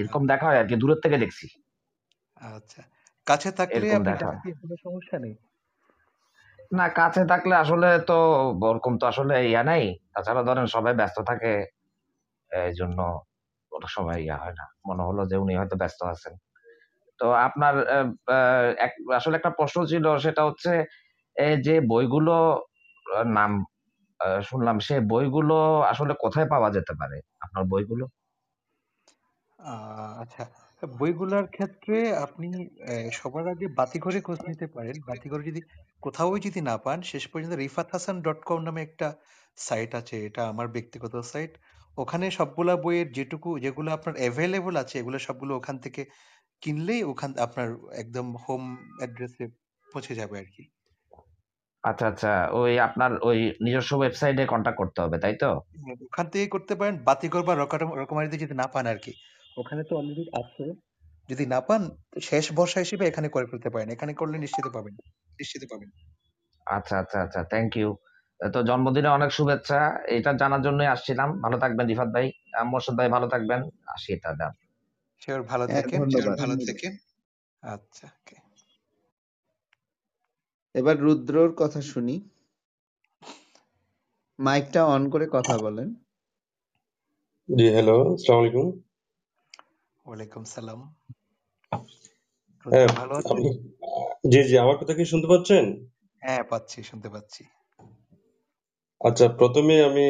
এরকম দেখা হয় আরকি দূরের থেকে দেখছি। আচ্ছা। কাছে থাকলে। কোনো সমস্যা নেই? না কাছে থাকলে আসলে তো ওরকম তো আসলে ইয়া নাই। তাছাড়া ধরেন সবাই ব্যস্ত থাকে। এইজন্য অনেক সবাই ইয়া হয় না। মনে হলো যে উনি হয়তো ব্যস্ত আছেন। তো আপনার আসলে একটা প্রশ্ন ছিল সেটা হচ্ছে যে বইগুলো নাম শুনলাম সে বইগুলো আসলে কোথায় পাওয়া যেতে পারে? আপনার বইগুলো? আচ্ছা। বইগুলার ক্ষেত্রে আপনি সবার আগে বাতিঘরে খোঁজ নিতে পারেন। বাতিঘরে যদি কোথাও যদি না পান, শেষ পর্যন্ত rifathasan.com নামে একটা সাইট আছে। এটা আমার ব্যক্তিগত সাইট। ওখানে সবগুলা বইয়ের যেটুকু যেগুলো আপনার এভেইলেবল আছে, এগুলো সবগুলো ওখান থেকে কিনলেই ওখান আপনার একদম হোম অ্যাড্রেসে পৌঁছে যাবে আরকি। আচ্ছা, আচ্ছা। ওই আপনার ওই নিজস্ব ওয়েবসাইটে কনট্যাক্ট করতে হবে, তাই তো? হ্যাঁ, ওখান থেকে করতে পারেন। বাতিঘর বা রকমারিতে যদি না পান আরকি। ওখানে তো অলরেডি আছে। যদি না পান, শেষ ভরসা হিসেবে এখানে করে ফেলতে পারেন। এখানে করলে নিশ্চিত পাবেন। নিশ্চিত পাবেন। আচ্ছা, আচ্ছা, আচ্ছা। Thank you. তো জন্মদিনে অনেক শুভেচ্ছা। এটা জানার জন্যই আসছিলাম। ভালো থাকবেন রিফাত ভাই। মোরশেদ ভাই ভালো থাকবেন। আসি তাহলে। শিওর ভালো হ্যাঁ, থাকেন। ভালো থাকেন। আচ্ছা, ওকে। এবার রুদ্রর কথা শুনি। মাইকটা অন করে কথা বলেন। জি, হ্যালো। আসসালামু আলাইকুম। ওয়ালাইকুম সালাম। হ্যাঁ, ভালো আছেন? জি, জি। আমার কথা কি শুনতে পাচ্ছেন? হ্যাঁ, পাচ্ছি, শুনতে পাচ্ছি। আচ্ছা, প্রথমে আমি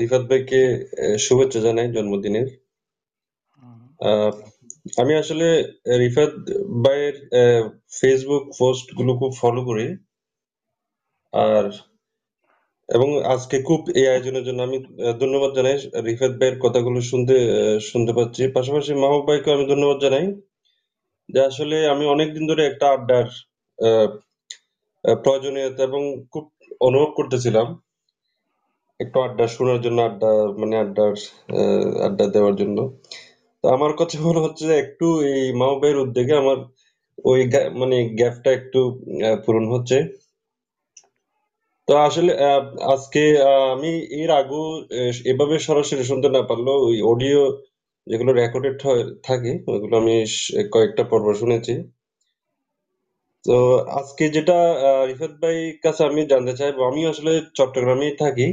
রিফাত ভাইকে শুভেচ্ছা জানাই জন্মদিনের। আমি আসলে রিফাত ভাইয়ের Facebook পোস্টগুলো খুব ফলো করি। আর, এবং আজকে খুব এই আয়োজনের জন্য আমি ধন্যবাদ জানাই। রিফাত ভাইয়ের কথাগুলো শুনতে শুনতে পাচ্ছি। পাশাপাশি মাহবুব ভাইকেও আমি ধন্যবাদ জানাই। যে আসলে আমি অনেকদিন ধরে একটা আড্ডার প্রয়োজনীয়তা এবং খুব অনুভব করতেছিলাম। একটু আড্ডা শোনার জন্য, আড্ডা মানে আড্ডার আড্ডা দেওয়ার জন্য তো আমার কাছে মনে হচ্ছে যে একটু এই মাও উদ্যোগে আমার ওই মানে গ্যাপটা একটু পূরণ হচ্ছে। তো আসলে আজকে আমি এর আগেও এভাবে সরাসরি শুনতে না পারলেও ওই অডিও যেগুলো রেকর্ডেড থাকে, ওগুলো আমি কয়েকটা পর্ব শুনেছি। তো আজকে যেটা রিফাত ভাই কাছে আমি জানতে চাইব আমি আসলে চট্টগ্রামেই থাকি।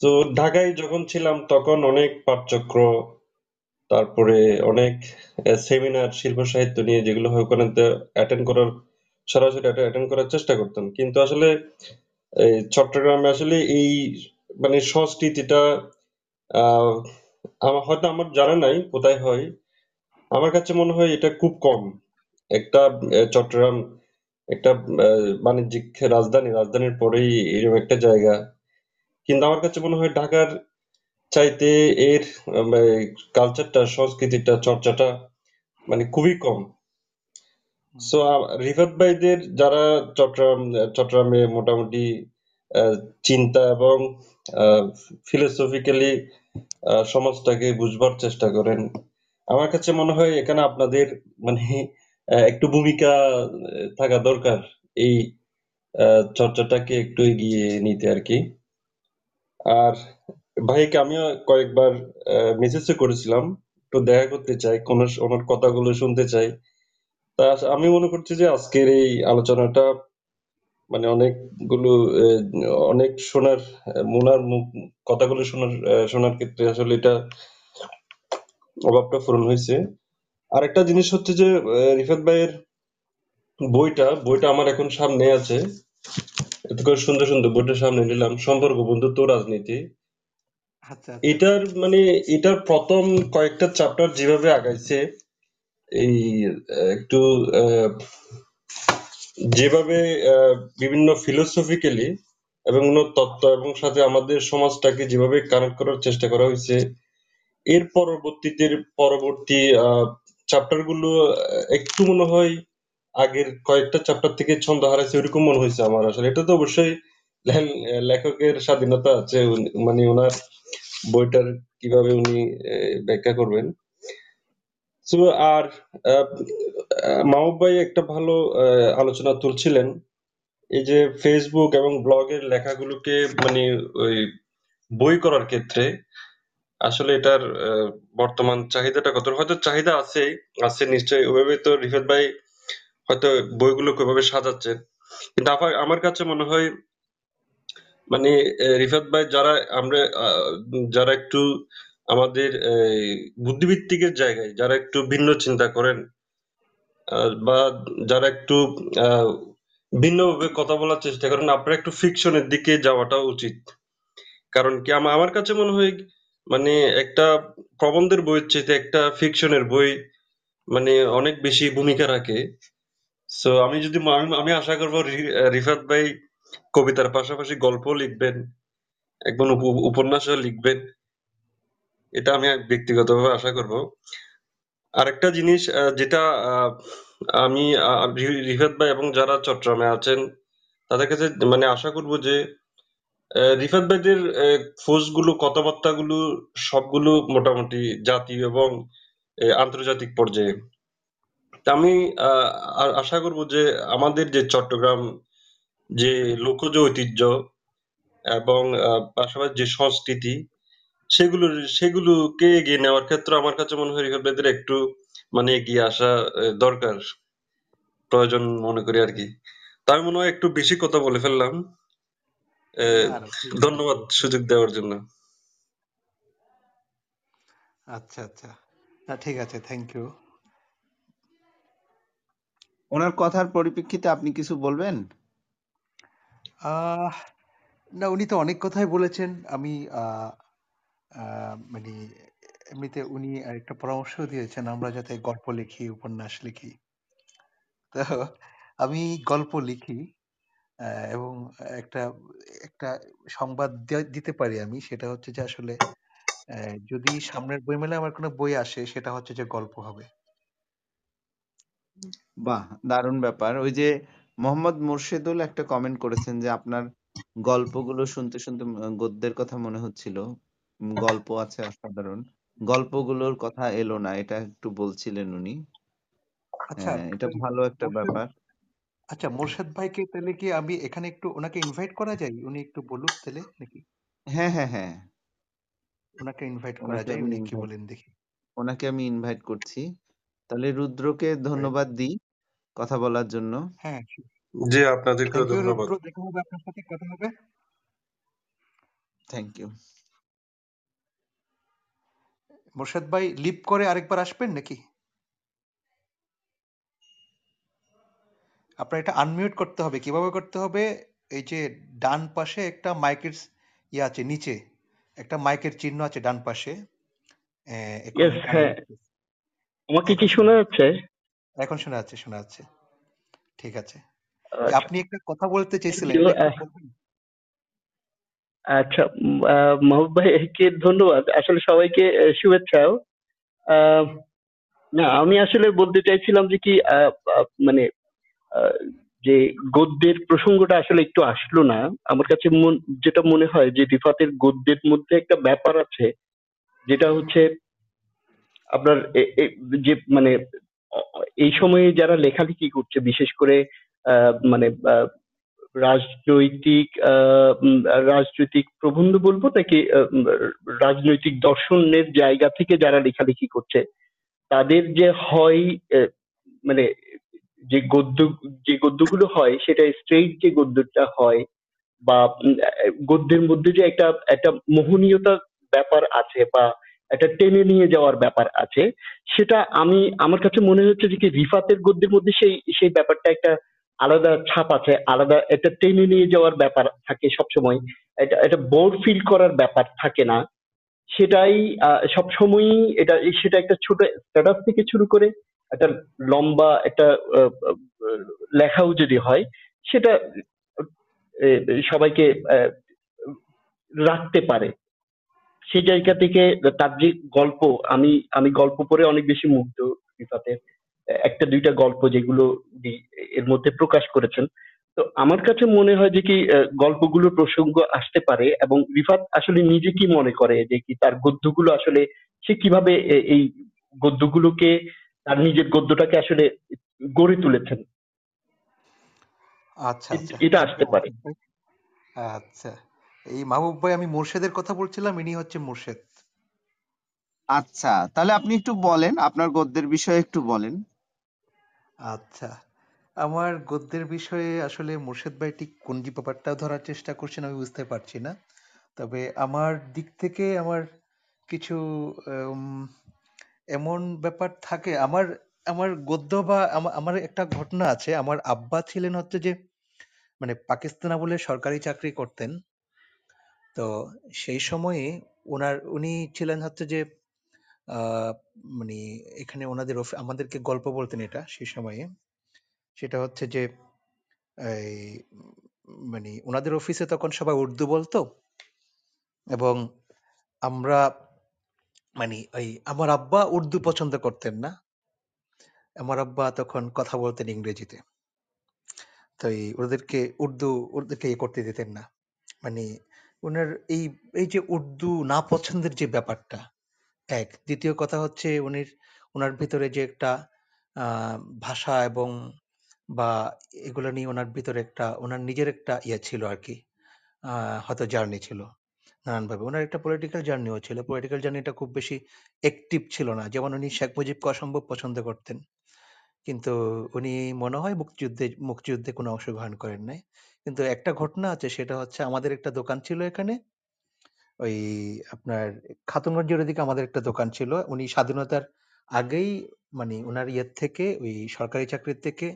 তো ঢাকায় যখন ছিলাম, তখন অনেক পাঠচক্র তারপরে অনেক সেমিনার শিল্প সাহিত্য নিয়ে যেগুলো হয় ওখানে অ্যাটেন্ড করার, সরাসরি অ্যাটেন্ড করার চেষ্টা করতাম। কিন্তু আসলে চট্টগ্রামে আসলে এই মানে সংস্কৃতিটা আমার হয়তো আমার জানা নাই কোথায় হয়। আমার কাছে মনে হয় এটা খুব কম। একটা চট্টগ্রাম একটা বাণিজ্যিক রাজধানী, রাজধানীর পরেই এরকম একটা জায়গা। কিন্তু আমার কাছে মনে হয় ঢাকার চাইতে এর কালচারটা সংস্কৃতিটা চর্চাটা মানে খুবই কম। সো রিফাত ভাইদের যারা চট্টগ্রাম চট্টগ্রামে মোটামুটি চিন্তা এবং ফিলোসফিক্যালি সমাজটাকে বুঝবার চেষ্টা করেন আমার কাছে মনে হয় এখানে আপনাদের মানে একটু ভূমিকা থাকা দরকার এই চর্চাটাকে একটু এগিয়ে নিতে আর কি আর ভাইকে আমিও কয়েকবার মেসেজও করেছিলাম, তো দেখা করতে চাই, কোন ওনার কথাগুলো শুনতে চাই। তা আমি মনে করছি যে আজকের এই আলোচনাটা মানে অনেকগুলো অনেক শোনার মোনার মুখ, কথাগুলো শোনার শোনার ক্ষেত্রে আসলে এটা অভাবটা পূরণ হয়েছে। আর একটা জিনিস হচ্ছে যে রিফাত ভাইয়ের বইটা বইটা আমার এখন সামনে আছে। এত সুন্দর সুন্দর বইটা সামনে নিলাম। সম্পর্ক বন্ধুত্ব রাজনীতি। আচ্ছা আচ্ছা। এটার মানে এটার প্রথম কয়েকটা চ্যাপ্টার যেভাবে আগাইছে এই একটু যেভাবে বিভিন্ন ফিলোসফিক্যালি এবং তত্ত্ব এবং সাথে আমাদের সমাজটাকে যেভাবে কানেক্ট করার চেষ্টা করা হয়েছে এর পরবর্তীতে পরবর্তী চ্যাপ্টারগুলো আহ, একটু মনে হয় আগের কয়েকটা চ্যাপ্টার থেকে ছন্দ হারাইছে ওইরকম মনে হয়েছে আমার আসলে। এটা তো অবশ্যই লেখকের স্বাধীনতা আছে মানে ওনার বইটার কীভাবে উনি ব্যাখ্যা করবেন। তো আর মাহবুব ভাই একটা ভালো আলোচনা তুলছিলেন। এই যে ফেসবুক এবং ব্লগের লেখাগুলোকে মানে ওই বই করার ক্ষেত্রে, আসলে এটার বর্তমান চাহিদাটা কত হয়তো চাহিদা আছে আছে নিশ্চয়ই। ওইভাবে তো রিফাত ভাই হয়তো বইগুলো কীভাবে সাজাচ্ছেন। কিন্তু আমার কাছে মনে হয় মানে রিফাত ভাই যারা আমরা যারা একটু আমাদের এই, বুদ্ধিবৃত্তিকের জায়গায় যারা একটু ভিন্ন চিন্তা করেন বা যারা একটু ভিন্নভাবে কথা বলার চেষ্টা করেন আপনারা একটু ফিকশনের দিকে যাওয়াটা উচিত। কারণ কি আমার কাছে মনে হয় মানে একটা প্রবন্ধের বইয়ের চাইতে একটা ফিকশনের বই মানে অনেক বেশি ভূমিকা রাখে। সো আমি যদি আমি আশা করব রিফাত ভাই কবিতার পাশাপাশি গল্প লিখবেন উপ- উপন্যাসও লিখবেন। এটা আমি ব্যক্তিগতভাবে আশা করব। আরেকটা জিনিস যেটা আমি রিফাত ভাই এবং যারা চট্টগ্রামে আছেন, তাদের কাছে মানে আশা করব যে রিফাত ভাইদের ফোর্সগুলো কথাবার্তা গুলো সবগুলো মোটামুটি জাতীয় এবং আন্তর্জাতিক পর্যায়ে। আমি আশা করব যে, আমাদের যে চট্টগ্রাম যে লোকজ ঐতিহ্য এবং পাশাপাশি যে সংস্কৃতি সেগুলো সেগুলোকে এগিয়ে নেওয়ার ক্ষেত্রে আমার কাছে মনে হয় ভাইদের একটু মানে এগিয়ে আসা দরকার। প্রয়োজন মনে করি আর কি। তার মনে হয় একটু বেশি কথা বলে ফেললাম। ধন্যবাদ সুযোগ দেওয়ার জন্য। আচ্ছা আচ্ছা। ঠিক আছে থ্যাংক ইউ ওনার কথার পরিপ্রেক্ষিতে আপনি কিছু বলবেন? আহ না উনি তো অনেক কথাই বলেছেন। আমি আহ, মানে এমনিতে উনি একটা পরামর্শ দিয়েছেন আমরা যাতে গল্প লিখি উপন্যাস লিখি। তো আমি গল্প লিখি এবং একটা একটা সংবাদ দিতে পারি আমি সেটা হচ্ছে যে আসলে যদি সামনের বই বইমেলায় আমার কোনো বই আসে সেটা হচ্ছে যে গল্প হবে। বাহ দারুণ ব্যাপার। ওই যে মোহাম্মদ মোর্শেদুল একটা কমেন্ট করেছেন যে আপনার গল্পগুলো শুনতে, শুনতে গদ্যের কথা মনে হচ্ছিল। গল্প আছে অসাধারণ। গল্পগুলোর কথা এলো না। এটা একটু বলছিলেন উনি। আচ্ছা, হ্যাঁ, এটা ভালো একটা ব্যাপার। আচ্ছা মোর্শেদ ভাইকে তাহলে কি আমি এখানে একটু ওনাকে ইনভাইট করা যায়? উনি একটু বলুক তাহলে নাকি? হ্যাঁ, হ্যাঁ, হ্যাঁ। ওনাকে ইনভাইট করা যায়। উনি কি বলেন দেখি। ওনাকে আমি ইনভাইট করছি। তাহলে রুদ্রকে ধন্যবাদ দিই কথা বলার জন্য। হ্যাঁ, জি, ইউ ধন্যবাদ। দেখা হবে আপনার সাথে কথা হবে। Thank you. মোর্শেদ ভাই লিভ করে আরেকবার আসবেন নাকি? আপনার এটা আনমিউট করতে হবে। কীভাবে করতে হবে? এই যে ডান পাশে একটা মাইকের ইয়ে আছে নিচে। একটা মাইকের চিহ্ন আছে ডান পাশে। হ্যাঁ আমাকে কি শোনা যাচ্ছে এখন শোনা যাচ্ছে, শোনা যাচ্ছে। ঠিক আছে। আচ্ছা আপনি একটা কথা বলতে চেয়েছিলেন? আচ্ছা মাহবুব ভাইকে ধন্যবাদ আসলে সবাইকে আহ, শুভেচ্ছাও না আমি আসলে বলতে চাইছিলাম যে কি মানে যে গদ্যের প্রসঙ্গটা আসলে একটু আসলো না আমার কাছে যেটা মনে হয় যে রিফাতের গদ্যের মধ্যে একটা ব্যাপার আছে যেটা হচ্ছে আপনার যে মানে এই সময়ে যারা লেখালেখি করছে, বিশেষ করে মানে রাজনৈতিক রাজনৈতিক প্রবন্ধ বলব নাকি রাজনৈতিক দর্শনের জায়গা থেকে যারা লেখালেখি করছে, তাদের যে হয় মানে যে গদ্য, যে গদ্যগুলো হয়, সেটা স্ট্রেইট যে গদ্যটা হয় বা গদ্যের মধ্যে যে একটা একটা মোহনীয়তা ব্যাপার আছে বা একটা টেনে নিয়ে যাওয়ার ব্যাপার আছে। সেটা আমি, আমার কাছে মনে হচ্ছে যে কি রিফাতের গদ্যের মধ্যে সেই সেই ব্যাপারটা একটা আলাদা ছাপ আছে, আলাদা একটা টেনে নিয়ে যাওয়ার ব্যাপার থাকে সবসময়। এটা এটা বোর ফিল করার ব্যাপার থাকে না। সেটাই সব সময়ই এটা, সেটা একটা ছোট স্ট্যাটাস থেকে শুরু করে একটা লম্বা একটা লেখাও যদি হয়, সেটা সবাইকে রাখতে পারে। সেই জায়গা থেকে তার যে গল্প আমি আমি গল্প পড়ে অনেক বেশি মুগ্ধ রিফাতের একটা দুইটা গল্প যেগুলো এর মধ্যে প্রকাশ করেছেন তো আমার কাছে মনে হয় যে কি গল্পগুলোর প্রসঙ্গ আসতে পারে এবং রিফাত আসলে নিজে কি মনে করে যে কি তার গদ্যগুলো আসলে সে কীভাবে এই গদ্যগুলোকে তার নিজের গদ্যটাকে আসলে গড়ে তুলেছেন আচ্ছা, আচ্ছা। এটা আসতে পারে আচ্ছা। এই মাহবুব ভাই আমি মোর্শেদের কথা বলছিলাম, ইনি হচ্ছে মোর্শেদ। আচ্ছা, তাহলে আপনি একটু বলেন, আপনার গদ্যের বিষয়ে একটু বলেন। আচ্ছা। আমার গদ্যের বিষয়ে আসলে মোর্শেদ ভাই ঠিক কোন ব্যাপারটা ধরার চেষ্টা করছেন আমি বুঝতে পারছি না। তবে আমার দিক থেকে আমার কিছু এমন ব্যাপার থাকে আমার আমার গদ্য বা আমা- আমার একটা ঘটনা আছে আমার আব্বা ছিলেন হচ্ছে যে মানে পাকিস্তান আমলে সরকারি চাকরি করতেন তো সেই সময়ে ওনার উনি ছিলেন হচ্ছে যে আহ, মানে এখানে ওনাদের আমাদেরকে গল্প বলতেন এটা সেই সময়ে। সেটা হচ্ছে যে এই মানে ওনাদের অফিসে তখন সবাই উর্দু বলতো এবং আমরা মানে ওই আমার আব্বা উর্দু পছন্দ করতেন না। আমার আব্বা তখন কথা বলতেন ইংরেজিতে। তো এই ওদেরকে উর্দু ওদেরকে করতে দিতেন না। মানে ওনার এই এই যে উর্দু না পছন্দের যে ব্যাপারটা, এক। দ্বিতীয় কথা হচ্ছে উনির ওনার ভিতরে যে একটা ভাষা এবং বা এগুলো নিয়ে ওনার ভিতরে একটা ওনার নিজের একটা ইয়ে ছিল আর কি হয়তো জার্নি ছিল নানানভাবে। ওনার একটা পলিটিক্যাল জার্নিও ছিল। পলিটিক্যাল জার্নিটা খুব বেশি অ্যাক্টিভ ছিল না। যেমন উনি শেখ মুজিবকে অসম্ভব পছন্দ করতেন। কিন্তু উনি মনে হয় মুক্তিযুদ্ধে মুক্তিযুদ্ধে কোনো অংশগ্রহণ করেন নাই। কিন্তু একটা ঘটনা আছে সেটা হচ্ছে আমাদের একটা দোকান ছিল এখানে। ওই আপনার খাতুনগঞ্জের ওদিকে আমাদের একটা দোকান ছিল। উনি স্বাধীনতার আগেই মানে ওনার ইয়ের থেকে ওই সরকারি চাকরির থেকে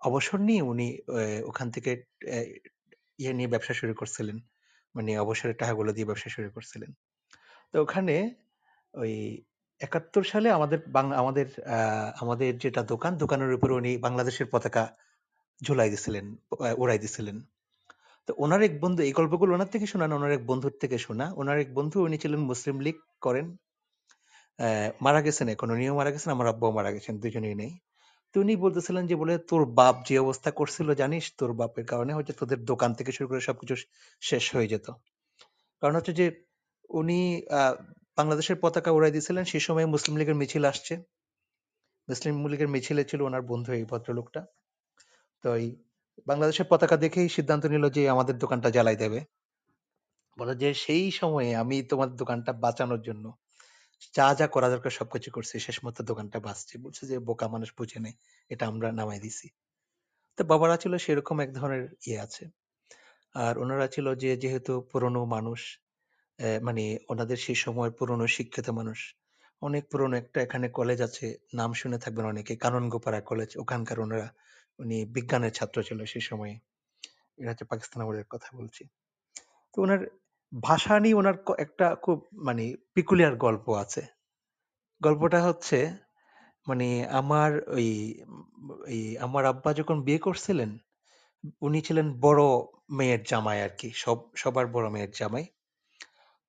অবসর নিয়ে উনি ওখান থেকে ইয়ে নিয়ে ব্যবসা শুরু করছিলেন। মানে অবসরের টাকাগুলো দিয়ে ব্যবসা শুরু করছিলেন। তো ওখানে ওই একাত্তর সালে আমাদের বাং- আমাদের আহ, আমাদের যেটা দোকান দোকানের উপরে উনি বাংলাদেশের পতাকা ঝুলাই দিছিলেন উড়াই দিছিলেন। তো ওনার এক বন্ধু, এই গল্পগুলো ওনার থেকে শোনা না ওনার এক বন্ধুর থেকে শোনা। ওনার এক বন্ধু, উনি ছিলেন মুসলিম লীগ করেন। মারা গেছেন এখন, উনিও মারা গেছেন, আমার আব্বাও মারা গেছেন, দুজনেই নেই। তো উনি বলতেছিলেন যে, বলে তোর বাপ যে অবস্থা করছিল জানিস, তোর বাপের কারণে হচ্ছে তোদের দোকান থেকে শুরু করে সবকিছু শেষ হয়ে যেত। কারণ হচ্ছে যে, উনি বাংলাদেশের পতাকা উড়াই দিয়েছিলেন সেই সময় মুসলিম লীগের মিছিল আসছে। মুসলিম লীগের মিছিলে ছিল ওনার বন্ধু এই ভদ্রলোকটা। তো এই বাংলাদেশের পতাকা দেখেই সিদ্ধান্ত নিল যে আমাদের দোকানটা জ্বালাই দেবে। বলে যে সেই সময়ে আমি তোমাদের দোকানটা বাঁচানোর জন্য যা যা করা দরকার সবকিছু করছি। শেষ মতো দোকানটা বাঁচছে। বলছে যে বোকা মানুষ বুঝে নেই। এটা আমরা নামাই দিছি। তো বাবারা ছিল সেরকম এক ধরনের ইয়ে আছে। আর ওনারা ছিল যে যেহেতু পুরনো মানুষ মানে ওনাদের সেই সময় পুরনো শিক্ষিত মানুষ, অনেক পুরনো একটা এখানে কলেজ আছে। নাম শুনে থাকবেন অনেকে। কাননগোপাড়া কলেজ ওখানকার ওনারা উনি বিজ্ঞানের ছাত্র ছিল সেই সময়ে। এটা হচ্ছে পাকিস্তান আমলের কথা বলছি। তো ওনার ভাষা নিয়ে ওনার একটা খুব মানে পিকুলিয়ার গল্প আছে। গল্পটা হচ্ছে মানে আমার ওই ওই আমার আব্বা যখন বিয়ে করছিলেন, উনি ছিলেন বড় মেয়ের জামাই আর কি সব, সবার বড় মেয়ের জামাই।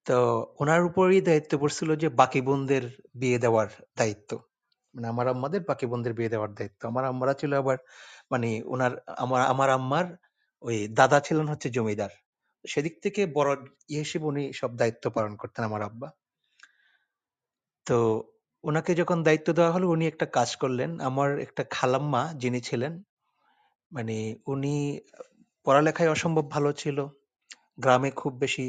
তো ওনার উপরই দায়িত্ব পড়ছিল যে বাকি বোনদের বিয়ে দেওয়ার দায়িত্ব। মানে আমার আম্মাদের বাকি বোনদের বিয়ে দেওয়ার দায়িত্ব। আমার আম্মারা ছিল আবার মানে ওনার আমার আমার আম্মার ওই দাদা ছিলেন হচ্ছে জমিদার। সেদিক থেকে বড় ইয়ে হিসেবে উনি সব দায়িত্ব পালন করতেন আমার আব্বা। তো ওনাকে যখন দায়িত্ব দেওয়া হলো, উনি একটা কাজ করলেন। আমার একটা খালাম্মা যিনি ছিলেন মানে উনি পড়ালেখায় অসম্ভব ভালো ছিল। গ্রামে খুব বেশি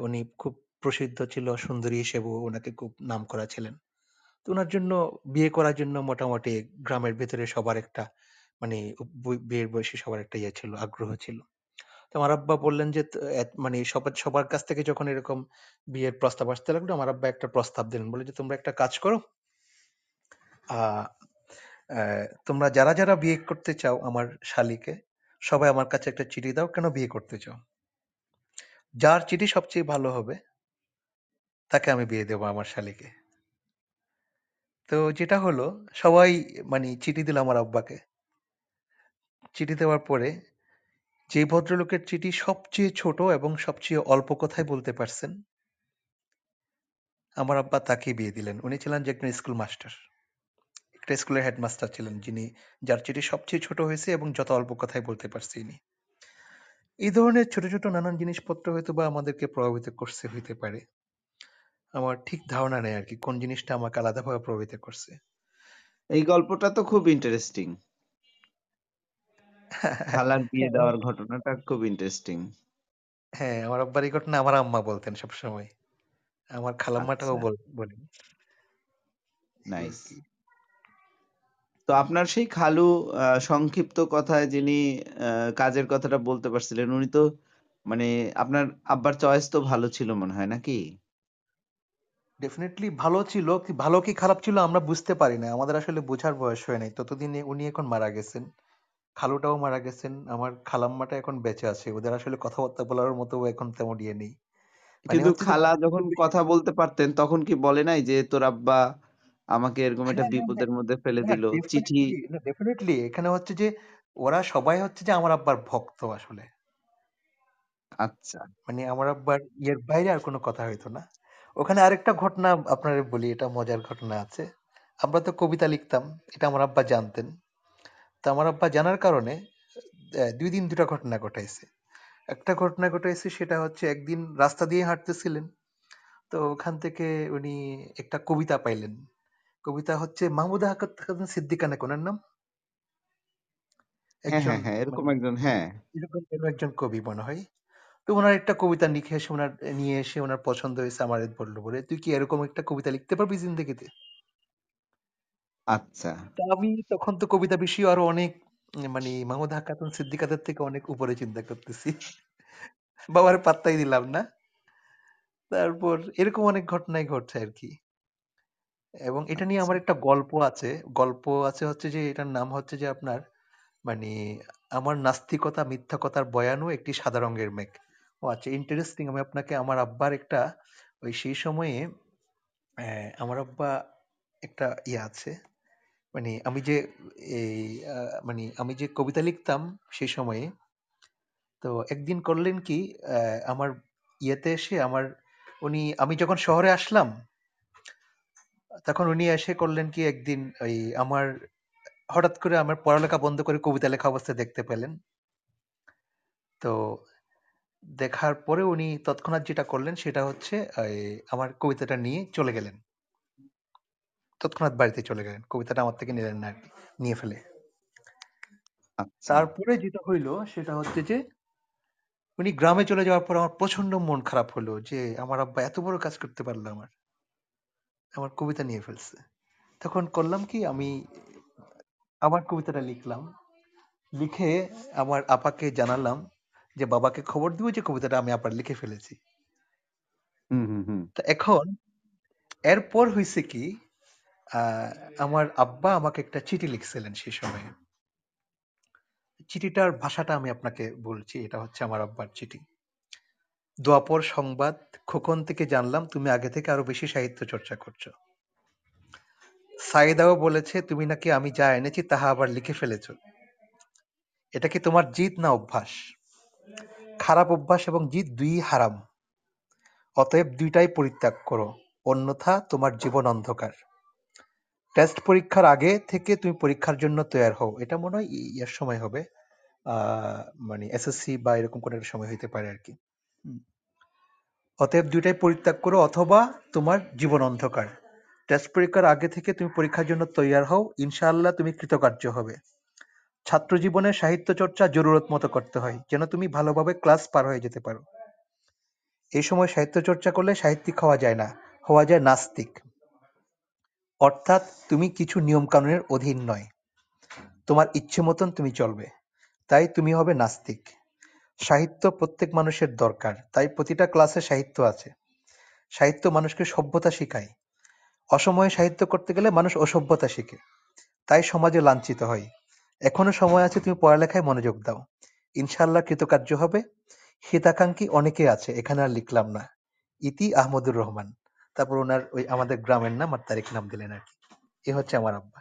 উনি খুব প্রসিদ্ধ ছিল, সুন্দরী হিসেবেও ওনাকে খুব নাম করা ছিলেন। তো জন্য বিয়ে করার জন্য মোটামুটি গ্রামের ভেতরে সবার একটা মানে বিয়ের বয়সী সবার একটা ইয়ে ছিল, আগ্রহ ছিল। তো আমার আব্বা বললেন যে মানে সবার সবার কাছ থেকে যখন এরকম বিয়ের প্রস্তাব আসতে লাগল, আমার আব্বা একটা প্রস্তাব দিলেন। বলে যে, তোমরা একটা কাজ করো তোমরা যারা যারা বিয়ে করতে চাও আমার শালীকে, সবাই আমার কাছে একটা চিঠি দাও, কেন বিয়ে করতে চাও? যার চিঠি সবচেয়ে ভালো হবে, তাকে আমি বিয়ে দেবো আমার শালীকে। তো যেটা হলো, সবাই মানে চিঠি দিল আমার আব্বাকে। চিঠি দেওয়ার পরে যে ভদ্রলোকের চিঠি সবচেয়ে ছোট এবং সবচেয়ে অল্প কথায় বলতে পারছেন, আমার আব্বা তাকে বিয়ে দিলেন। উনি ছিলেন যে একজন স্কুল মাস্টার। একটা স্কুলের হেডমাস্টার ছিলেন যিনি, যার চিঠি সবচেয়ে ছোট হয়েছে এবং যত অল্প কথায় বলতে পারছে ইনি। এই ধরনের ছোট ছোট নানান জিনিসপত্র হয়তো বা আমাদেরকে প্রভাবিত করছে, হইতে পারে। আমার ঠিক ধারণা নেই আর কি কোন জিনিসটা আমাকে আলাদাভাবে প্রভাবিত করছে। এই গল্পটা তো খুব ইন্টারেস্টিং খালার বিয়ে দেওয়ার ঘটনাটা খুব ইন্টারেস্টিং হ্যাঁ আমার আব্বার এই ঘটনা আমার আম্মা বলতেন সবসময়। আমার খালাম্মাটাও আচ্ছা। বল বলেন। এই নাইস তো আপনার সেই খালু সংক্ষিপ্ত কথায় যিনি কাজের কথাটা বলতে পারছিলেন উনি তো মানে আপনার আব্বার চয়েস তো ভালো ছিল মনে হয় নাকি? ডেফিনেটলি ভালো ছিল কি ভালো কি খারাপ ছিল আমরা বুঝতে পারি না আমাদের আসলে বোঝার বয়স হয় নাই। ততদিনে উনি এখন মারা গেছেন। খালুটাও মারা গেছেন। আমার খালাম্মাটা এখন বেঁচে আছে। ওদের আসলে কথাবার্তা বলার মতো এখন তেমন ইয়ে নেই। মানে কিন্তু হচ্ছে যে খালা যখন কথা বলতে পারতেন তখন কি বলে নাই যে তোর আব্বা আমাকে এরকম একটা হ্যাঁ হ্যাঁ হ্যাঁ। বিপদের মধ্যে ফেলে দিল চিঠি ডেফিনেটলি এখানে হচ্ছে যে ওরা সবাই হচ্ছে যে আমার আব্বার ভক্ত আসলে। আচ্ছা। মানে আমার আব্বার ইয়ের বাইরে আর কোনো কথা হইতো না। ওখানে আরেকটা ঘটনা আপনার বলি এটা মজার ঘটনা আছে। আমরা তো কবিতা লিখতাম এটা আমার আব্বা জানতেন। তো আমার আব্বা জানার কারণে দুই দিন দুটা ঘটনা ঘটাইছে। একটা ঘটনা ঘটাইছে সেটা হচ্ছে একদিন রাস্তা দিয়ে হাঁটতেছিলেন তো ওখান থেকে উনি একটা কবিতা পাইলেন। কবিতা হচ্ছে মাহমুদা খাতুন সিদ্দিকা না কোনার নাম? হ্যাঁ একজন হ্যাঁ হ্যাঁ এরকম একজন হ্যাঁ। এরকম একজন কবি মনে হয়। তো ওনার একটা কবিতা লিখে এসে ওনার নিয়ে এসে ওনার পছন্দ হয়েছে আমার বলল বলে তুই কি এরকম একটা কবিতা লিখতে পারবি জিন্দগিতে? আচ্ছা। তা আমি তখন তো কবিতা বিষয়ে আরও অনেক মানে মাহমুদ খাতুন সিদ্দিকাদের থেকে অনেক উপরে চিন্তা করতেছি। বাবার পাত্তাই দিলাম না। তারপর এরকম অনেক ঘটনাই ঘটছে আর কি। এবং এটা নিয়ে আচ্ছা। আমার একটা গল্প আছে। গল্প আছে হচ্ছে যে এটার নাম হচ্ছে যে আপনার মানে আমার নাস্তিকতা মিথ্যাকতার বয়ানও একটি সাদা রঙের মেঘ। ও আচ্ছা ইন্টারেস্টিং আমি আপনাকে আমার আব্বার একটা ওই সেই সময়ে আহ, আমার আব্বা একটা ইয়ে আছে মানে আমি যে এই মানে আমি যে কবিতা লিখতাম সেই সময়ে তো একদিন করলেন কি আহ, আমার ইয়েতে এসে আমার উনি আমি যখন শহরে আসলাম তখন উনি এসে করলেন কি একদিন ওই আমার হঠাৎ করে আমার পড়ালেখা বন্ধ করে কবিতা লেখা অবস্থায় দেখতে পেলেন। তো দেখার পরে উনি তৎক্ষণাৎ যেটা করলেন সেটা হচ্ছে আমার কবিতাটা নিয়ে চলে গেলেন। তৎক্ষণাৎ বাড়িতে চলে গেলেন। কবিতাটা আমার থেকে নিলেন না নিয়ে ফেলে। আচ্ছা। তারপরে যেটা হইল সেটা হচ্ছে যে উনি গ্রামে চলে যাওয়ার পর আমার প্রচণ্ড মন খারাপ হলো যে আমার আব্বা এত বড় কাজ করতে পারল আমার। আমার কবিতা নিয়ে ফেলছে। তখন করলাম কি আমি আমার কবিতাটা লিখলাম। লিখে আমার আপাকে জানালাম যে বাবাকে খবর দিব যে কবিতাটা আমি আবার লিখে ফেলেছি। এখন এরপর হয়েছে কি আমার আব্বা আমাকে একটা চিঠি লিখছিলেন সেই সময়ে। চিঠিটার ভাষাটা আমি আপনাকে বলছি এটা হচ্ছে আমার আব্বার চিঠি। দোয়াপর সংবাদ খোকন থেকে জানলাম তুমি আগে থেকে আরও বেশি সাহিত্য চর্চা করছ। সাইদাও বলেছে তুমি নাকি আমি যা এনেছি তাহা আবার লিখে ফেলেছো। এটা কি তোমার জিদ না অভ্যাস? খারাপ অভ্যাস এবং জিদ দুই হারাম। অতএব দুইটাই পরিত্যাগ করো, অন্যথা তোমার জীবন অন্ধকার। টেস্ট পরীক্ষার আগে থেকে তুমি পরীক্ষার জন্য তৈরি হও। এটা মনে হয় ইয়ার সময় হবে। মানে এসএসসি বা এরকম কোন একটা সময় হইতে পারে আর কি। অতএব দুইটাই পরিত্যাগ করো, অথবা তোমার জীবন অন্ধকার। টেস্ট পরীক্ষার আগে থেকে তুমি পরীক্ষার জন্য তৈয়ার হও। ইনশাআল্লাহ তুমি কৃতকার্য হবে। ছাত্র জীবনে সাহিত্য চর্চা জরুরত মতো করতে হয়, যেন তুমি ভালোভাবে ক্লাস পার হয়ে যেতে পারো। এই সময় সাহিত্য চর্চা করলে সাহিত্যিক হওয়া যায় না, হওয়া যায় নাস্তিক। অর্থাৎ তুমি কিছু নিয়ম কানুনের অধীন নয়। তোমার ইচ্ছে মতন তুমি চলবে, তাই তুমি হবে নাস্তিক। সাহিত্য প্রত্যেক মানুষের দরকার, তাই প্রতিটা ক্লাসে সাহিত্য আছে। সাহিত্য মানুষকে সভ্যতা শেখায়। অসময়ে সাহিত্য করতে গেলে মানুষ অসভ্যতা শিখে, তাই সমাজে লাঞ্ছিত হয়। এখনও সময় আছে তুমি পড়ালেখায় মনোযোগ দাও। ইনশাআল্লাহ কৃতকার্য হবে। হিতাকাঙ্ক্ষী অনেকে আছে এখানে আর লিখলাম না। ইতি আহমদুর রহমান। তারপর ওনার ওই আমাদের গ্রামের নাম আর তারিখ নাম দিলেন আর কি। এ হচ্ছে আমার আব্বা।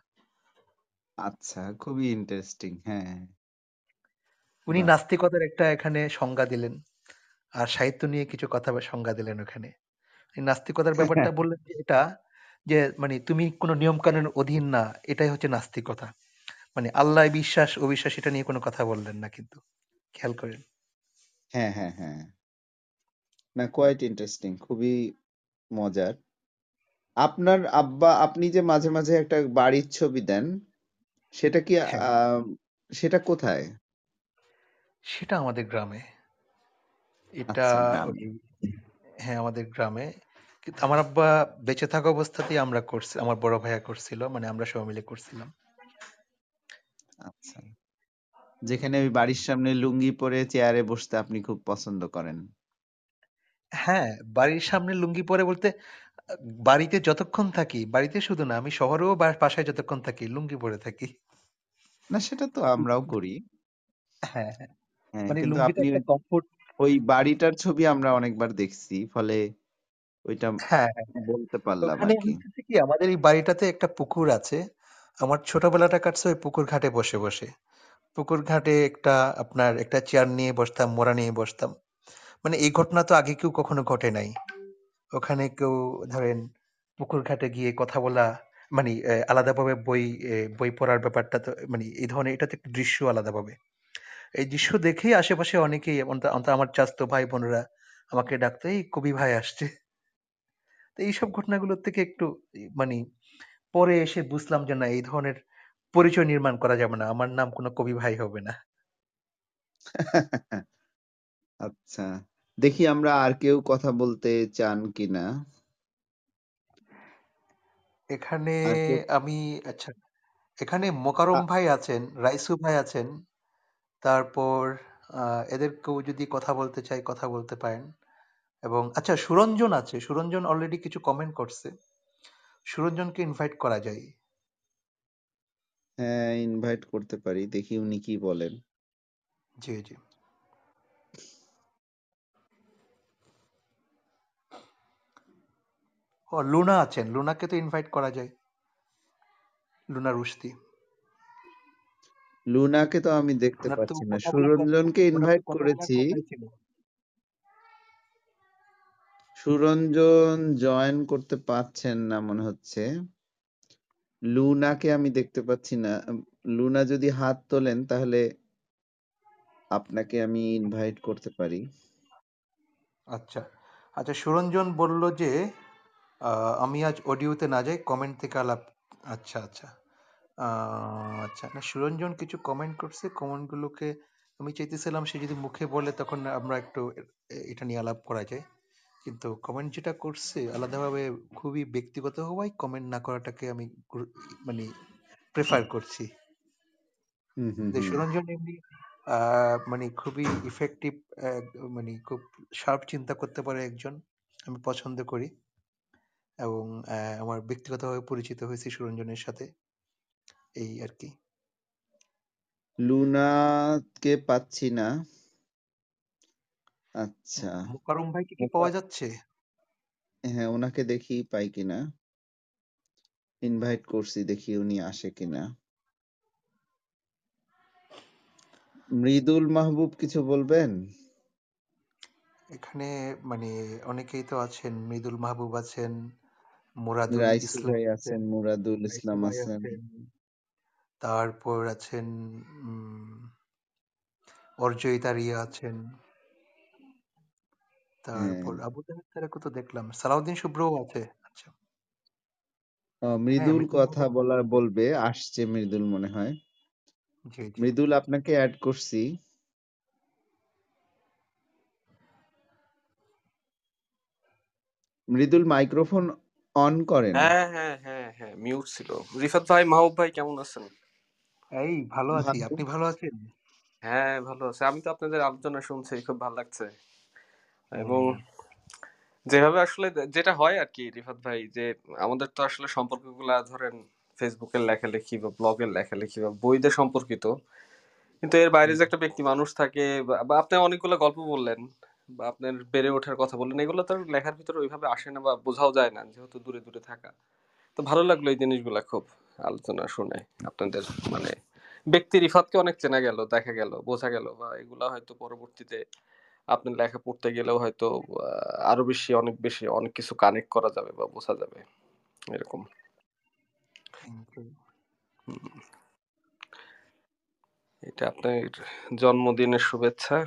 আচ্ছা খুবই ইন্টারেস্টিং হ্যাঁ। উনি নাস্তিকতার একটা এখানে সংজ্ঞা দিলেন। আর সাহিত্য নিয়ে কিছু কথা সংজ্ঞা দিলেন ওখানে। নাস্তিকতার ব্যাপারটা (laughs) বললেন যে এটা যে মানে তুমি কোনো নিয়ম কানুন অধীন না এটাই হচ্ছে নাস্তিকতা। মানে আল্লাহ বিশ্বাস অবিশ্বাস এটা নিয়ে কোনো কথা বললেন না কিন্তু। খেয়াল করেন। হ্যাঁ হ্যাঁ হ্যাঁ। না কোয়াইট ইন্টারেস্টিং খুবই মজার। আপনার আব্বা আপনি যে মাঝে মাঝে একটা বাড়ির ছবি দেন সেটা কি হ্যাঁ। সেটা কোথায়? সেটা আমাদের গ্রামে। এটা আচ্ছা হ্যাঁ আমাদের গ্রামে। কিন্তু আমার আব্বা বেঁচে থাকা অবস্থাতেই আমরা করছি আমার বড় ভাইয়া করছিল মানে আমরা সবাই মিলে করছিলাম। আচ্ছা। যেখানে ওই বাড়ির সামনে লুঙ্গি পরে চেয়ারে বসতে আপনি খুব পছন্দ করেন। হ্যাঁ বাড়ির সামনে লুঙ্গি পরে বলতে আহ, বাড়িতে যতক্ষণ থাকি বাড়িতে শুধু না আমি শহরেও বা বাসায় যতক্ষণ থাকি লুঙ্গি পরে থাকি। না সেটা তো আমরাও করি। হ্যাঁ হ্যাঁ। হ্যাঁ মানে কিন্তু লুঙ্গিটা আপনি একটা কমফোর্ট ওই বাড়িটার ছবি আমরা অনেকবার দেখছি ফলে ওইটা হ্যাঁ হ্যাঁ। বলতে পারলাম ওখানে আর কি। হচ্ছে কি আমাদের এই বাড়িটাতে একটা পুকুর আছে। আমার ছোটবেলাটা কাটছে ওই পুকুর ঘাটে বসে বসে। পুকুর ঘাটে একটা আপনার একটা চেয়ার নিয়ে বসতাম, মোড়া নিয়ে বসতাম। মানে এই ঘটনা তো আগে কেউ কখনো ঘটে নাই। ওখানে কেউ ধরেন পুকুর ঘাটে গিয়ে কথা বলা মানে আলাদাভাবে বই বই পড়ার ব্যাপারটা তো মানে এই ধরনের এটা তো একটা দৃশ্য আলাদাভাবে। এই দৃশ্য দেখেই আশেপাশে অনেকেই আমার চাচাতো ভাই বোনেরা আমাকে ডাকতো, এই কবি ভাই আসছে। তো এইসব ঘটনাগুলোর থেকে একটু মানে পরে এসে বুঝলাম যে না এই ধরনের পরিচয় নির্মাণ করা যাবে না। আমার নাম কোনো কবি ভাই হবে না। (laughs) আচ্ছা দেখি আমরা আর কেউ কথা বলতে চান কিনা। এখানে আমি আচ্ছা এখানে মোকারম ভাই আছেন রাইসু ভাই আছেন। তারপর আহ, এদের কেউ যদি কথা বলতে চাই কথা বলতে পারেন। এবং আচ্ছা সুরঞ্জন আছে। সুরঞ্জন অলরেডি কিছু কমেন্ট করছে। সুরঞ্জনকে ইনভাইট করা যায়? হ্যাঁ ইনভাইট করতে পারি। দেখি উনি কি বলেন। জি জি। ও লুনা আছেন। লুনাকে তো ইনভাইট করা যায়। লুনা রুশদি। লুনাকে তো আমি দেখতে পাচ্ছি না। সুরঞ্জনকে ইনভাইট করেছি। সুরঞ্জন জয়েন করতে পারছেন না মনে হচ্ছে। লুনাকে আমি দেখতে পাচ্ছি না। লুনা যদি হাত তোলেন তাহলে আপনাকে আমি ইনভাইট করতে পারি। আচ্ছা। আচ্ছা সুরঞ্জন বলল যে আহ, আমি আজ অডিওতে না যাই কমেন্ট থেকে আলাপ আচ্ছা আচ্ছা। আহ, আচ্ছা না সুরঞ্জন কিছু কমেন্ট করছে কমেন্টগুলোকে আমি চাইতেছিলাম সে যদি মুখে বলে তখন আমরা একটু এটা নিয়ে আলাপ করা যায়। কিন্তু কমেন্ট যেটা করছে আলাদাভাবে খুবই ব্যক্তিগত হওয়ায় কমেন্ট না করাটাকে আমি গুরু- মানে প্রেফার করছি। হুম হুম যে হুম। সুরঞ্জন এমনি আহ, মানে খুবই ইফেক্টিভ মানে খুব শার্প চিন্তা করতে পারে একজন আমি পছন্দ করি। এবং আহ, আমার ব্যক্তিগতভাবে পরিচিত হয়েছি সুরঞ্জনের সাথে এই আর কি। লুনাকে পাচ্ছি না। আচ্ছা। মুকারম ভাইকে কি পাওয়া যাচ্ছে? হ্যাঁ ওনাকে দেখি পাই কিনা। ইনভাইট করছি দেখি উনি আসে কিনা। মৃদুল মাহবুব কিছু বলবেন? এখানে মানে অনেকেই তো আছেন মৃদুল মাহবুব আছেন মুরাদুল রাইসু ইসলাম ভাই আছেন আছেন মুরাদুল রাইসু ইসলাম ভাই আছেন। আছেন। তারপর আছেন উম, অর্জয়িতা রিয়া আছেন। তারপর আবু জাহেদ তারাকে তো দেখলাম সালাউদ্দিন শুভ্রও আছে। আচ্ছা। হ্যাঁ মৃদুল কথা মাহবুব বলা বলবে আসছে মৃদুল মনে হয়। মৃদুল আপনাকে অ্যাড করছি। মৃদুল মাইক্রোফোন অন করেন। হ্যাঁ হ্যাঁ হ্যাঁ হ্যাঁ মিউট ছিল। রিফাত ভাই মাহবুব ভাই কেমন আছেন? এই ভালো আছি। আপনি ভালো আছেন? হ্যাঁ ভালো আছে। আমি তো আপনাদের আলোচনা শুনছি খুব ভালো লাগছে। এবং যেভাবে আসলে যেটা হয় আর কি রিফাত ভাই যে আমাদের তো আসলে সম্পর্কগুলা ধরেন ফেসবুকের লেখালেখি বা ব্লগের লেখালেখি বা বইতে সম্পর্কিত। কিন্তু এর বাইরে যে একটা ব্যক্তি মানুষ থাকে বা আপনি অনেকগুলো গল্প বললেন বা আপনার বেড়ে ওঠার কথা বললেন এগুলো তো লেখার ভিতরে ওইভাবে আসে না বা বোঝাও যায় না যেহেতু দূরে দূরে থাকা। তো ভালো লাগল এই জিনিসগুলা খুব আলোচনা শুনে আপনাদের মানে ব্যক্তি রিফাতকে অনেক চেনা গেল দেখা গেল বোঝা গেল বা এগুলা হয়তো পরবর্তীতে আপনার লেখা পড়তে গেলেও হয়তো আরও বেশি অনেক বেশি অনেক কিছু কানেক্ট করা যাবে বা বোঝা যাবে এরকম। এটা আপনার জন্মদিনের শুভেচ্ছা।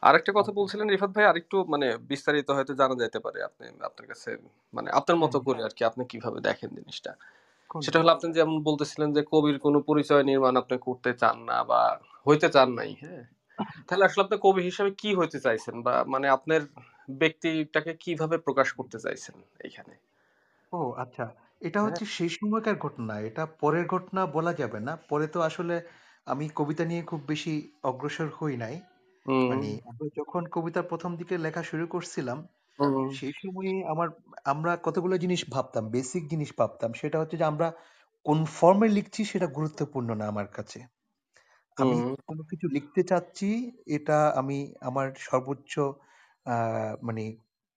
আরেকটা কথা আচ্ছা বলছিলেন রিফাত ভাই আরেকটু মানে বিস্তারিত হয়তো জানা যেতে পারে আপনি আপনার কাছে মানে আপনার মতো করে আর কি আপনি কীভাবে দেখেন জিনিসটা? সেটা হলো আপনি যেমন বলতেছিলেন যে কবির কোনো পরিচয় নির্মাণ আপনি করতে চান না বা হইতে চান নাই হ্যাঁ? তাহলে আসলে আপনি কবি হিসাবে কি হইতে চাইছেন? বা মানে আপনার ব্যক্তিটাকে কীভাবে প্রকাশ করতে চাইছেন এইখানে? ও আচ্ছা। এটা হ্যাঁ। হচ্ছে সেই সময়কার ঘটনা। এটা পরের ঘটনা বলা যাবে না। পরে তো আসলে আমি কবিতা নিয়ে খুব বেশি অগ্রসর হই নাই। মানে যখন কবিতার প্রথম দিকে লেখা শুরু করছিলাম সেই সময়ে আমার আমরা কতগুলো জিনিস ভাবতাম বেসিক জিনিস ভাবতাম। সেটা হচ্ছে যে আমরা কোন ফর্মে লিখছি সেটা গুরুত্বপূর্ণ না আমার কাছে। আমি কোনো কিছু লিখতে চাচ্ছি এটা আমি আমার সর্বোচ্চ আহ, মানে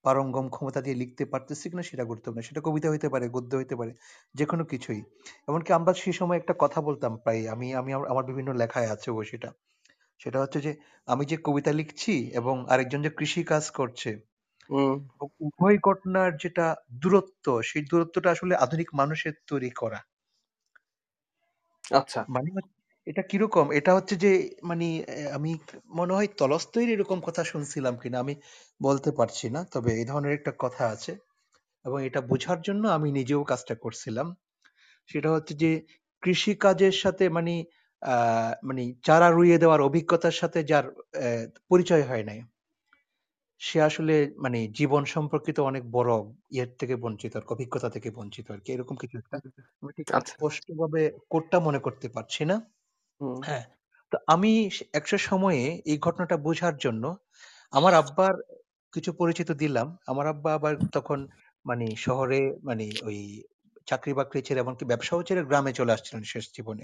পারঙ্গম ক্ষমতা দিয়ে লিখতে পারতেছি কিনা সেটা গুরুত্বপূর্ণ সেটা কবিতা হইতে পারে গদ্য হইতে পারে যে কোনো কিছুই। এমনকি আমরা সেই সময় একটা কথা বলতাম প্রায় আমি আমি আমার বিভিন্ন লেখায় আছে ও সেটা। সেটা হচ্ছে যে আমি যে কবিতা লিখছি এবং আরেকজন যে কৃষি কাজ করছে উভয় ঘটনার যেটা দূরত্ব সেই দূরত্বটা আসলে আধুনিক মানুষের তৈরি করা। আচ্ছা। মানে এটা কীরকম? এটা হচ্ছে যে মানে আমি মনে হয় তলস্তয়ের এরকম কথা শুনছিলাম কিনা আমি বলতে পারছি না তবে এই ধরনের একটা কথা আছে। এবং এটা বোঝার জন্য আমি নিজেও কাজটা করছিলাম। সেটা হচ্ছে যে কৃষি কাজের সাথে মানে আহ মানে চারা রুইয়ে দেওয়ার অভিজ্ঞতার সাথে যার আহ, পরিচয় হয় নাই। সে আসলে মানে জীবন সম্পর্কিত অনেক বড় ইয়ের থেকে বঞ্চিত আর কি, অভিজ্ঞতা থেকে বঞ্চিত আর কি। এরকম কিছু একটা আমি ঠিক আচ্ছা। স্পষ্টভাবে কোডটা মনে করতে পারছি না। হুম। হ্যাঁ তো আমি সে- একটা সময়ে এই ঘটনাটা বোঝার জন্য আমার আব্বার কিছু পরিচিত দিলাম। আমার আব্বা আবার তখন মানে শহরে মানে ওই চাকরি বাকরি ছেড়ে এমনকি ব্যবসাও ছেড়ে গ্রামে চলে আসছিলেন শেষ জীবনে।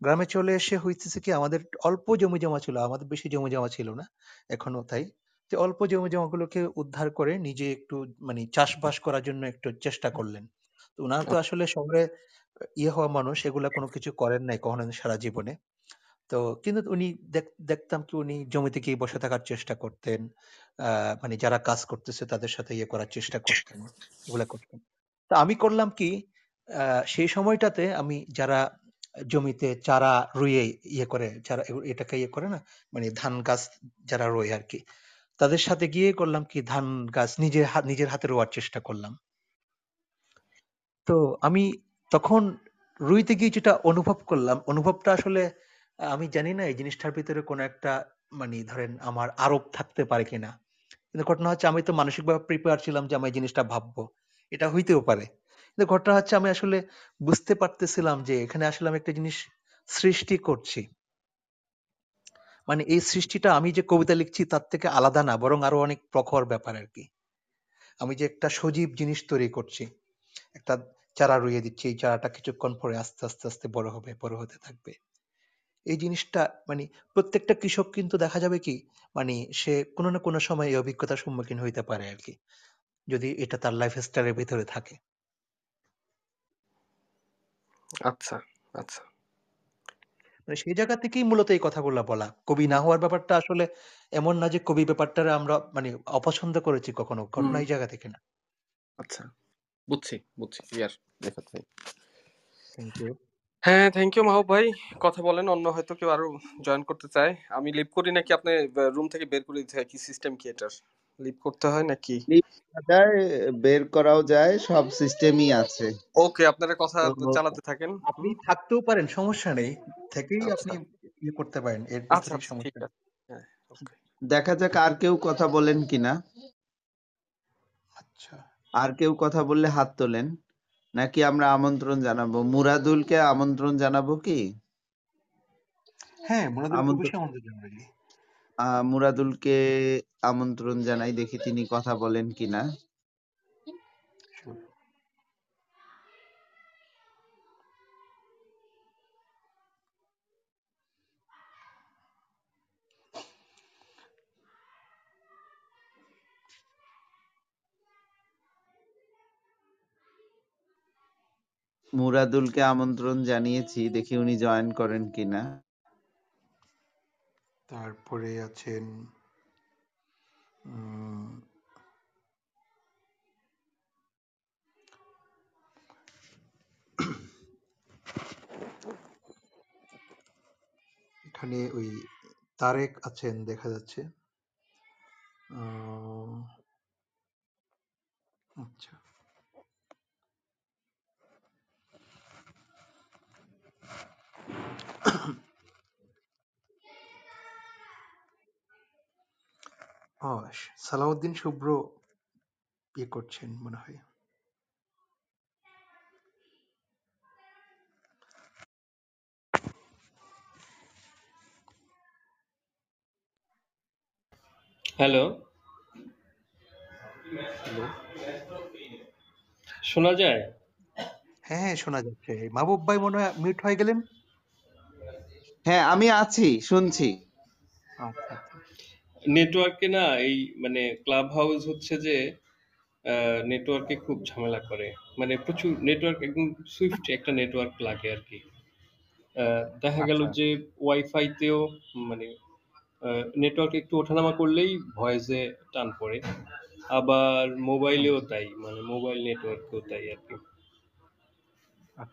গ্রামে চলে এসে হইতেছে কি আমাদের অল্প জমি জমা ছিল আমাদের বেশি জমি জমা ছিল না এখনও তাই। যে অল্প জমি জমাগুলোকে উদ্ধার করে নিজে একটু মানে চাষবাস করার জন্য একটু চেষ্টা করলেন। তো ওনারা তো আসলে শহরে ইয়ে হওয়া মানুষ এগুলা কোনো কিছু করেন নাই কখনো সারা জীবনে। তো কিন্তু উনি দেখ- দেখতাম কি উনি জমিতে গিয়ে বসে থাকার চেষ্টা করতেন আহ মানে যারা কাজ করতেছে তাদের সাথে ইয়ে করার চেষ্টা করতেন এগুলা করতেন। তো আমি করলাম কি সেই সময়টাতে আমি যারা জমিতে চারা রুইয়ে ইয়ে করে যারা এটাকে ইয়ে করে না মানে ধান গাছ যারা রোয় আর কি তাদের সাথে গিয়ে করলাম কি ধান গাছ নিজের নিজের হাতে রোয়ার চেষ্টা করলাম। তো আমি তখন রুইতে গিয়ে যেটা অনুভব করলাম, অনুভবটা আসলে, আমি জানি না এই জিনিসটার ভিতরে কোনো একটা মানে ধরেন আমার আরোপ থাকতে পারে কিনা। কিন্তু ঘটনা হচ্ছে আমি তো মানসিকভাবে প্রিপেয়ার ছিলাম যে আমি এই জিনিসটা ভাববো। এটা হইতেও পারে। কিন্তু ঘটনা হচ্ছে আমি আসলে বুঝতে পারতেছিলাম যে এখানে আসলে আমি একটা জিনিস সৃষ্টি করছি। মানে এই সৃষ্টিটা আমি যে কবিতা লিখছি তার থেকে আলাদা না, বরং আরও অনেক প্রখর ব্যাপার আর কি। আমি যে একটা সজীব জিনিস তৈরি করছি, একটা চারা রুইয়ে দিচ্ছি এই চারাটা কিছুক্ষণ পরে আস্তে আস্তে আস্তে বড় হবে বড় হতে থাকবে। এই জিনিসটা মানে প্রত্যেকটা কৃষক কিন্তু দেখা যাবে কি মানে সে কোনো না কোনো সময় এই অভিজ্ঞতার সম্মুখীন হইতে পারে আর কি যদি এটা তার লাইফ স্টাইলের ভিতরে থাকে। আচ্ছা আচ্ছা। মানে সেই জায়গা থেকেই মূলত এই কথাগুলো বলা। কবি না হওয়ার ব্যাপারটা আসলে এমন না যে কবি ব্যাপারটা আমরা মানে অপছন্দ করেছি কখনো ঘটনা এই জায়গা থেকে না। আচ্ছা। বুঝছি বুঝছি ক্লিয়ার থ্যাংক ইউ হ্যাঁ থ্যাংক ইউ মাহবুব ভাই। কথা বলেন অন্য হয়তো কেউ আরও জয়েন করতে চায়। আমি লিভ করি নাকি আপনি রুম থেকে বের করে দিতে হয়? কি সিস্টেম কি এটার লিভ করতে হয় নাকি? বের করাও যায় সব সিস্টেমই আছে। ওকে আপনারা কথা চালাতে থাকেন। আপনি থাকতেও পারেন সমস্যা নেই। থেকেই আপনি আচ্ছা। ইয়ে করতে পারেন এর আচ্ছা আচ্ছা ঠিক সমস্যা আছে। হ্যাঁ দেখা যাক আর কেউ কথা বলেন কিনা। আচ্ছা আর কেউ কথা বললে হাত তোলেন? নাকি আমরা আমন্ত্রণ জানাব? মুরাদুলকে আমন্ত্রণ জানাব কি? হ্যাঁ মুরাদুলকে আমন্ত্রণ জানাই দেখি তিনি কথা বলেন কিনা। মুরাদুলকে আমন্ত্রণ জানিয়েছি, দেখি উনি জয়েন করেন কিনা। তারপরে আছেন এখানে ওই তারেক আছেন, দেখা যাচ্ছে। আচ্ছা। (coughs) ও সালাউদ্দিন শুভ্র ইয়ে করছেন মনে হয়। হ্যালো হ্যালো শোনা যায়? হ্যাঁ হ্যাঁ শোনা যাচ্ছে। মাহবুব ভাই মনে হয় মিউট হয়ে গেলেন? হ্যাঁ আমি আছি শুনছি। আচ্ছা আচ্ছা। নেটওয়ার্কে না এই মানে ক্লাব হাউস হচ্ছে যে নেটওয়ার্কে খুব ঝামেলা করে। মানে প্রচুর নেটওয়ার্ক একদম সুইফট একটা নেটওয়ার্ক লাগে আর কি। দেখা গেল আচ্ছা। যে ওয়াইফাইতেও মানে নেটওয়ার্ক একটু ওঠানামা করলেই ভয়েসে টান পড়ে। আবার মোবাইলেও তাই মানে মোবাইল নেটওয়ার্কেও তাই আর কি।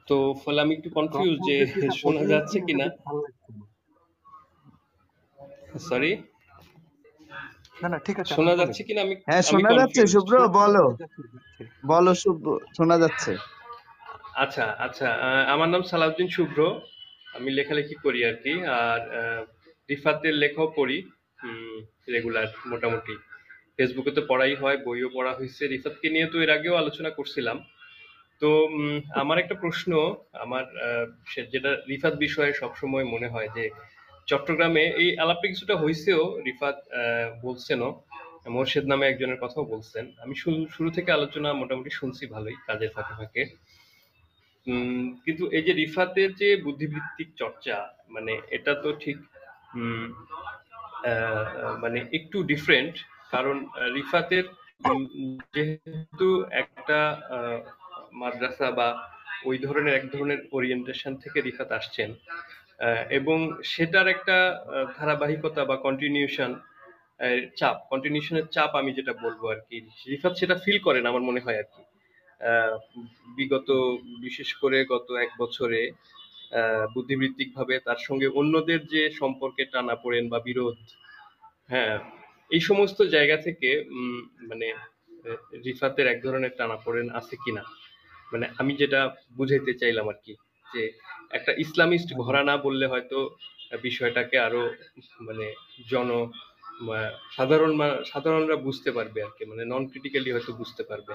তো ফলে আমি একটু কনফিউজ যে শোনা যাচ্ছে কিনা। সরি না। না ঠিক আছে শোনা যাচ্ছে কিনা? আমি হ্যাঁ শোনা যাচ্ছে শুভ্র বলো। বলো শুভ্র শোনা যাচ্ছে। আচ্ছা আচ্ছা আহ, আমার নাম সালাউদ্দিন শুভ্র। আমি লেখালেখি করি আর কি আর আহ, রিফাতের লেখাও পড়ি রেগুলার মোটামুটি। ফেসবুকে তো পড়াই হয় বইও পড়া হয়েছে। রিফাতকে নিয়ে তো এর আগেও আলোচনা করছিলাম। তো আমার একটা প্রশ্ন, আমার যেটা রিফাত বিষয়ে সবসময় মনে হয় যে, চট্টগ্রামে এই আলাপটা কিছুটা হয়েছেও রিফাত বলছেনও, মোর্শেদ নামে একজনের কথাও বলছেন। আমি শুরু থেকে আলোচনা মোটামুটি শুনছি ভালোই, কাজের ফাঁকে ফাঁকে। কিন্তু এই যে রিফাতের যে বুদ্ধিভিত্তিক চর্চা মানে এটা তো ঠিক মানে একটু ডিফারেন্ট কারণ রিফাতের যেহেতু একটা মাদ্রাসা বা ওই ধরনের এক ধরনের ওরিয়েন্টেশন থেকে রিফাত আসছেন। এবং সেটার একটা ধারাবাহিকতা বা কন্টিনিউশন চাপ কন্টিনিউশনের চাপ আমি যেটা বলব আর কি, রিফাত সেটা ফিল করেন আমার মনে হয় আর কি। বিগত, বিশেষ করে গত এক বছরে বুদ্ধিবৃত্তিক ভাবে তার সঙ্গে অন্যদের যে সম্পর্কে টানাপোড়েন বা বিরোধ হ্যাঁ এই সমস্ত জায়গা থেকে মানে রিফাতের এক ধরনের টানাপোড়েন আছে কিনা। মানে আমি যেটা বুঝাইতে চাইলাম আর কি, যে একটা ইসলামিস্ট ঘরানা বললে হয়তো বিষয়টাকে আরও মানে জন সাধারণ সাধারণরা বুঝতে পারবে আর কি মানে নন ক্রিটিক্যালি হয়তো বুঝতে পারবে।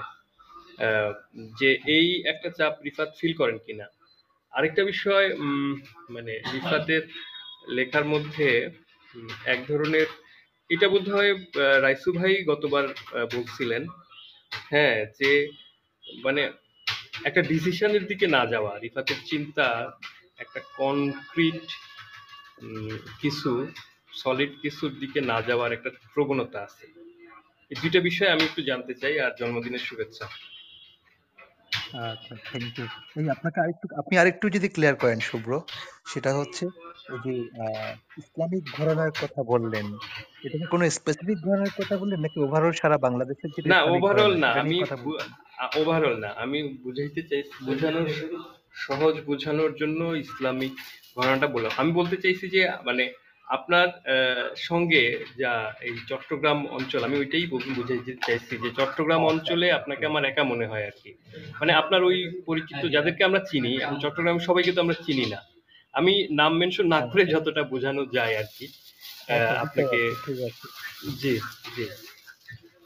যে এই একটা চাপ রিফাত ফিল করেন কিনা। আরেকটা বিষয় মানে রিফাতের লেখার মধ্যে এক ধরনের, এটা বোধ হয় রাইসু ভাই গতবার বলছিলেন হ্যাঁ যে মানে একটা ডিসিশনের দিকে না যাওয়া, রিফাতের চিন্তা, একটা কনক্রিট কিছু সলিড কিছুর দিকে না যাওয়ার একটা প্রবণতা আছে। এই দুইটা বিষয়ে আমি একটু জানতে চাই, আর জন্মদিনের শুভেচ্ছা। আচ্ছা থ্যাংক ইউ এই আপনাকে আরেকটু আপনি আরেকটু যদি ক্লিয়ার করেন শুভ্র সেটা হচ্ছে যে ইসলামিক ঘরানার কথা বললেন এটা কি কোনো স্পেসিফিক ঘরানার কথা বললেন নাকি ওভারঅল সারা বাংলাদেশের না ওভারঅল না আমি ওভারঅল না আমি বুঝাইতে চাইছি বোঝানোর সহজ বোঝানোর জন্য ইসলামিক ঘটনাটা বললাম। আমি বলতে চাইছি যে মানে আপনার আহ, সঙ্গে যা এই চট্টগ্রাম অঞ্চল আমি ওইটাই বুঝাইতে চাইছি যে চট্টগ্রাম আচ্ছা। অঞ্চলে আচ্ছা আপনাকে আমার একা মনে হয় আর কি। মানে আপনার ওই পরিচিত যাদেরকে আমরা চিনি এখন চট্টগ্রাম সবাইকে তো আমরা চিনি না। আমি নাম মেনশন না করে যতটা বোঝানো যায় আর কি আহ, আচ্ছা আপনাকে পারছি ঠিক আছে। জি জি।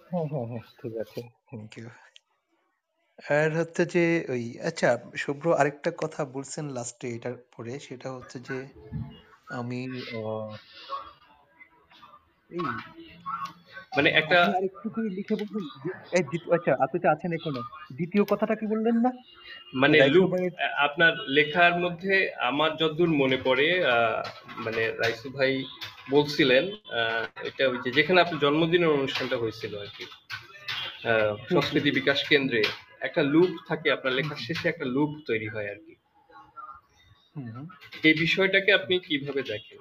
হ্যাঁ হ্যাঁ হ্যাঁ ঠিক আছে। থ্যাংক ইউ আর হচ্ছে যে ওই আচ্ছা শুভ্র আরেকটা কথা বলছেন লাস্টে এটার পরে সেটা হচ্ছে যে আমি এই মানে একটা আরেকটু করে লিখে বলবেন এই আচ্ছা আপনি তো আছেন এখনও। দ্বিতীয় কথাটা কি বললেন না? মানে লুপ আপনার লেখার মধ্যে আমার যতদূর মনে পড়ে আহ, মানে রাইসু ভাই বলছিলেন আহ, এটা ওই যে যেখানে আপনার জন্মদিনের অনুষ্ঠানটা হয়েছিল আর কি সংস্কৃতি বিকাশ কেন্দ্রে একটা লুপ থাকে আপনার লেখার শেষে একটা লুপ তৈরি হয় আর কি। এই বিষয়টাকে আপনি কীভাবে দেখেন?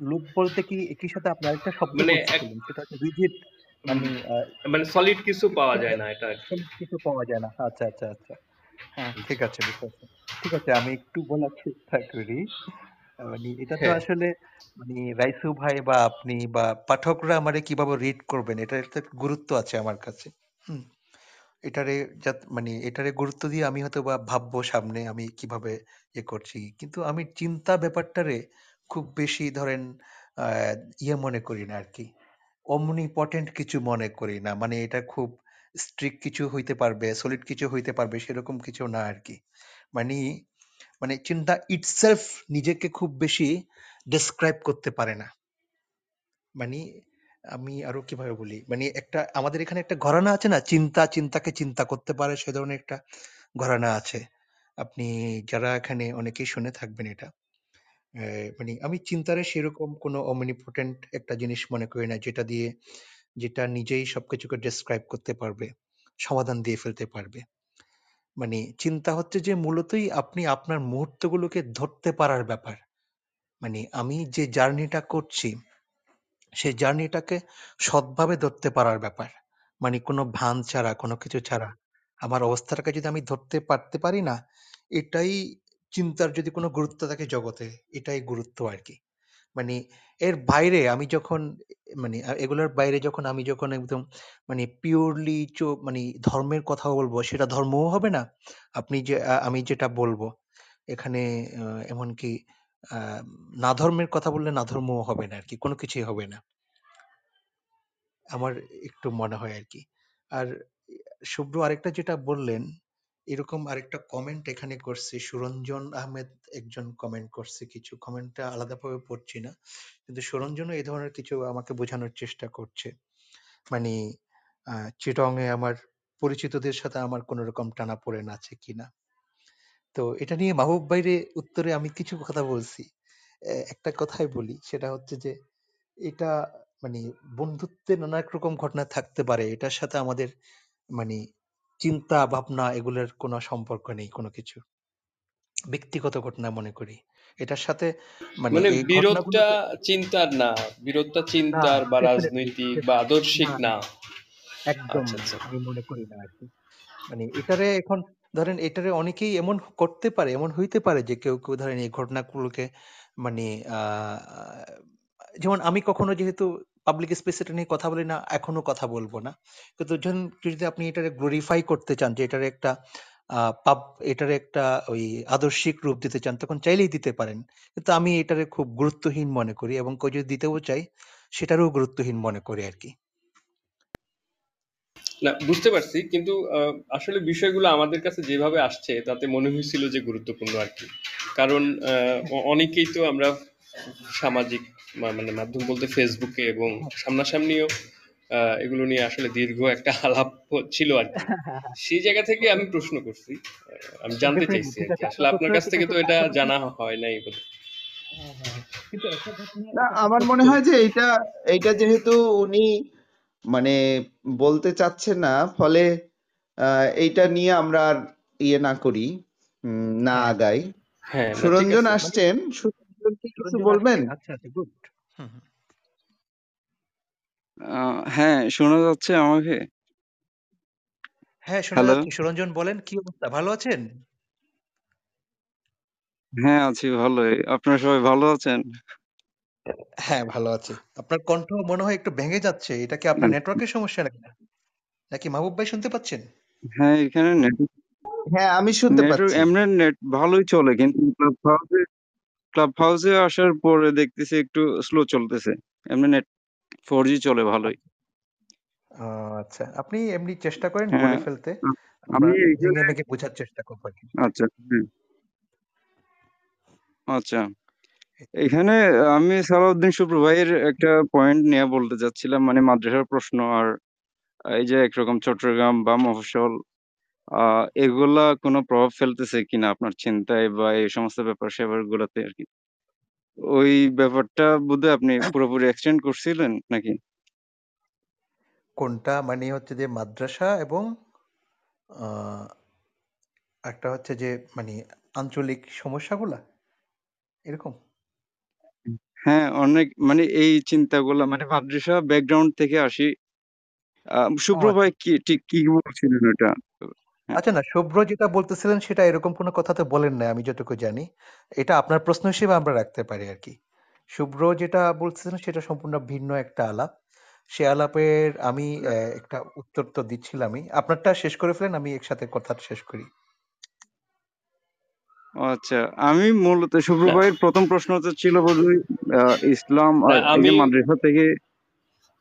লুপ বলতে কি একই সাথে আপনি আরেকটা শব্দ মানে সেটা হচ্ছে রিজিড মানে মানে সলিড কিছু পাওয়া যায় না এটা কিছু পাওয়া যায় না। আচ্ছা আচ্ছা আচ্ছা। হ্যাঁ ঠিক আছে ঠিক আছে আমি একটু বলার চেষ্টা করি। মানে এটা তো হ্যাঁ। আসলে মানে রাইসু ভাই বা আপনি বা পাঠকরা আমারে কীভাবে রিড করবেন এটার একটা গুরুত্ব আছে আমার কাছে। হুম। এটারে যাত মানে এটারে গুরুত্ব দিয়ে আমি হয়তো বা ভাববো সামনে আমি কীভাবে ইয়ে করছি। কিন্তু আমি চিন্তা ব্যাপারটারে খুব বেশি ধরেন আহ, ইয়ে মনে করি না আর কি অমনিপটেন্ট কিছু মনে করি না। মানে এটা খুব স্ট্রিক্ট কিছু হইতে পারবে সলিড কিছু হইতে পারবে সেরকম কিছু না আর কি মানে মানে চিন্তা ইটসেলফ নিজেকে খুব বেশি ডেসক্রাইব করতে পারে না। মানে আমি আরও কীভাবে বলি? মানে একটা, আমাদের এখানে একটা ঘরানা আছে না? চিন্তা, চিন্তাকে চিন্তা করতে পারে, সে ধরনের একটা ঘরানা আছে। আপনি যারা এখানে অনেকেই শুনে থাকবেন এটা। মানে আমি চিন্তারে সেরকম কোনো অমনিপোটেন্ট একটা জিনিস মনে করি না, যেটা দিয়ে, যেটা নিজেই সবকিছুকে ডেসক্রাইব করতে পারবে, সমাধান দিয়ে ফেলতে পারবে। মানে চিন্তা হচ্ছে যে মূলতই আপনি আপনার মুহূর্তগুলোকে ধরতে পারার ব্যাপার। মানে আমি যে জার্নিটা করছি সেই জার্নিটাকে সৎভাবে ধরতে পারার ব্যাপার। মানে কোনো ভান ছাড়া কোনো কিছু ছাড়া। আমার অবস্থাটাকে যদি আমি ধরতে পারতে পারি না এটাই চিন্তার যদি কোনো গুরুত্ব থাকে জগতে এটাই গুরুত্ব আর কি মানে এর বাইরে আমি যখন মানে আ- এগুলোর বাইরে যখন আমি যখন একদম মানে পিওরলি মানে ধর্মের কথা বলব সেটা ধর্মও হবে না। আপনি যে আ- আমি যেটা বলব এখানে আহ, এমনকি আহ, না ধর্মের কথা বললে না ধর্মও হবে না আর কি কোনো কিছুই হবে না। আমার একটু মনে হয় আর কি আর শুভ্র আরেকটা যেটা বললেন এরকম আরেকটা কমেন্ট এখানে করছে সুরঞ্জন আহমেদ একজন কমেন্ট করছে কিছু কমেন্টটা আলাদাভাবে পড়ছি না কিন্তু সুরঞ্জনও এই ধরনের কিছু আমাকে বোঝানোর চেষ্টা করছে। মানে চিটং এ আমার পরিচিতদের সাথে আমার কোন রকম টানা পড়েন আছে কিনা। তো এটা নিয়ে মাহবুব ভাইরে উত্তরে আমি কিছু কথা বলছি। এ- একটা কথাই বলি সেটা হচ্ছে যে এটা মানে বন্ধুত্বে নানা রকম ঘটনা থাকতে পারে এটার সাথে আমাদের মানে চিন্তা ভাবনা এগুলোর কোনো সম্পর্ক নেই কোনো কিছু। ব্যক্তিগত ঘটনা মনে করি। এটার সাথে মানে মানে এই বিরোধটা চিন্তার না বিরোধটা না চিন্তার বা রাজনৈতিক বা আদর্শিক না। একদম আচ্ছা আচ্ছা। আমি মনে করি না আর কি। মানে এটারে এখন ধরেন এটারে অনেকেই এমন করতে পারে, এমন হইতে পারে যে কেউ, কেউ ধরেন এই ঘটনাগুলোকে মানে যেমন আমি কখনো যেহেতু পাবলিক স্পেস এটা নিয়ে কথা বলি না, এখনও কথা বলব না। কিন্তু যদি আপনি এটারে গ্লোরিফাই করতে চান যে এটার একটা পাব এটার একটা ওই আদর্শিক রূপ দিতে চান তখন চাইলেই দিতে পারেন। কিন্তু আমি এটারে খুব গুরুত্বহীন মনে করি এবং কেউ যদি দিতেও চাই সেটারও গুরুত্বহীন মনে করি আরকি। না বুঝতে পারছি কিন্তু আসলে বিষয়গুলো আমাদের কাছে যেভাবে আসছে তাতে মনে হয়েছিল যে গুরুত্বপূর্ণ আর কি কারণ অনেকেই তো আমরা সামাজিক মানে মাধ্যম বলতে ফেসবুকে এবং সামনাসামনিও এগুলো নিয়ে আসলে দীর্ঘ একটা আলাপ ছিল আর কি সেই জায়গা থেকে আমি প্রশ্ন করছি আমি জানতে চাইছি আর কি আসলে আপনার কাছ থেকে তো এটা জানা হয় নাই। হ্যাঁ, হ্যাঁ, হ্যাঁ। আমার মনে হয় যে এটা এইটা যেহেতু উনি মানে বলতে চাচ্ছে না ফলে আহ, এইটা নিয়ে আমরা আর ইয়ে না করি উম, না হ্যাঁ, আগাই। হ্যাঁ সুরঞ্জন আসছেন? সুরঞ্জন কি কিছু বলবেন? আচ্ছা আচ্ছা গুড হুম হুম। আহ, হ্যাঁ শোনা যাচ্ছে আমাকে? হ্যাঁ শোনা যাচ্ছে। সুরঞ্জন বলেন কি অবস্থা? ভালো আছেন? হ্যাঁ আছি ভালোই। আপনারা সবাই ভালো আছেন? হ্যাঁ ভালো আছি। আপনার কণ্ঠ মনে হয় একটু ভেঙে যাচ্ছে এটা কি আপনার নেটওয়ার্কের সমস্যা নাকি? নাকি মাহবুব ভাই শুনতে পাচ্ছেন? হ্যাঁ এখানে হ্যাঁ আমি শুনতে নেটওয়ার্ক পাচ্ছি। এমনি নেট ভালোই চলে কিন্তু ক্লাব হাউসে ক্লাব হাউসে আসার পরে দেখতেছি একটু স্লো চলতেছে। এমনি নেট ফোর জি চলে ভালোই। ও, আচ্ছা। আপনি এমনি চেষ্টা করেন হ্যাঁ বলে ফেলতে। আমরা আমি ভেঙে এইখানে ভেঙে বোঝার চেষ্টা করব আচ্ছা আচ্ছা। এখানে আমি সালাউদ্দিন শুভ্র ভাইয়ের একটা পয়েন্ট নিয়ে বলতে চাচ্ছিলাম মানে মাদ্রাসার প্রশ্ন আর এই যে একরকম চট্টগ্রাম বা মফস্বল আহ এগুলা কোনো প্রভাব ফেলতেছে কিনা আপনার চিন্তায় বা এই সমস্ত ব্যাপার স্যাপার গুলাতে আর কি? ওই ব্যাপারটা বোধহয় আপনি পুরোপুরি এক্সটেন্ড করছিলেন নাকি? কোনটা মানে হচ্ছে যে মাদ্রাসা এবং একটা হচ্ছে যে মানে আঞ্চলিক সমস্যাগুলা এরকম? হ্যাঁ অনেক মানে এই চিন্তাগুলা মানে মাদ্রাসা ব্যাকগ্রাউন্ড থেকে আসি। ও শুভ্র আচ্ছা। ভাই কি ঠিক কি বলছিলেন ওটা হ্যাঁ। আচ্ছা না শুভ্র যেটা বলতেছিলেন সেটা এরকম কোনো কথা তো বলেন না আমি যতটুকু জানি। এটা আপনার প্রশ্ন হিসেবে আমরা রাখতে পারি আর কি। শুভ্র যেটা বলতেছিলেন সেটা সম্পূর্ণ ভিন্ন একটা আলাপ। সে আলাপের আমি আহ, একটা উত্তর তো দিচ্ছিলামই। আপনারটা শেষ করে ফেলেন আমি একসাথে কথাটা শেষ করি। আচ্ছা আমি মূলত শুভ্র ভাইয়ের প্রথম প্রশ্নটা ছিল বোধহয় ইসলাম আমি মাদ্রাসা থেকে।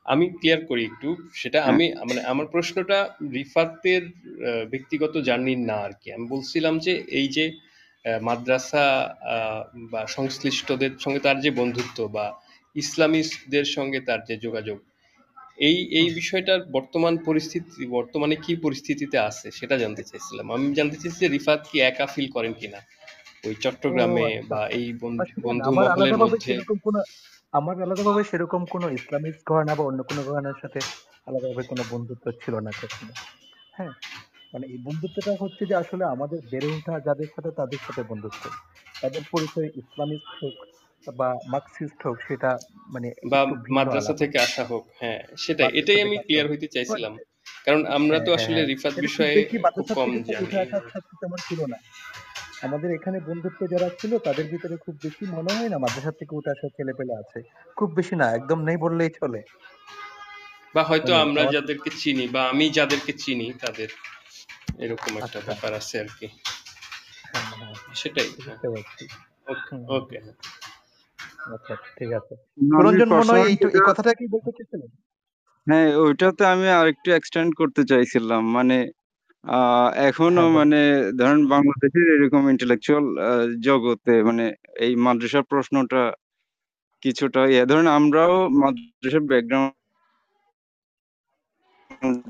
আমি ক্লিয়ার করি একটু সেটা হ্যাঁ। আমি মানে আমার প্রশ্নটা রিফাতের ব্যক্তিগত জার্নির না আর কি। আমি বলছিলাম যে এই যে মাদ্রাসা বা সংশ্লিষ্টদের সঙ্গে তার যে বন্ধুত্ব বা ইসলামিস্টদের সঙ্গে তার যে যোগাযোগ এই এই বিষয়টার বর্তমান পরিস্থিতি বর্তমানে কি পরিস্থিতিতে আছে সেটা জানতে চাইছিলাম। আমি জানতে চাইছি যে রিফাত কি একা ফিল করেন কিনা? ওই চট্টগ্রামে আচ্ছা বা এই না বন্ধু আমার মহলের মধ্যে আমার আলাদাভাবে সেরকম কোনো ইসলামিক ঘরানা বা অন্য কোনো ঘরানার সাথে আলাদাভাবে কোনো বন্ধুত্ব ছিল না কখনো। হ্যাঁ মানে এই বন্ধুত্বটা হচ্ছে যে আসলে আমাদের বেড়ে ওঠা যাদের সাথে তাদের সাথে বন্ধুত্ব। তাদের পরিচয় ইসলামিক হোক বা মার্কসিস্ট হোক সেটা মানে বা মাদ্রাসা থেকে আসা হোক হ্যাঁ সেটাই। এটাই আমি ক্লিয়ার হইতে চাইছিলাম। কারণ আমরা হ্যাঁ তো হ্যাঁ আসলে হ্যাঁ। রিফাত বিষয়ে খুব কম জানি। তেমন ছিল না। আমাদের এখানে বন্ধুত্ব যারা ছিল তাদের ভিতরে খুব বেশি মনে হয় না মাদ্রাসা থেকে উঠে আসা ছেলে পেলে আছে। খুব বেশি না একদম নেই বললেই চলে। বা হয়তো আমরা যাদেরকে চিনি বা আমি যাদেরকে চিনি তাদের এরকম একটা আচ্ছা। ব্যাপার আছে আর কি। সেটাই। বুঝতে পারছি। ওকে আচ্ছা ঠিক আছে। সুরঞ্জন মনে হয় এই কথাটা কি বলতে চেয়েছিলেন? হ্যাঁ ওইটাতে আমি আরেকটু এক্সটেন্ড করতে চাইছিলাম। মানে আহ এখনও হ্যাঁ বল। মানে ধরেন বাংলাদেশের এরকম ইন্টেলেকচুয়াল জগতে মানে এই মাদ্রাসার প্রশ্নটা কিছুটা ইয়ে। ধরেন আমরাও মাদ্রাসার ব্যাকগ্রাউন্ড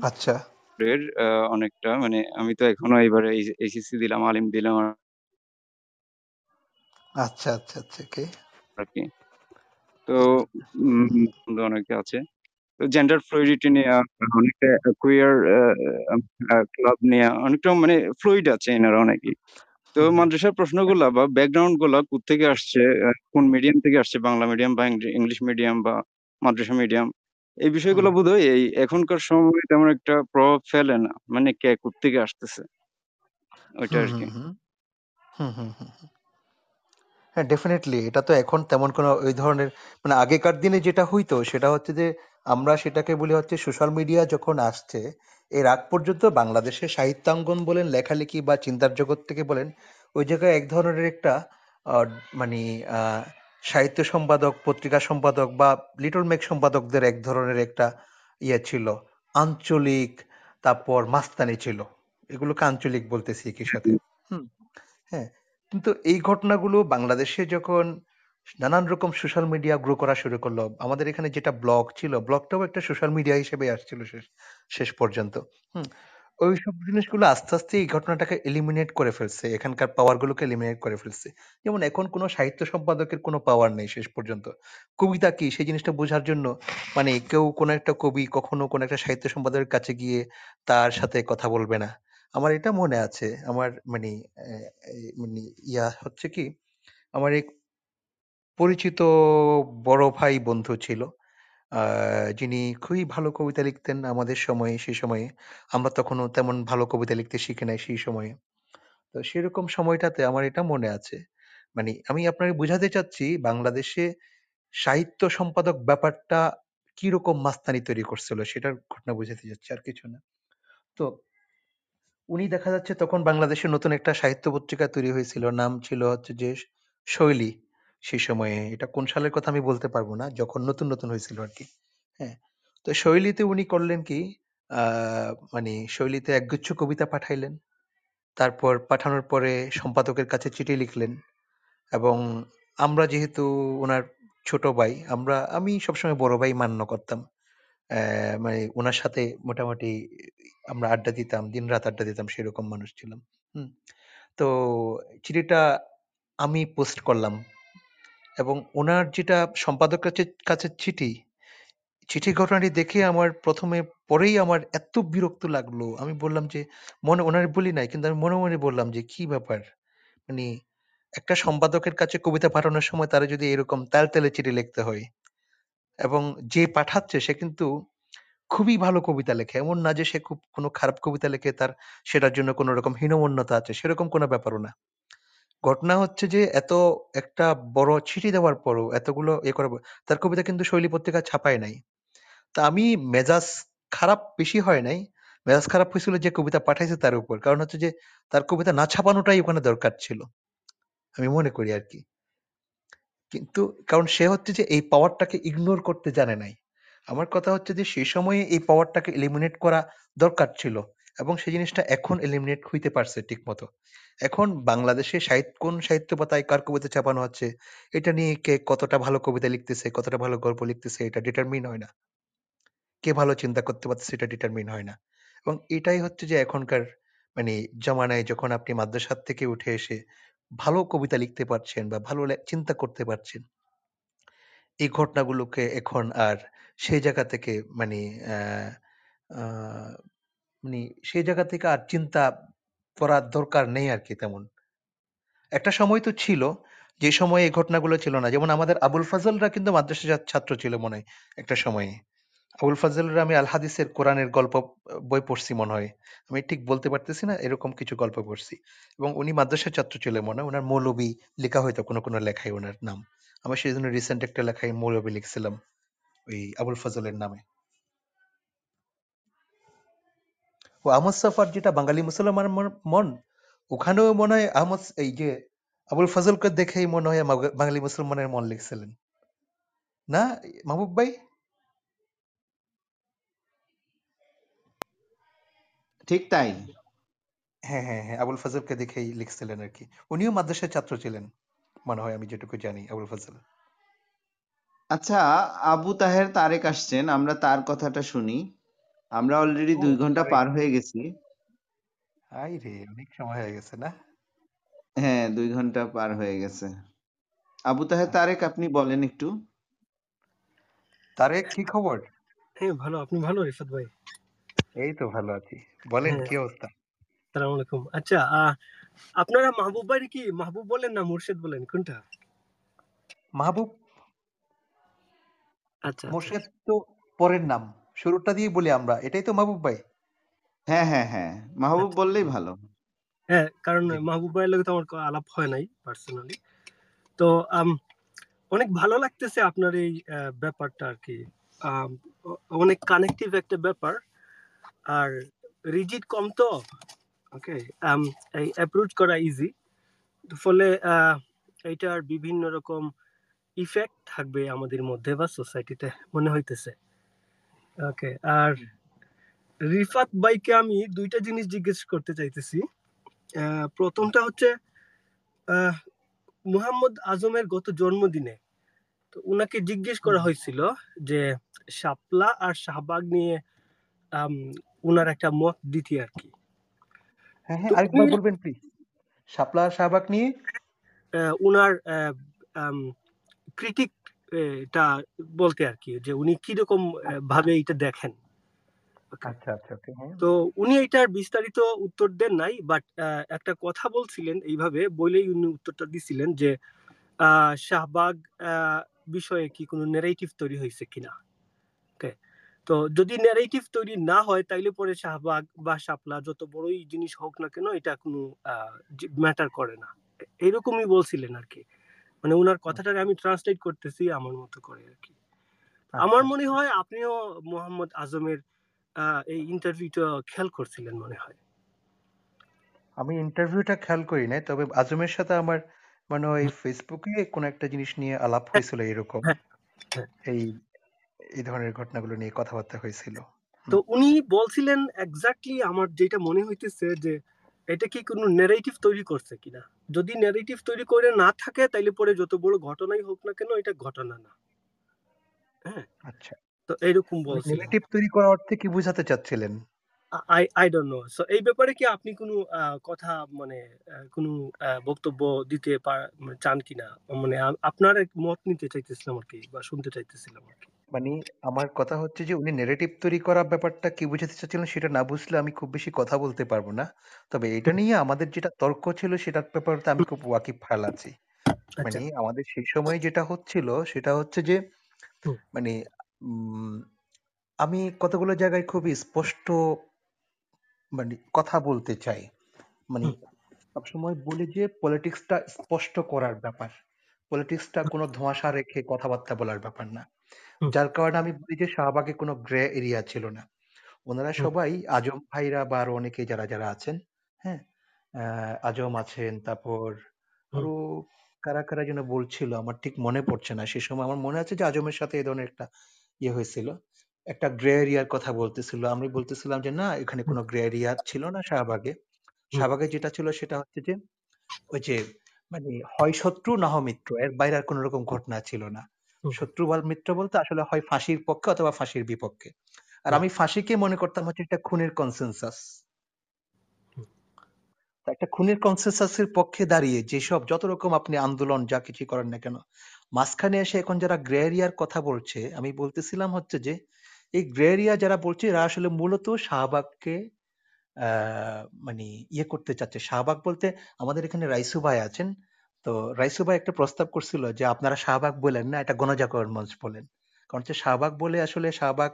আচ্ছা। এর আহ, অনেকটা মানে আমি তো এখনও এবারে এইচএসসি দিলাম আলিম দিলাম আচ্ছা আচ্ছা আচ্ছা ওকে আর কি। তো উম, বন্ধু অনেকে আছে। জেন্ডার ফ্লুইডিটি নিয়ে অনেকটা কুইয়ার ক্লাব নিয়ে অনেকটা মানে ফ্লুইড আছে এনারা অনেকেই। তো মাদ্রাসার প্রশ্নগুলা বা ব্যাকগ্রাউন্ডগুলা কোথেকে আসছে কোন মিডিয়াম থেকে আসছে বাংলা মিডিয়াম বা ইংলিশ মিডিয়াম বা মাদ্রাসা মিডিয়াম এই বিষয়গুলো হুম। বোধহয় এই এখনকার সময় তেমন একটা প্রভাব ফেলে না মানে কে কোথেকে আসতেছে। ওইটা আর কি। হ্যাঁ ডেফিনেটলি এটা তো এখন তেমন কোনো ওই ধরনের মানে আগেকার দিনে যেটা হইতো সেটা হচ্ছে যে আমরা সেটাকে বলি হচ্ছে সোশ্যাল মিডিয়া যখন আসছে এর আগ পর্যন্ত বাংলাদেশে সাহিত্যাঙ্গন বলেন লেখালেখি বা চিন্তার জগৎ থেকে বলেন ওই জায়গায় এক ধরনের একটা মানে সাহিত্য সম্পাদক পত্রিকা সম্পাদক বা লিটল মেক সম্পাদকদের এক ধরনের একটা ইয়ে ছিল আঞ্চলিক তারপর মাস্তানি ছিল। এগুলোকে আঞ্চলিক বলতেছি একই সাথে। হুম হ্যাঁ কিন্তু এই ঘটনাগুলো বাংলাদেশে যখন নানান রকম সোশ্যাল মিডিয়া গ্রো করা শুরু করল। আমাদের এখানে যেটা ব্লগ ছিল ব্লগটাও একটা সোশ্যাল মিডিয়া হিসেবে আসছিল শেষ শেষ পর্যন্ত। ওই সব জিনিসগুলো আস্তে আস্তে এই ঘটনাটাকে এলিমিনেট করে ফেলছে। এখানকার পাওয়ার গুলোকে এলিমিনেট করে ফেলছে। যেমন এখন কোনো সাহিত্য সম্পাদকের কোনো পাওয়ার নেই শেষ পর্যন্ত। কবিতা কি? সেই জিনিসটা বোঝার জন্য মানে কেউ কোনো একটা কবি কখনো কোনো একটা সাহিত্য সম্পাদকের কাছে গিয়ে তার সাথে কথা বলবে না। আমার এটা মনে আছে। আমার মানে মানে ইয়া হচ্ছে কি? আমার এক পরিচিত বড় ভাই বন্ধু ছিল। আহ, যিনি খুবই ভালো কবিতা লিখতেন আমাদের সময়ে সেই সময়ে। আমরা তখনও তেমন ভালো কবিতা লিখতে শিখি নাই সেই সময়ে। তো সেরকম সময়টাতে আমার এটা মনে আছে। মানে আমি আপনাকে বোঝাতে চাচ্ছি বাংলাদেশে সাহিত্য সম্পাদক ব্যাপারটা কীরকম মাস্তানি তৈরি করছিল সেটার ঘটনা বোঝাতে যাচ্ছি আর কিছু না। তো উনি দেখা যাচ্ছে তখন বাংলাদেশে নতুন একটা সাহিত্য পত্রিকা তৈরি হয়েছিল। নাম ছিল হচ্ছে যে শৈলী। সেই সময়ে এটা কোন সালের কথা আমি বলতে পারব না যখন নতুন নতুন হয়েছিল আর কি হ্যাঁ তো শৈলীতে উনি করলেন কি আহ মানে শৈলীতে একগুচ্ছ কবিতা পাঠাইলেন তারপর পাঠানোর পরে সম্পাদকের কাছে চিঠি লিখলেন এবং আমরা যেহেতু ওনার ছোট ভাই আমরা আমি সবসময় বড় ভাই মান্য করতাম। আহ, মানে ওনার সাথে মোটামুটি আমরা আড্ডা দিতাম দিন রাত আড্ডা দিতাম সেরকম মানুষ ছিলাম। হুম তো চিঠিটা আমি পোস্ট করলাম এবং ওনার যেটা সম্পাদক কাছে চিঠি চিঠি ঘটনাটি দেখে আমার প্রথমে পরেই আমার এত বিরক্ত লাগল। আমি বললাম যে, মনে, ওনার বলি নাই। কিন্তু আমি মনে মনে বললাম যে, কি ব্যাপার? মানে একটা সম্পাদকের কাছে কবিতা পাঠানোর সময় তারা যদি এরকম তাল তেলে চিঠি লিখতে হয় এবং যে পাঠাচ্ছে সে কিন্তু খুবই ভালো কবিতা লেখে। এমন না যে সে খুব কোনো খারাপ কবিতা লেখে, তার সেটার জন্য কোনো রকম হীনমন্যতা আছে, সেরকম কোনো ব্যাপারও না। ঘটনা হচ্ছে যে, এত একটা বড় চিঠি দেওয়ার পরও, এতগুলো এ করার পর- তার কবিতা কিন্তু শৈলী পত্রিকা ছাপায় নাই। তা আমি মেজাজ খারাপ বেশি হয় নাই। মেজাজ খারাপ হয়েছিল যে কবিতা পাঠাইছে তার উপর। কারণ হচ্ছে যে, তার কবিতা না ছাপানোটাই ওখানে দরকার ছিল, আমি মনে করি আর কি। কিন্তু, কারণ সে হচ্ছে যে, এই পাওয়ারটাকে ইগনোর করতে জানে নাই। আমার কথা হচ্ছে যে সেই সময়ে এই পাওয়ারটাকে এলিমিনেট করা দরকার ছিল। এবং সেই জিনিসটা এখন এলিমিনেট হইতে পারছে ঠিক মতো এখন বাংলাদেশে সাহিত্য কোন সাহিত্য পাতায় কার কবিতা ছাপানো হচ্ছে এটা নিয়ে কে কতটা ভালো কবিতা লিখতেছে কতটা ভালো গল্প লিখতেছে এটা ডিটারমিন হয় না। কে ভালো চিন্তা করতে পারতেছে এটা ডিটারমিন হয় না। এবং এটাই হচ্ছে যে এখনকার মানে জমানায় যখন আপনি মাদ্রাসার থেকে উঠে এসে ভালো কবিতা লিখতে পারছেন বা ভালো চিন্তা করতে পারছেন এই ঘটনাগুলোকে এখন আর সেই জায়গা থেকে মানে আহ, মানে সেই জায়গা থেকে আর চিন্তা করার দরকার নেই আর কি তেমন। একটা সময় তো ছিল, যে সময় এই ঘটনাগুলো ছিল না। যেমন আমাদের আবুল ফাজলরা কিন্তু মাদ্রাসা ছাত্র ছিল মনে হয় একটা সময়ে। আবুল ফাজলরা আমি আল হাদিসের কোরআনের গল্প বই পড়ছি মনে হয়। আমি ঠিক বলতে পারতেছি না, এরকম কিছু গল্প পড়ছি। এবং উনি মাদ্রাসা ছাত্র ছিল মনে হয়। ওনার মৌলবী লেখা হয়তো কোনো কোনো লেখায় ওনার নাম। আমি সেই জন্য রিসেন্ট একটা লেখায় মৌলবী লিখছিলাম, ওই আবুল ফজলের নামে। ও আহমদ সাফার যেটা বাঙালি মুসলমান মন ওখানেও মনে হয় আহমদ এই যে আবুল ফজলকে দেখেই মনে হয় বাঙালি মুসলমানের মন লিখছিলেন। না মাহবুব ভাই? ঠিক তাই। হ্যাঁ হ্যাঁ হ্যাঁ আবুল ফজলকে দেখেই লিখছিলেন আর কি। উনিও মাদ্রাসার ছাত্র ছিলেন মনে হয় আমি যেটুকু জানি আবুল ফজল। আচ্ছা আবু তাহের তারেক আসছেন আমরা তার কথাটা শুনি। আমরা অলরেডি দুই ঘণ্টা পার হয়ে গেছি। হাই রে অনেক সময় হয়ে গেছে না? হ্যাঁ দুই ঘণ্টা পার হয়ে গেছে। আবু তাহের তারেক আপনি বলেন একটু। তারেক কি খবর? হ্যাঁ ভালো। আপনি ভালো রিফাত ভাই? এই তো ভালো আছি। বলেন হ্যাঁ। কি অবস্থা? সালাম আলাইকুম। আচ্ছা আহ, আপনারা মাহবুব ভাই কি? মাহবুব বলেন না মুর্শেদ বলেন কোনটা? মাহবুব? আচ্ছা আচ্ছা। মোর্শেদ তো পরের নাম। শুরুটা দিয়ে বলি আমরা এটাই তো মাহবুব ভাই। হ্যাঁ হ্যাঁ হ্যাঁ মাহবুব আচ্ছা। বললেই ভালো। হ্যাঁ কারণ মাহবুব ভাইয়ের লগে তো আমার আলাপ হয় নাই পার্সোনালি তো আম, অনেক ভালো লাগতেছে আপনার এই ব্যাপারটা আর কি। অনেক কানেকটিভ একটা ব্যাপার। আর রিজিট কম তো ওকে এই অ্যাপ্রোচ করা ইজি ফলে আহ, এইটার বিভিন্ন রকম ইফেক্ট থাকবে আমাদের মধ্যে বা সোসাইটিতে মনে হইতেছে। ওকে আর রিফাত ভাইকে আমি দুইটা জিনিস জিজ্ঞেস করতে চাইতেছি। প্রথমটা হচ্ছে মুহাম্মদ আজমের গত জন্মদিনে তো উনাকে জিজ্ঞেস করা হয়েছিল যে শাপলা আর শাহবাগ নিয়ে উনার একটা মত দিতি আর কি। হ্যাঁ হ্যাঁ আরেকবার বলবেন প্লিজ শাপলা আর শাহবাগ নিয়ে? উনার ক্রিটিক এটা বলতে আর কি যে উনি কীরকম ভাবে এটা দেখেন। আচ্ছা আচ্ছা হ্যাঁ। তো উনি এটার বিস্তারিত উত্তর দেন নাই বাট একটা কথা বলছিলেন এইভাবে বলেই উনি উত্তরটা দিছিলেন যে শাহবাগ বিষয়ে কি কোনো নেরেটিভ তৈরি হয়েছে কিনা? ওকে তো যদি নেরেটিভ তৈরি না হয় তাইলে পরে শাহবাগ বা শাপলা যত বড়ই জিনিস হোক না কেন এটা কোনো ম্যাটার করে না। এরকমই বলছিলেন আর কি। মানে ওনার কথাটাকে আমি ট্রান্সলেট করতেছি আমার মতো করে আর কি। আচ্ছা আমার আচ্ছা। মনে হয় আপনিও মোহাম্মদ আজমের এই ইন্টারভিউটা খেয়াল করছিলেন মনে হয়। আমি ইন্টারভিউটা খেয়াল করি নাই তবে আজমের সাথে আমার মানে ওই ফেসবুকে কোনো একটা জিনিস নিয়ে আলাপ হ্যাঁ। হয়েছিল এরকম। হ্যাঁ হ্যাঁ। এই এই ধরনের ঘটনাগুলো নিয়ে কথাবার্তা হয়েছিল। তো উনি বলছিলেন এক্স্যাক্টলি আমার যেটা মনে হইতেছে যে এটা কি কোনো নেরেটিভ তৈরি করছে কিনা? যদি নেরেটিভ তৈরি করে না থাকে তাইলে পরে যত বড় ঘটনাই হোক না কেন এটা ঘটনা না। হ্যাঁ? আচ্ছা। তো এইরকম মানে বলছিলেন নেগেটিভ তৈরি করার অর্থে কি বোঝাতে চাচ্ছিলেন? I I don't know so এই ব্যাপারে কি আপনি কোনো কথা মানে কোনো বক্তব্য দিতে পার- মানে চান কিনা? মানে আপনার মত নিতে চাইতেছিলাম আর কি বা শুনতে চাইতেছিলাম আর কি। মানে আমার কথা হচ্ছে যে উনি নেগেটিভ তৈরি করার ব্যাপারটা কি বোঝাতে চাচ্ছিলেন সেটা না বুঝলে আমি খুব বেশি কথা বলতে পারব না। তবে এটা নিয়ে আমাদের যেটা তর্ক ছিল সেটার ব্যাপারে আমি খুব ওয়াকিব ফাল আছি। আচ্ছা। মানে আমাদের সেই সময় যেটা হচ্ছিল সেটা হচ্ছে যে হুম, মানে উম, আমি কতগুলো জায়গায় খুবই স্পষ্ট মানে কথা বলতে চাই। মানে হুম, সবসময় বলি যে পলিটিক্সটা স্পষ্ট করার ব্যাপার। পলিটিক্সটা কোনো ধোঁয়াশা রেখে কথাবার্তা বলার ব্যাপার না। হুম, যার কারণে আমি বলি যে শাহবাগে কোনো গ্রে এরিয়া ছিল না। ওনারা হুম, সবাই আজম ভাইরা বা আরও অনেকে যারা যারা আছেন হ্যাঁ আহ, আজম আছেন তারপর হুম, আরও কারা কারা যেন বলছিল আমার ঠিক মনে পড়ছে না। সে সময় আমার মনে আছে যে আজমের সাথে এই ধরনের একটা ইয়ে হয়েছিল। একটা গ্রে এরিয়ার কথা বলতেছিল। আমি বলতেছিলাম যে না এখানে হুম, কোনো গ্রে এরিয়া ছিল না শাহবাগে। হুম, শাহবাগে যেটা ছিল সেটা হচ্ছে যে ওই যে মানে হয় শত্রু না হয় মিত্র এর বাইরে আর কোনো রকম ঘটনা ছিল না। হুম, শত্রু বল মিত্র বলতে আসলে হয় ফাঁসির পক্ষে অথবা ফাঁসির বিপক্ষে। আর হুম, আমি ফাঁসিকে মনে করতাম হচ্ছে একটা খুনের কনসেনসাস হুম, একটা খুনের কনসেনসাসের পক্ষে দাঁড়িয়ে যেসব যত রকম আপনি আন্দোলন যা কিছু করেন না কেন মাঝখানে এসে এখন যারা গ্রে এরিয়ার কথা বলছে আমি বলতেছিলাম হচ্ছে যে এই গ্রে এরিয়া যারা বলছে এরা আসলে মূলত শাহবাগকে আহ মানে ইয়ে করতে চাচ্ছে। শাহবাগ বলতে আমাদের এখানে রাইসু ভাই আছেন। তো রাইসু ভাই একটা প্রস্তাব করছিল যে আপনারা শাহবাগ বলেন না এটা গণজাগরণ মঞ্চ বলেন। কারণ হচ্ছে শাহবাগ বলে আসলে শাহবাগ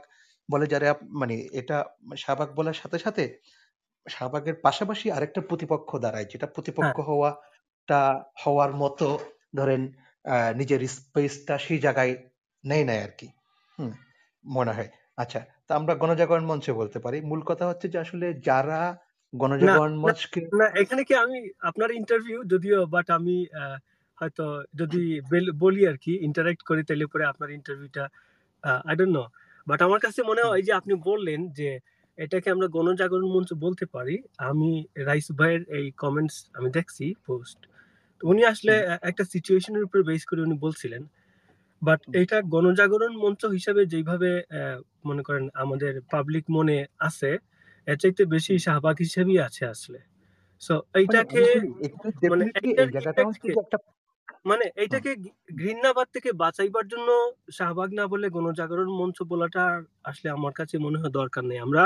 বলে যারা মানে এটা শাহবাগ বলার সাথে সাথে শাহবাগের পাশাপাশি আরেকটা প্রতিপক্ষ দাঁড়ায় যেটা হ্যাঁ। প্রতিপক্ষ হওয়াটা হওয়ার মতো ধরেন আহ, নিজের স্পেসটা সেই জায়গায় নেই নাই আর কি হুম মনে হয়। আচ্ছা তা আমরা গণজাগরণ মঞ্চে বলতে পারি। মূল কথা হচ্ছে যে আসলে যারা গণজাগরণ না মঞ্চকে না এখানে কি আমি আপনার ইন্টারভিউ যদিও বাট আমি হয়তো যদি বলি আর কি ইন্টারাক্ট করি তাহলে পরে আপনার ইন্টারভিউটা আই ডোন্ট নো বাট আমার কাছে মনে হয় যে আপনি বললেন যে এটাকে আমরা গণজাগরণ মঞ্চ বলতে পারি। আমি রাইস ভাইয়ের এই কমেন্টস আমি দেখছি পোস্ট উনি আসলে একটা সিচুয়েশনের উপর বেস করে উনি বলছিলেন। বাট এটা গণজাগরণ মঞ্চ হিসাবে যেভাবে মনে করেন আমাদের পাবলিক মনে আছে এর চাইতে বেশি। শাহবাগ হিসেবেই আছে আসলে সো মানে এইটাকে মানে ডেফিনেটলি এইটার এই জায়গাটা হচ্ছে ইফেক্টকে যে একটা মানে এইটাকে ঘৃণাবাদ থেকে বাঁচাইবার জন্য শাহবাগ না বলে গণজাগরণ মঞ্চ বলাটা আসলে আমার কাছে মনে হয় দরকার নেই আমরা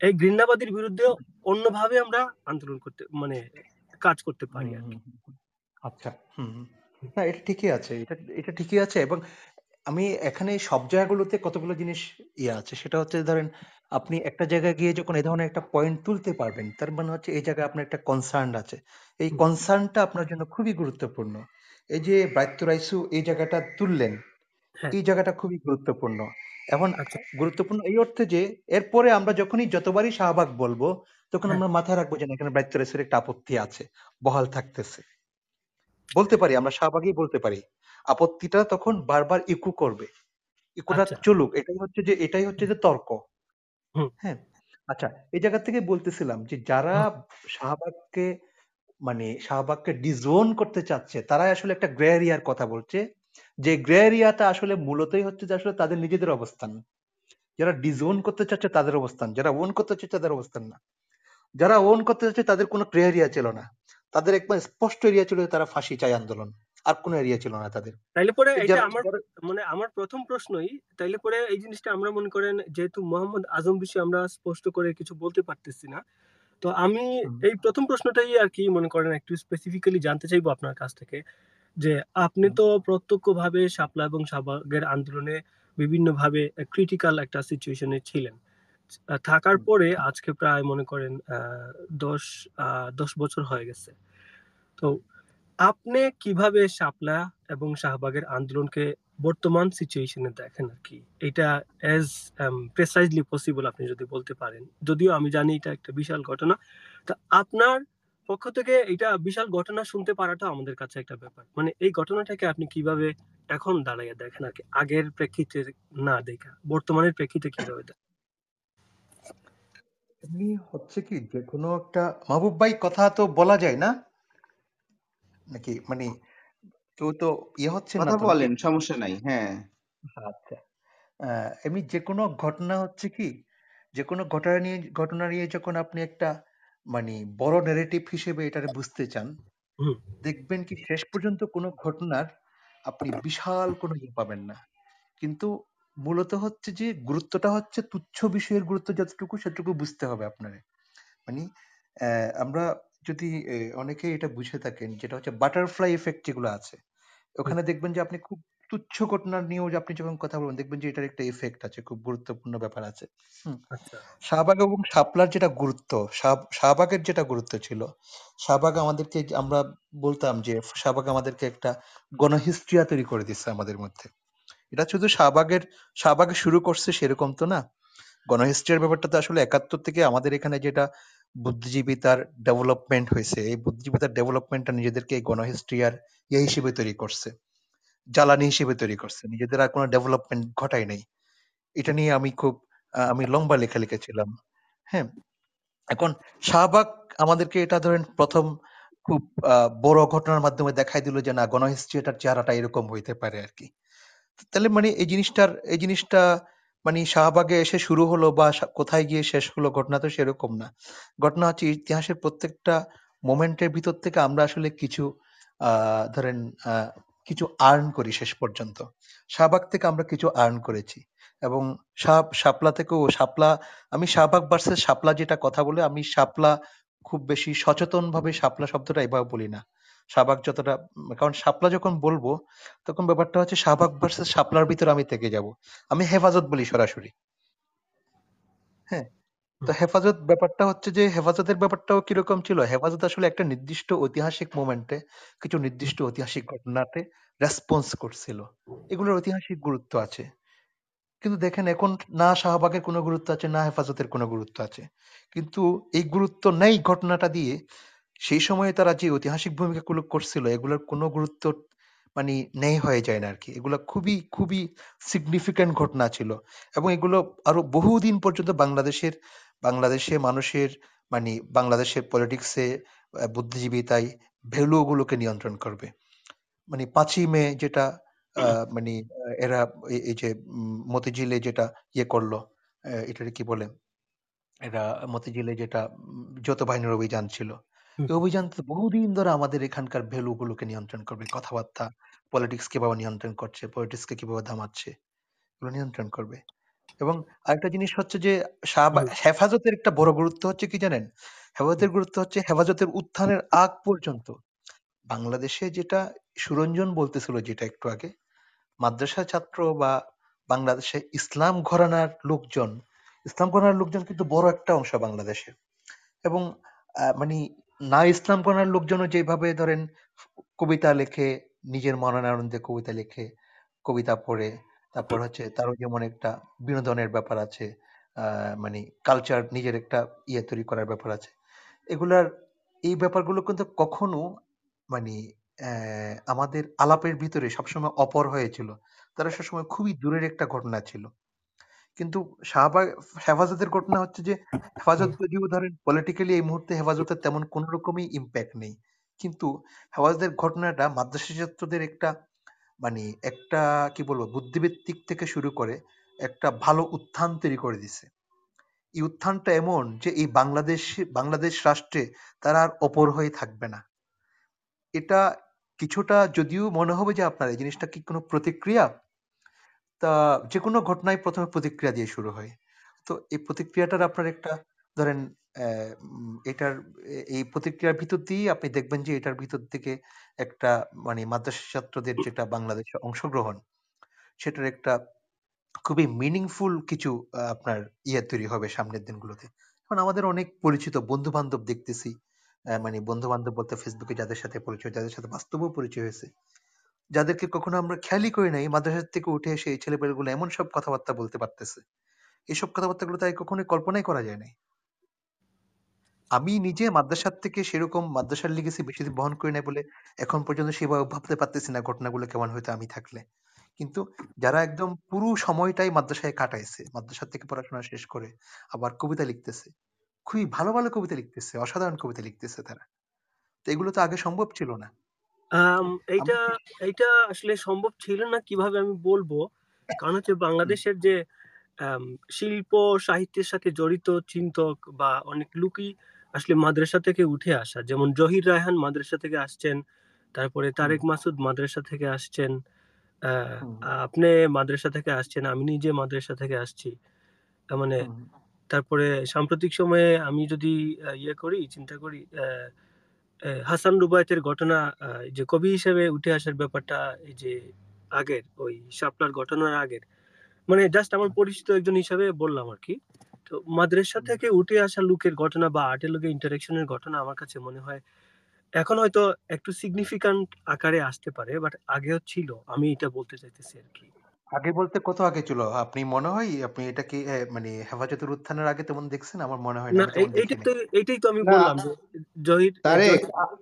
এই ঘৃণাবাদের বিরুদ্ধে অন্যভাবে আমরা আন্দোলন করতে মানে কাজ করতে পারি আর কি। আচ্ছা। না এটা ঠিকই আছে এটা এটা ঠিকই আছে এবং আমি এখানে সব জায়গাগুলোতে কতগুলো জিনিস ইয়ে আছে সেটা হচ্ছে ধরেন আপনি একটা জায়গায় গিয়ে যখন এই ধরনের একটা পয়েন্ট তুলতে পারবেন তার মানে হচ্ছে এই জায়গায় আপনার একটা কনসার্ন আছে। এই কনসার্নটা আপনার জন্য খুবই গুরুত্বপূর্ণ। এই যে ব্রাত্য রাইসু এই জায়গাটা তুললেন হ্যাঁ। এই জায়গাটা খুবই গুরুত্বপূর্ণ। এখন আচ্ছা। গুরুত্বপূর্ণ এই অর্থে যে এরপরে আমরা যখনই যতবারই শাহবাগ বলব তখন হ্যাঁ। আমরা মাথায় রাখব যে না, এখানে ব্রাত্য রাইসুর একটা আপত্তি আছে বহাল থাকতেছে। বলতে পারি আমরা শাহবাগই বলতে পারি আপত্তিটা তখন বারবার ইকু করবে। ইকুটা আচ্ছা। চলুক এটাই হচ্ছে যে এটাই হচ্ছে যে তর্ক। হুম। হ্যাঁ আচ্ছা এই জায়গা থেকে বলতেছিলাম যে যারা হুম, শাহবাগকে মানে শাহবাগকে ডিজোন করতে চাচ্ছে তারাই আসলে একটা গ্রে এরিয়ার কথা বলছে। যে গ্রে এরিয়াটা আসলে মূলতই হচ্ছে যে আসলে তাদের নিজেদের অবস্থান। যারা ডিজোন করতে চাচ্ছে তাদের অবস্থান যারা ওন করতে চাচ্ছে তাদের অবস্থান না। যারা ওন করতে চাচ্ছে তাদের কোনো গ্রে এরিয়া ছিল না। তাদের একবার স্পষ্ট এরিয়া ছিল যে তারা ফাঁসি চাই আন্দোলন। আর কোনো এরিয়া ছিল না তাদের। তাইলে পরে তো এটা আমার মানে আমার প্রথম প্রশ্নই তাইলে পরে এই জিনিসটা আমরা মনে করেন যেহেতু মোহাম্মদ আজম বিষয়ে আমরা স্পষ্ট করে কিছু বলতে পারতেছি না তো আমি এই প্রথম প্রশ্নটাই আর কি মনে করেন একটু স্পেসিফিক্যালি জানতে চাইব আপনার কাছ থেকে যে আপনি তো প্রত্যক্ষভাবে শাপলা এবং শাহবাগের আন্দোলনে বিভিন্নভাবে ক্রিটিক্যাল একটা সিচুয়েশনে ছিলেন। থাকার পরে আজকে প্রায় মনে করেন আহ, দশ আহ, দশ বছর হয়ে গেছে। তো আপনি কীভাবে শাপলা এবং শাহবাগের আন্দোলনকে বর্তমান সিচুয়েশনে দেখেন আর কি? এটা অ্যাজ প্রেসাইজলি পসিবল আপনি যদি বলতে পারেন। যদিও আমি জানি এটা একটা বিশাল ঘটনা। তা আপনার পক্ষ থেকে এটা বিশাল ঘটনা শুনতে পারাটা আমাদের কাছে একটা ব্যাপার। মানে এই ঘটনাটাকে আপনি কীভাবে এখন দাঁড়াইয়া দেখেন আর কি? আগের প্রেক্ষিতে না দেখা, বর্তমানের প্রেক্ষিতে কীভাবে দেখেন? হচ্ছে কি, যে কোনো একটা মাহবুব ভাই কথা তো বলা যায় না? নাকি? মানে কেউ তো ইয়ে হচ্ছেন না কথা তো বলেন সমস্যা নাই হ্যাঁ। আচ্ছা। আহ, এমনি যে কোনো ঘটনা হচ্ছে কি যে কোনো ঘটনা নিয়ে ঘটনা নিয়ে যখন আপনি একটা মানে বড় নেরেটিভ হিসেবে এটাকে বুঝতে চান হুম। দেখবেন কি শেষ পর্যন্ত কোনো ঘটনার আপনি বিশাল কোনো ইয়ে পাবেন না। কিন্তু মূলত হচ্ছে যে গুরুত্বটা হচ্ছে তুচ্ছ বিষয়ের গুরুত্ব যতটুকু সেটুকু বুঝতে হবে আপনার। মানে আহ, আমরা যদি অনেকে এটা বুঝে থাকেন যেটা হচ্ছে বাটারফ্লাই এফেক্ট যেগুলো আছে ওখানে দেখবেন যে আপনি খুব তুচ্ছ ঘটনা নিয়েও যে আপনি যখন কথা বলবেন দেখবেন যে এটার একটা এফেক্ট আছে খুব গুরুত্বপূর্ণ ব্যাপার আছে। আচ্ছা। শাহবাগ এবং শাপলার যেটা গুরুত্ব শাহবাগের যেটা গুরুত্ব ছিল শাহবাগ আমাদেরকে আমরা বলতাম যে শাহবাগ আমাদেরকে একটা গণহিস্ট্রিয়া তৈরি করে দিচ্ছে আমাদের মধ্যে। এটা শুধু শাহবাগের শাহবাগে শুরু করছে সেরকম তো না। গণহিস্ট্রিয়ার ব্যাপারটা তো আসলে একাত্তর থেকে আমাদের এখানে যেটা বুদ্ধিজীবী তার ডেভেলপমেন্ট হয়েছে। এই বুদ্ধিজীবী তার ডেভেলপমেন্টটা নিজেদেরকে গণহিস্ট্রিয়ার ইয়ে হিসেবে তৈরি করছে, জ্বালানি হিসেবে তৈরি করছে। নিজেদের আর কোনো ডেভেলপমেন্ট ঘটায় নাই। এটা নিয়ে আমি খুব আমি লম্বা লেখা লিখেছিলাম। হ্যাঁ এখন শাহবাগ আমাদেরকে এটা ধরেন প্রথম খুব বড় ঘটনার মাধ্যমে দেখাই দিল যে না গণহিস্ট্রিটার চেহারাটা এরকম হইতে পারে আর কি। তাহলে মানে এই জিনিসটার, এই জিনিসটা মানে শাহবাগে এসে শুরু হলো বা কোথায় গিয়ে শেষ হলো ঘটনা তো সেরকম না। ঘটনা হচ্ছে ইতিহাসের প্রত্যেকটা মোমেন্টের ভিতর থেকে আমরা আসলে কিছু আহ ধরেন আহ, কিছু আর্ন করি শেষ পর্যন্ত। শাহবাগ থেকে আমরা কিছু আর্ন করেছি এবং শাহ শাপলা থেকেও শাপলা আমি শাহবাগ ভার্সেস শাপলা যেটা কথা বলে আমি শাপলা খুব বেশি সচেতন ভাবে শাপলা শব্দটা এভাবে বলি না। শাহবাগ যতটা কারণ শাপলা যখন বলব তখন ব্যাপারটা হচ্ছে শাহবাগ ভার্সেস শাপলার ভিতরে আমি থেকে যাব। আমি হেফাজত বলি সরাসরি। হ্যাঁ? তো হেফাজত ব্যাপারটা হচ্ছে যে হেফাজতের ব্যাপারটাও কীরকম ছিল? হেফাজত আসলে একটা নির্দিষ্ট ঐতিহাসিক মোমেন্টে কিছু নির্দিষ্ট ঐতিহাসিক ঘটনাতে রেসপন্স করছিল। এগুলোর ঐতিহাসিক গুরুত্ব আছে। কিন্তু দেখেন এখন না শাহবাগের কোনো গুরুত্ব আছে না হেফাজতের কোনো গুরুত্ব আছে। কিন্তু এই গুরুত্ব নেই ঘটনাটা দিয়ে সেই সময়ে তারা যে ঐতিহাসিক ভূমিকাগুলো করছিল এগুলোর কোনো গুরুত্ব মানে নেই হয়ে যায় না আরকি। এগুলো খুবই খুবই সিগনিফিক্যান্ট ঘটনা ছিল এবং এগুলো আরও বহুদিন পর্যন্ত বাংলাদেশের বাংলাদেশে মানুষের মানে বাংলাদেশের পলিটিক্সে বুদ্ধিজীবী তাই ভ্যালু গুলোকে নিয়ন্ত্রণ করবে। মানে পাঁচই মে যেটা আহ, (coughs) মানে এরা এই যে মতিঝিলে যেটা ইয়ে করল আহ, এটাকে কি বলে? এরা মতিঝিলে যেটা যৌথ বাহিনীর অভিযান ছিল। এই অভিযান তো বহুদিন ধরে আমাদের এখানকার ভ্যালু গুলোকে নিয়ন্ত্রণ করবে কথাবার্তা পলিটিক্স কীভাবে নিয়ন্ত্রণ করছে পলিটিক্স কে কীভাবে দামাচ্ছে এগুলো নিয়ন্ত্রণ করবে। এবং আরেকটা জিনিস হচ্ছে যে শাহবা- হেফাজতের একটা বড় গুরুত্ব হচ্ছে কি জানেন? হেফাজতের গুরুত্ব হচ্ছে হেফাজতের উত্থানের আগ পর্যন্ত। বাংলাদেশে যেটা সুরঞ্জন বলতেছিল যেটা একটু আগে মাদ্রাসা ছাত্র বা বাংলাদেশে ইসলাম ঘরানার লোকজন ইসলাম ঘরানার লোকজন কিন্তু বড় একটা অংশ বাংলাদেশে। এবং মানে না ইসলাম গ্রহণের লোকজনও যেভাবে ধরেন কবিতা লেখে নিজের মননানন্দে কবিতা লেখে কবিতা পড়ে তারপর হচ্ছে তারও যেমন একটা বিনোদনের ব্যাপার আছে আহ, মানে কালচার নিজের একটা ইয়ে তৈরি করার ব্যাপার আছে। এগুলার এই ব্যাপারগুলো কিন্তু কখনো মানে আহ, আমাদের আলাপের ভিতরে সবসময় অপর হয়েছিল। তারা সবসময় খুবই দূরের একটা ঘটনা ছিল। কিন্তু শাহবাগ, হেফাজতের ঘটনা হচ্ছে যে, হেফাজত যদিও ধরেন পলিটিক্যালি এই মুহূর্তে হেফাজতের তেমন কোন রকমই ইম্প্যাক্ট নেই। কিন্তু হেফাজতের ঘটনাটা মাদ্রাসা ছাত্রদের একটা মানে একটা, কি বলব, বুদ্ধিবৃত্তিক থেকে শুরু করে একটা ভালো উত্থান তৈরি করে দিছে। এই উত্থানটা এমন যে, এই বাংলাদেশ বাংলাদেশ রাষ্ট্রে তারা আর অপর হয়ে থাকবে না। এটা কিছুটা যদিও মনে হবে যে, আপনার এই জিনিসটা কি কোনো প্রতিক্রিয়া? তা যে কোনো ঘটনায় প্রথমে প্রতিক্রিয়া দিয়ে শুরু হয়। তো এই প্রতিক্রিয়াটার আপনার একটা ধরেন এটার এই প্রতিক্রিয়ার ভিতর দিয়েই আপনি দেখবেন যে এটার ভিতর থেকে একটা মানে মাদ্রাসা ছাত্রদের যেটা বাংলাদেশে অংশগ্রহণ, সেটার একটা খুবই মিনিংফুল কিছু আপনার ইয়ে তৈরি হবে সামনের দিনগুলোতে। এখন আমাদের অনেক পরিচিত বন্ধু বান্ধব দেখতেছি মানে বন্ধু বান্ধব বলতে ফেসবুকে যাদের সাথে পরিচয়, যাদের সাথে বাস্তবেও পরিচয় হয়েছে যাদেরকে কখনো আমরা খেয়ালই করি নাই, মাদ্রাসা থেকে উঠে এসে এই ছেলেপেলেগুলো এমন সব কথাবার্তা বলতে পারতেছে। এইসব কথাবার্তাগুলো তাই কখনোই কল্পনাই করা যায় নাই। আমি নিজে মাদ্রাসার থেকে সেরকম মাদ্রাসার লিগেসি বেশি বহন করি নাই বলে এখন পর্যন্ত সেভাবে ভাবতে পারতেছি না ঘটনাগুলো কেমন হয়তো আমি থাকলে। কিন্তু যারা একদম পুরো সময়টাই মাদ্রাসায় কাটাইছে, মাদ্রাসা থেকে পড়াশোনা শেষ করে আবার কবিতা লিখতেছে, খুবই ভালো ভালো কবিতা লিখতেছে, অসাধারণ কবিতা লিখতেছে তারা। তো এগুলো তো আগে সম্ভব ছিল না। আম, এইটা এইটা আসলে সম্ভব ছিল না কীভাবে আমি বলব। কারণ হচ্ছে (laughs) বাংলাদেশের যে আম, শিল্প সাহিত্যের সাথে জড়িত চিন্তক বা অনেক লোকই আসলে মাদ্রাসা থেকে উঠে আসা। যেমন জহির রায়হান মাদ্রাসা থেকে আসছেন তারপরে তারেক মাসুদ মাদ্রাসা থেকে আসছেন হুম। আপনি মাদ্রাসা থেকে আসছেন আমি নিজে মাদ্রাসা থেকে আসছি। তার মানে হুম। তারপরে সাম্প্রতিক সময়ে আমি যদি ইয়ে করি চিন্তা করি আহ, হাসান রুবায়েতের ঘটনা যে কবি হিসেবে উঠে আসার ব্যাপারটা এই যে আগের ওই শাপলার ঘটনার আগের মানে জাস্ট আমার পরিচিত একজন হিসাবে বললাম আর কি। তো মাদ্রাসা থেকে উঠে আসা লোকের ঘটনা বা আর্টের লোকের ইন্টারেকশনের ঘটনা আমার কাছে মনে হয় এখন হয়তো একটু সিগনিফিকান্ট আকারে আসতে পারে বাট আগেও ছিল আমি এটা বলতে চাইতেছি আর কি। আগে বলতে কত আগে ছিল? আপনি মনে হয় আপনি এটা কি মানে হেফাজতের উত্থানের আগে তেমন দেখছেন? আমার মনে হয় না না আমি তেমন এই- দেখি তো এইটাই তো আমি না বললাম যে জহির তারেক জহির আ-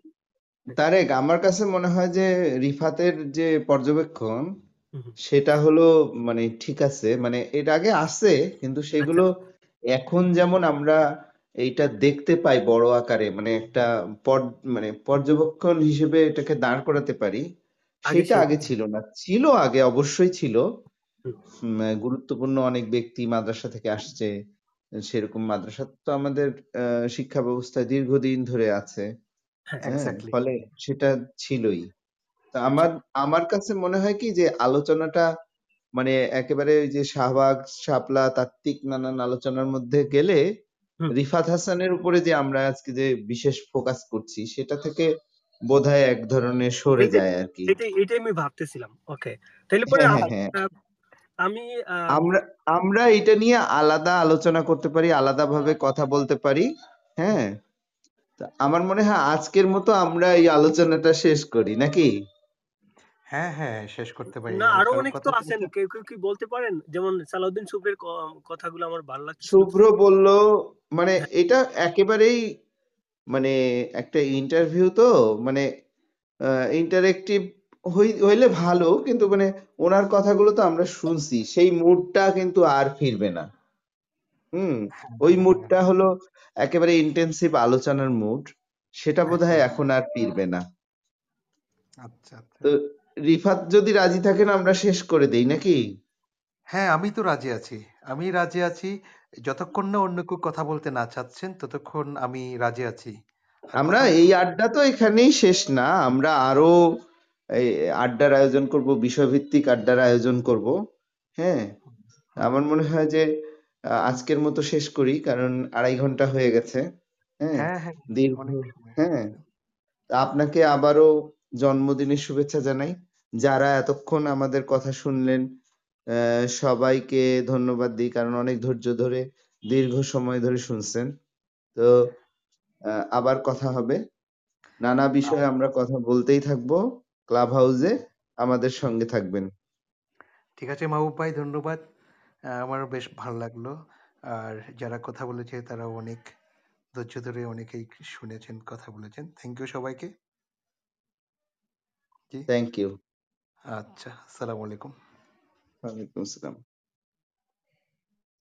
তারেক আমার কাছে মনে হয় যে রিফাতের যে পর্যবেক্ষণ হুম, হুম। সেটা হলো মানে ঠিক আছে মানে এর আগে আছে কিন্তু আচ্ছা। সেগুলো এখন যেমন আমরা এইটা দেখতে পাই বড় আকারে মানে একটা পর মানে পর্যবেক্ষণ হিসেবে এটাকে দাঁড় করাতে পারি সেটা আগে ছিল না। ছিল আগে অবশ্যই ছিল। গুরুত্বপূর্ণ অনেক ব্যক্তি মাদ্রাসা থেকে আসছে। সেরকম মাদ্রাসা তো আমাদের শিক্ষা ব্যবস্থায় দীর্ঘদিন ধরে আছে। হ্যাঁ হ্যাঁ ফলে সেটা ছিলই। তো আচ্ছা। আমার আমার কাছে মনে হয় কি যে আলোচনাটা মানে একেবারে ওই যে শাহবাগ শাপলা তাত্ত্বিক নানান আলোচনার মধ্যে গেলে রিফাত হাসানের উপরে যে আমরা আজকে যে বিশেষ ফোকাস করছি সেটা থেকে বোধহয় এক ধরনের সরে যায় আর কি। এটাই এটাই আমি ভাবতেছিলাম। ওকে তাহলে পরে হ্যাঁ হ্যাঁ হ্যাঁ। আমি আমরা আমরা এটা নিয়ে আলাদা আলোচনা করতে পারি আলাদাভাবে কথা বলতে পারি হ্যাঁ? আমার মনে হয় আজকের মতো আমরা এই আলোচনাটা শেষ করি নাকি? হ্যাঁ হ্যাঁ শেষ করতে পারি। না আরও অনেক তো আছেন কেউ কেউ কি বলতে পারেন? যেমন সালাউদ্দিন শুভ্রের কথাগুলো আমার ভালো লাগতেছিল শুভ্র বলল মানে এটা একেবারেই মানে একটা ইন্টারভিউ তো মানে ইন্টারেক্টিভ হইলে ভালো কিন্তু মানে ওনার কথাগুলো তো আমরা শুনছি সেই মুডটা কিন্তু আর ফিরবে না। হুম ওই মুডটা হলো একেবারে ইন্টেন্সিভ আলোচনার মুড সেটা বোধহয় হ্যাঁ এখন আর ফিরবে না। আচ্ছা আচ্ছা। তো রিফাত যদি রাজি থাকেন আমরা শেষ করে দেই নাকি? হ্যাঁ আমি তো রাজি আছি। আমি রাজি আছি যতক্ষণ না অন্য কেউ কথা বলতে না চাচ্ছেন ততক্ষণ আমি রাজি আছি। আমরা এই আড্ডা তো এখানেই শেষ না আমরা আরও এই আড্ডার আয়োজন করব বিষয়ভিত্তিক আড্ডার আয়োজন করব হ্যাঁ? আমার মনে হয় যে আজকের মতো শেষ করি কারণ আড়াই ঘণ্টা হয়ে গেছে হ্যাঁ? হ্যাঁ হ্যাঁ হয়ে হ্যাঁ? আপনাকে আবারও জন্মদিনের শুভেচ্ছা জানাই। যারা এতক্ষণ আমাদের কথা শুনলেন সবাইকে ধন্যবাদ দিই কারণ অনেক ধৈর্য ধরে দীর্ঘ সময় ধরে শুনছেন। তো আবার কথা হবে। নানা বিষয়ে আমরা কথা বলতেই থাকব। ক্লাব হাউসে আমাদের সঙ্গে থাকবেন। ঠিক আছে মাহবুব ভাই ধন্যবাদ। আহ, আমারও বেশ ভালো লাগল। আর যারা কথা বলেছে তারাও অনেক ধৈর্য ধরে অনেকেই শুনেছেন কথা বলেছেন। থ্যাংক ইউ সবাইকে। জি। থ্যাংক ইউ আচ্ছা আসসালামু আলাইকুম। ওয়ালাইকুম আসসালাম